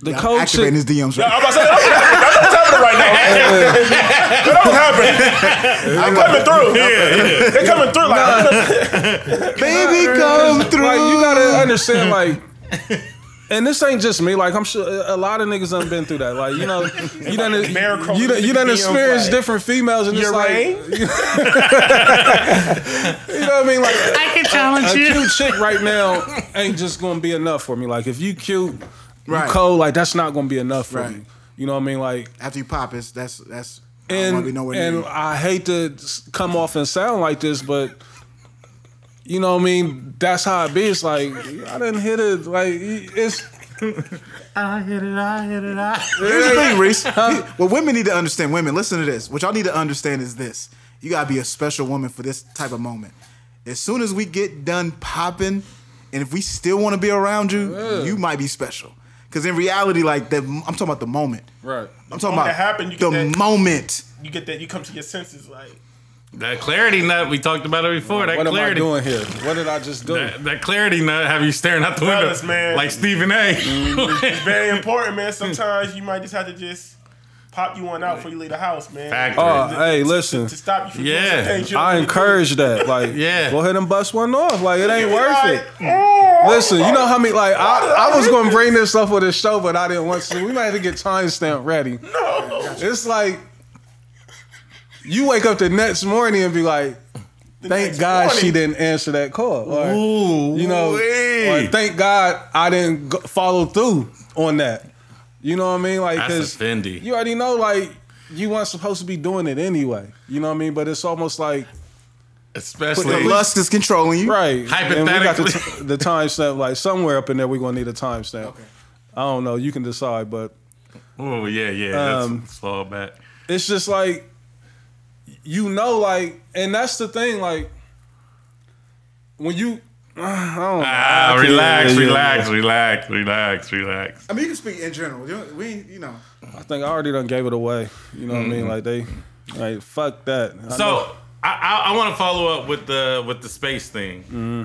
the I'm coach. activating his DMs right. I'm about to say that's, that's what's happening right now. that was happening. I'm coming through. Yeah, yeah. They're coming through like Baby, come through. like you gotta understand, like, and this ain't just me. Like I'm sure a lot of niggas done been through that. Like you know, you done Miracle you done, you done DMs, experienced like, different females, and it's Your like, reign? you know what I mean? Like I can challenge a you. cute chick right now ain't just gonna be enough for me. Like if you cute, you Right. cold, like that's not gonna be enough for Right. me. You know what I mean? Like After you pop, it's that's that's. I don't wanna and be and. I hate to come off and sound like this, but you know what I mean. That's how it be. It's like I didn't hit it. Like it's I hit it. I hit it. I. Here's the thing, Reese. What women need to understand, women, listen to this. What y'all need to understand is this: you gotta be a special woman for this type of moment. As soon as we get done popping, and if we still want to be around you, you might be special. Because in reality, like the, I'm talking about the moment. right. I'm talking moment about happened, you the that- moment. you get that you come to your senses like That clarity nut. We talked about it before. That What am I doing here? What did I just do? That, that clarity nut have you staring out the Fellas, window man. like Stephen A. Mm-hmm. very important, man. Sometimes you might just have to just pop you one out before you leave the house, man. Factory. Oh, hey, listen. To stop you from Yeah. doing some you I really encourage that. Like, Yeah. go ahead and bust one off. Like, it ain't do. worth Like, it. oh, Listen, you know how many like I, I was gonna bring this up for the show, but I didn't want to. We might have to get timestamp ready. no. It's like you wake up the next morning and be like, "Thank next God she didn't answer that call," or Ooh, you know, or "Thank God I didn't go, follow through on that." You know what I mean? Like, That's because offending. you already know, like, you weren't supposed to be doing it anyway. You know what I mean? But it's almost like especially The Especially lust is controlling you. right. And we got the, Hypothetically. t- the timestamp. Like somewhere up in there, we're gonna need a timestamp. I don't know. You can decide, but Oh yeah, yeah. That's, Um, that's fall back. it's just like you know like and that's the thing like when you I don't know. Ah, I can't- relax, yeah, yeah, relax, relax, relax, relax. I mean, you can speak in general. You know, we, you know. I think I already done gave it away. You know what I mean? Like they, like fuck that. I know- Mm-hmm. So I I, I want to follow up with the with the space thing. Mm-hmm.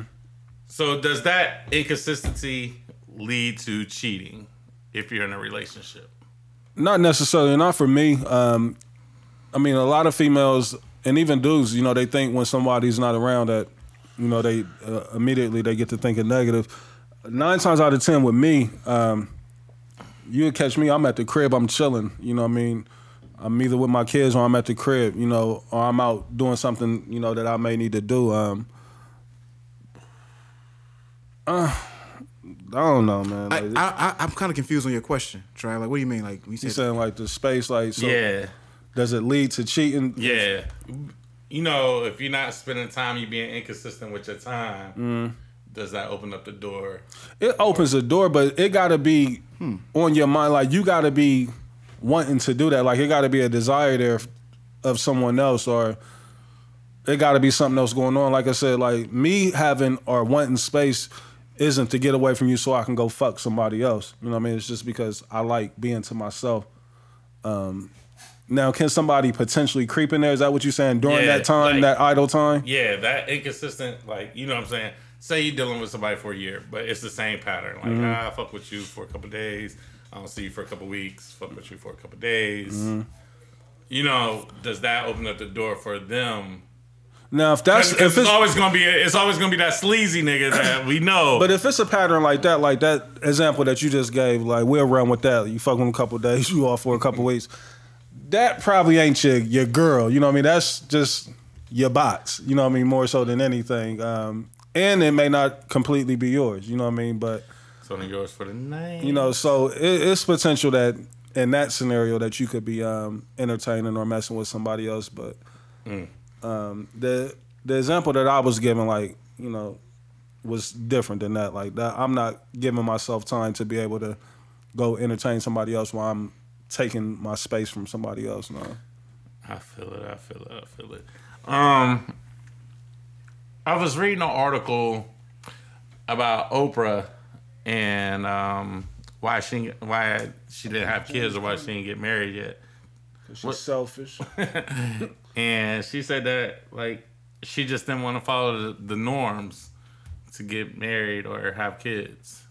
So does that inconsistency lead to cheating if you're in a relationship? not necessarily, not for me. Um, I mean, a lot of females and even dudes, you know, they think when somebody's not around that, you know, they uh, immediately they get to thinking negative. Nine times out of ten with me, um, you would catch me. I'm at the crib. I'm chilling. You know, what I mean, I'm either with my kids or I'm at the crib. You know, or I'm out doing something. You know that I may need to do. Um, uh, I don't know, man. I, Like, I, I, I'm kind of confused on your question, Trey. Like, what do you mean? Like, when you you said saying like the space, like so yeah, does it lead to cheating? yeah. You know, if you're not spending time, you being inconsistent with your time. Mm. Does that open up the door? it opens the door, but it got to be on your mind. Like you got to be wanting to do that. Like it got to be a desire there of someone else, or it got to be something else going on. Like I said, like me having or wanting space isn't to get away from you so I can go fuck somebody else. You know what I mean? It's just because I like being to myself. Um, now, can somebody potentially creep in there? Is that what you're saying during Yeah, that time, like- that idle time? Yeah, that inconsistent, like you know what I'm saying. Say you're dealing with somebody for a year, but it's the same pattern. Like, Mm-hmm. ah, I fuck with you for a couple days. I don't see you for a couple weeks. Fuck with you for a couple days. Mm-hmm. You know, does that open up the door for them? Now, if that's if it's it's always gonna be it's always gonna be that sleazy nigga that we know. But if it's a pattern like that, like that example that you just gave, like we'll run with that. You fuck with a couple days, you off for a couple weeks. That probably ain't your your girl. You know what I mean? That's just your box. You know what I mean? More so than anything. Um, and it may not completely be yours. You know what I mean? But it's only yours for the night. you know, so it, it's potential that in that scenario that you could be um, entertaining or messing with somebody else. But um, the the example that I was given, like you know, was different than that. Like that, I'm not giving myself time to be able to go entertain somebody else while I'm taking my space from somebody else. No. I feel it. I feel it. I feel it. Um, I was reading an article about Oprah and um why she why she didn't have kids or why she didn't get married yet. She's selfish. And she said that like she just didn't want to follow the, the norms to get married or have kids.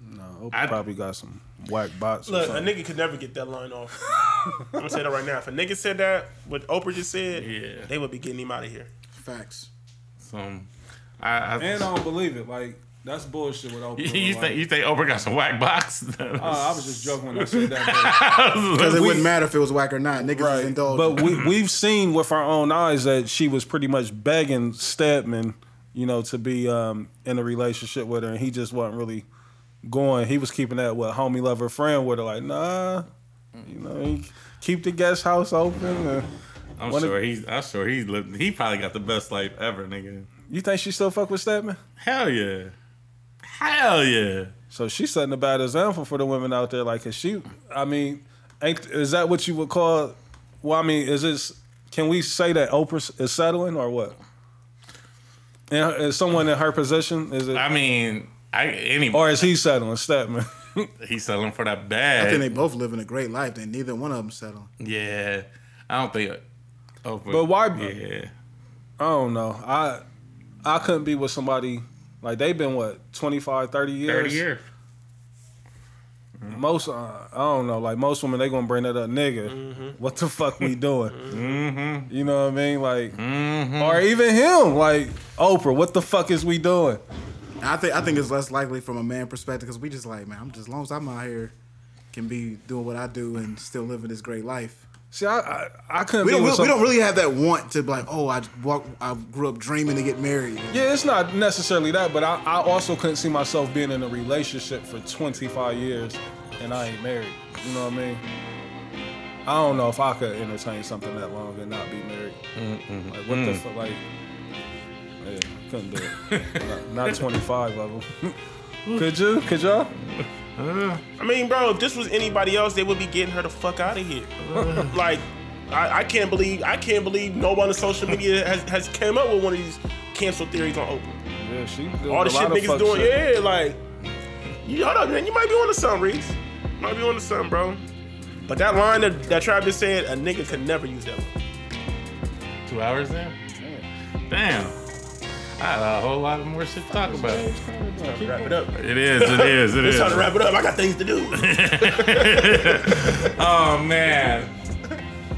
No, Oprah I- probably got some whack bots. or Look, a nigga could never get that line off. I'm gonna say that right now. If a nigga said that, what Oprah just said, Yeah. they would be getting him out of here. facts. So I, I and I don't believe it. Like that's bullshit with Oprah. you, you Like, think you think Oprah got some whack box? uh, I was just joking when I said that. Because it We- wouldn't matter if it was whack or not. Niggas Right. is indulged. But we we've seen with our own eyes that she was pretty much begging Stedman, you know, to be um, in a relationship with her, and he just wasn't really going. He was keeping that what homie lover friend with her, like nah, you know, he keep the guest house open. I'm One of- sure he's. I'm sure he's. lived- He probably got the best life ever, nigga. you think she still fuck with Stedman? Hell yeah. Hell yeah. So she's setting a bad example for the women out there. Like, cause she, I mean, ain't is that what you would call? Well, I mean, is this? Can we say that Oprah is settling or what? And is someone in her position? Is it? I mean, I any Or is he settling, Stedman? he's selling for that bad. I think they both living a great life. Then neither one of them settle. yeah, I don't think. Oh, But why- Yeah, I don't know. I I couldn't be with somebody like they've been what 25, 30 years. thirty years. Most uh, I don't know. Like most women, they gonna bring that up, nigga. Mm-hmm. What the fuck we doing? Mm-hmm. You know what I mean? Like, or even him, like Oprah. What the fuck is we doing? I think I think it's less likely from a man perspective because we just like man, I'm just as long as I'm out here, can be doing what I do and still living this great life. See, I I, I couldn't We don't with we don't really have that want to be like oh I walk I grew up dreaming to get married. Yeah, it's not necessarily that, but I, I also couldn't see myself being in a relationship for 25 years and I ain't married. You know what I mean? I don't know if I could entertain something that long and not be married. Like, what the mm. fuck? Like, yeah, couldn't do it. not, not 25 of them. Could you? Could y'all? Uh-huh. I mean, bro, if this was anybody else, they would be getting her the fuck out of here. Uh-huh. like, I, I can't believe I can't believe no one on social media has, has came up with one of these cancel theories on Oprah. Yeah, she doing All the a shit lot of niggas fuck doing, shit. yeah, like, you hold up, man. You might be on to something, Reese. You might be on to something, bro. But that line that, that Trav just said, a nigga could never use that one. Two hours in? Damn. I had a whole lot of more shit to talk about. Wrap it up. It is, it is, it It's is. time to wrap it up. I got things to do. Oh man.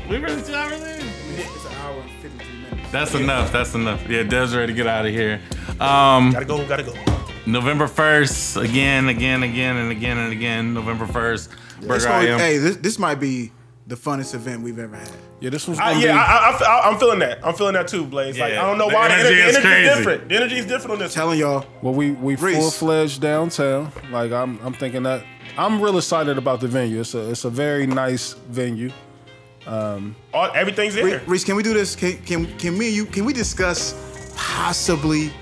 We really two hours in? It's an hour and 53 minutes. That's enough. That's enough. Yeah, Dev's ready to get out of here. Um, gotta go, gotta go. November 1st, again, again, again, and again and again. November 1st. Burger gonna- I am. hey, this, this might be the funnest event we've ever had. Yeah, this was I, yeah, be. I, I, I, I'm feeling that. I'm feeling that too, Blaze. Like Yeah, I don't know the why the energy energy, is energy crazy. different. The energy is different on this. Telling y'all, well, we we full fledged downtown. Like I'm I'm thinking that I'm real excited about the venue. It's a it's a very nice venue. Um, All, everything's there. Reese, can we do this? Can, can can me and you can we discuss possibly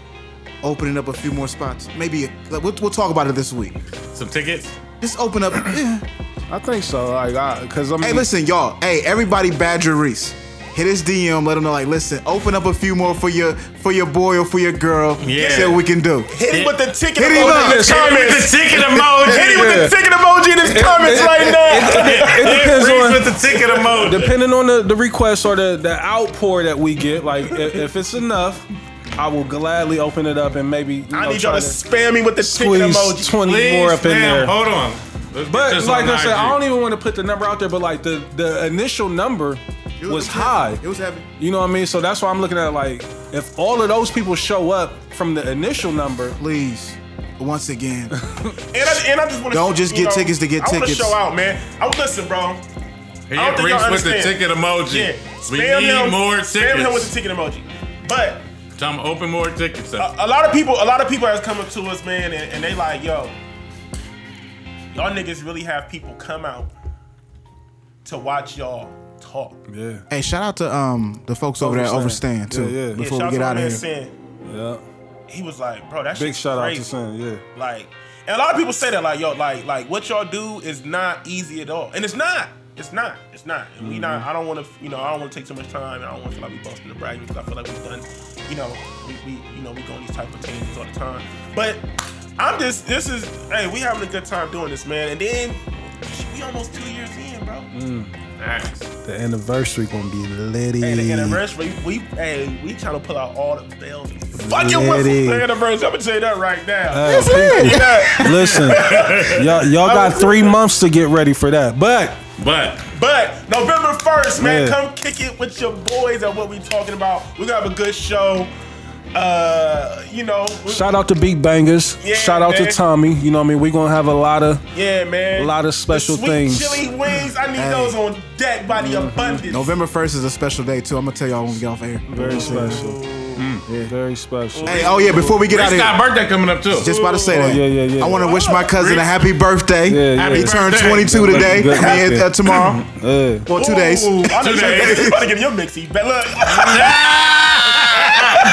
opening up a few more spots? Maybe like, we'll, we'll talk about it this week. Some tickets. Just open up. yeah. I think so. Like I because I mean, Hey, listen, y'all. Hey, everybody, badger Reese. Hit his DM. Let him know. Like, listen, open up a few more for your for your boy or for your girl. Yeah. See what we can do. Hit him with the ticket Hit him emoji up. in the Hit him with comments. the ticket emoji. Hit him with the ticket emoji in his comments right now. it depends on with the ticket emoji. depending on the, the request or the, the outpour that we get. Like if, if it's enough, I will gladly open it up and maybe you I need y'all to to spam me with the ticket squeeze emoji. twenty Please, more up in ma'am, there. Hold on. Let's But this like I said, IG. I don't even want to put the number out there. But like the the initial number It was heavy. high. It was heavy. You know what I mean? So that's why I'm looking at like if all of those people show up from the initial number, Please, once again, And I, and I just want to Don't just get tickets to get I tickets. want to show out, man. I listen, bro. Here, I don't think Reese with the ticket emoji. Yeah, We spam need him, more Spam him with the ticket emoji. But Tell them open more tickets up. a lot of people, a lot of people has come up to us, man, and, and they like, yo, y'all niggas really have people come out to watch y'all talk. yeah, hey, shout out to um the folks over there at Overstand. Overstand too. Yeah, yeah. Yeah, Before shout we get out out of here, man Sin. yeah. He was like, bro, that Big shout crazy. out to Sin. Yeah. Like, and a lot of people say that, like, yo, like, like what y'all do is not easy at all, and it's not. It's not. It's not. And we not. I don't want to. You know, I don't want to take too much time, and I don't want to feel like we busting the bragging because I feel like we've done. You know, we, we you know we go on these type of tangents all the time. But I'm just. This is. Hey, we having a good time doing this, man. And then we almost two years in, bro. Mm. Thanks. The anniversary gonna be litty. Hey, the anniversary, we, hey, we trying to pull out all the bells and fucking whistles Ready. for the anniversary. I'm gonna tell you that right now. Oh, hey, people, Yeah. Listen, y'all, y'all got three months to get ready for that. But But But November 1st, man, Yeah. come kick it with your boys at what we talking about. We're gonna have a good show. Uh, you know, shout out to Beat Bangers. Yeah, shout out man. to Tommy. You know what I mean? We're gonna have a lot of yeah, man. a lot of special sweet things. Chili wings, I need those on deck by the abundance. November first is a special day too. I'm gonna tell y'all when we get off air. very special. Yeah, Very special. Hey, oh yeah, before we get out of here, a birthday coming up too. just about to say that. yeah, yeah, yeah. I want to wish my cousin a happy birthday. Yeah, yeah. He Happy turned birthday. 22 today. Good uh, tomorrow. Yeah. Well, two days. Ooh, I Two you- days. You about to get your mixy. But look,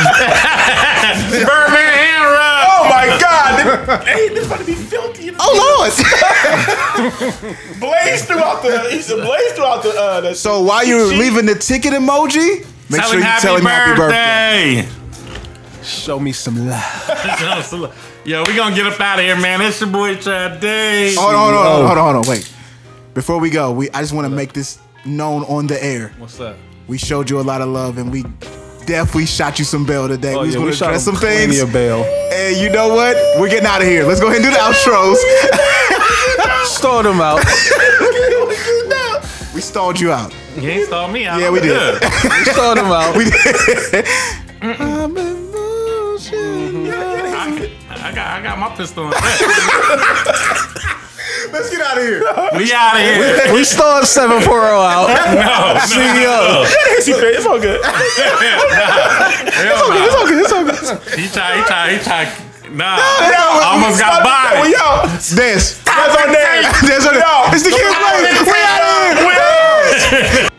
Birdman hand rub. oh my God, this, hey, this about to be filthy. in the Oh Lord. Blaze throughout the. He said blaze throughout the. Uh, the so while you're She- leaving the ticket emoji, make Tell sure you happy tell him happy birthday. birthday. Show me some love. Yo, we gonna get up out of here, man. It's your boy Chad Day. Hold on, hold on, hold on, hold on, wait. Before we go, we I just want to make this known on the air. What's that? We showed you a lot of love, and we definitely shot you some bail today. Oh, we just yeah, want we to shot address some things. of bail. And you know what? We're getting out of here. Let's go ahead and do the outros. Start them out. we stalled you out. You ain't stall me out. Yeah, we did. good. Start them out. We did. I, I got I got my pistol on deck. Let's get out of here. We out of here. we start 740 out. No, CEO. It's all good. Hell no. It's okay. It's okay. He try, he try, he try. Nah, I almost got by. We bodied. out. Dance. That's our name. Dance on it. It's the kid. Yo. We out of here. We out.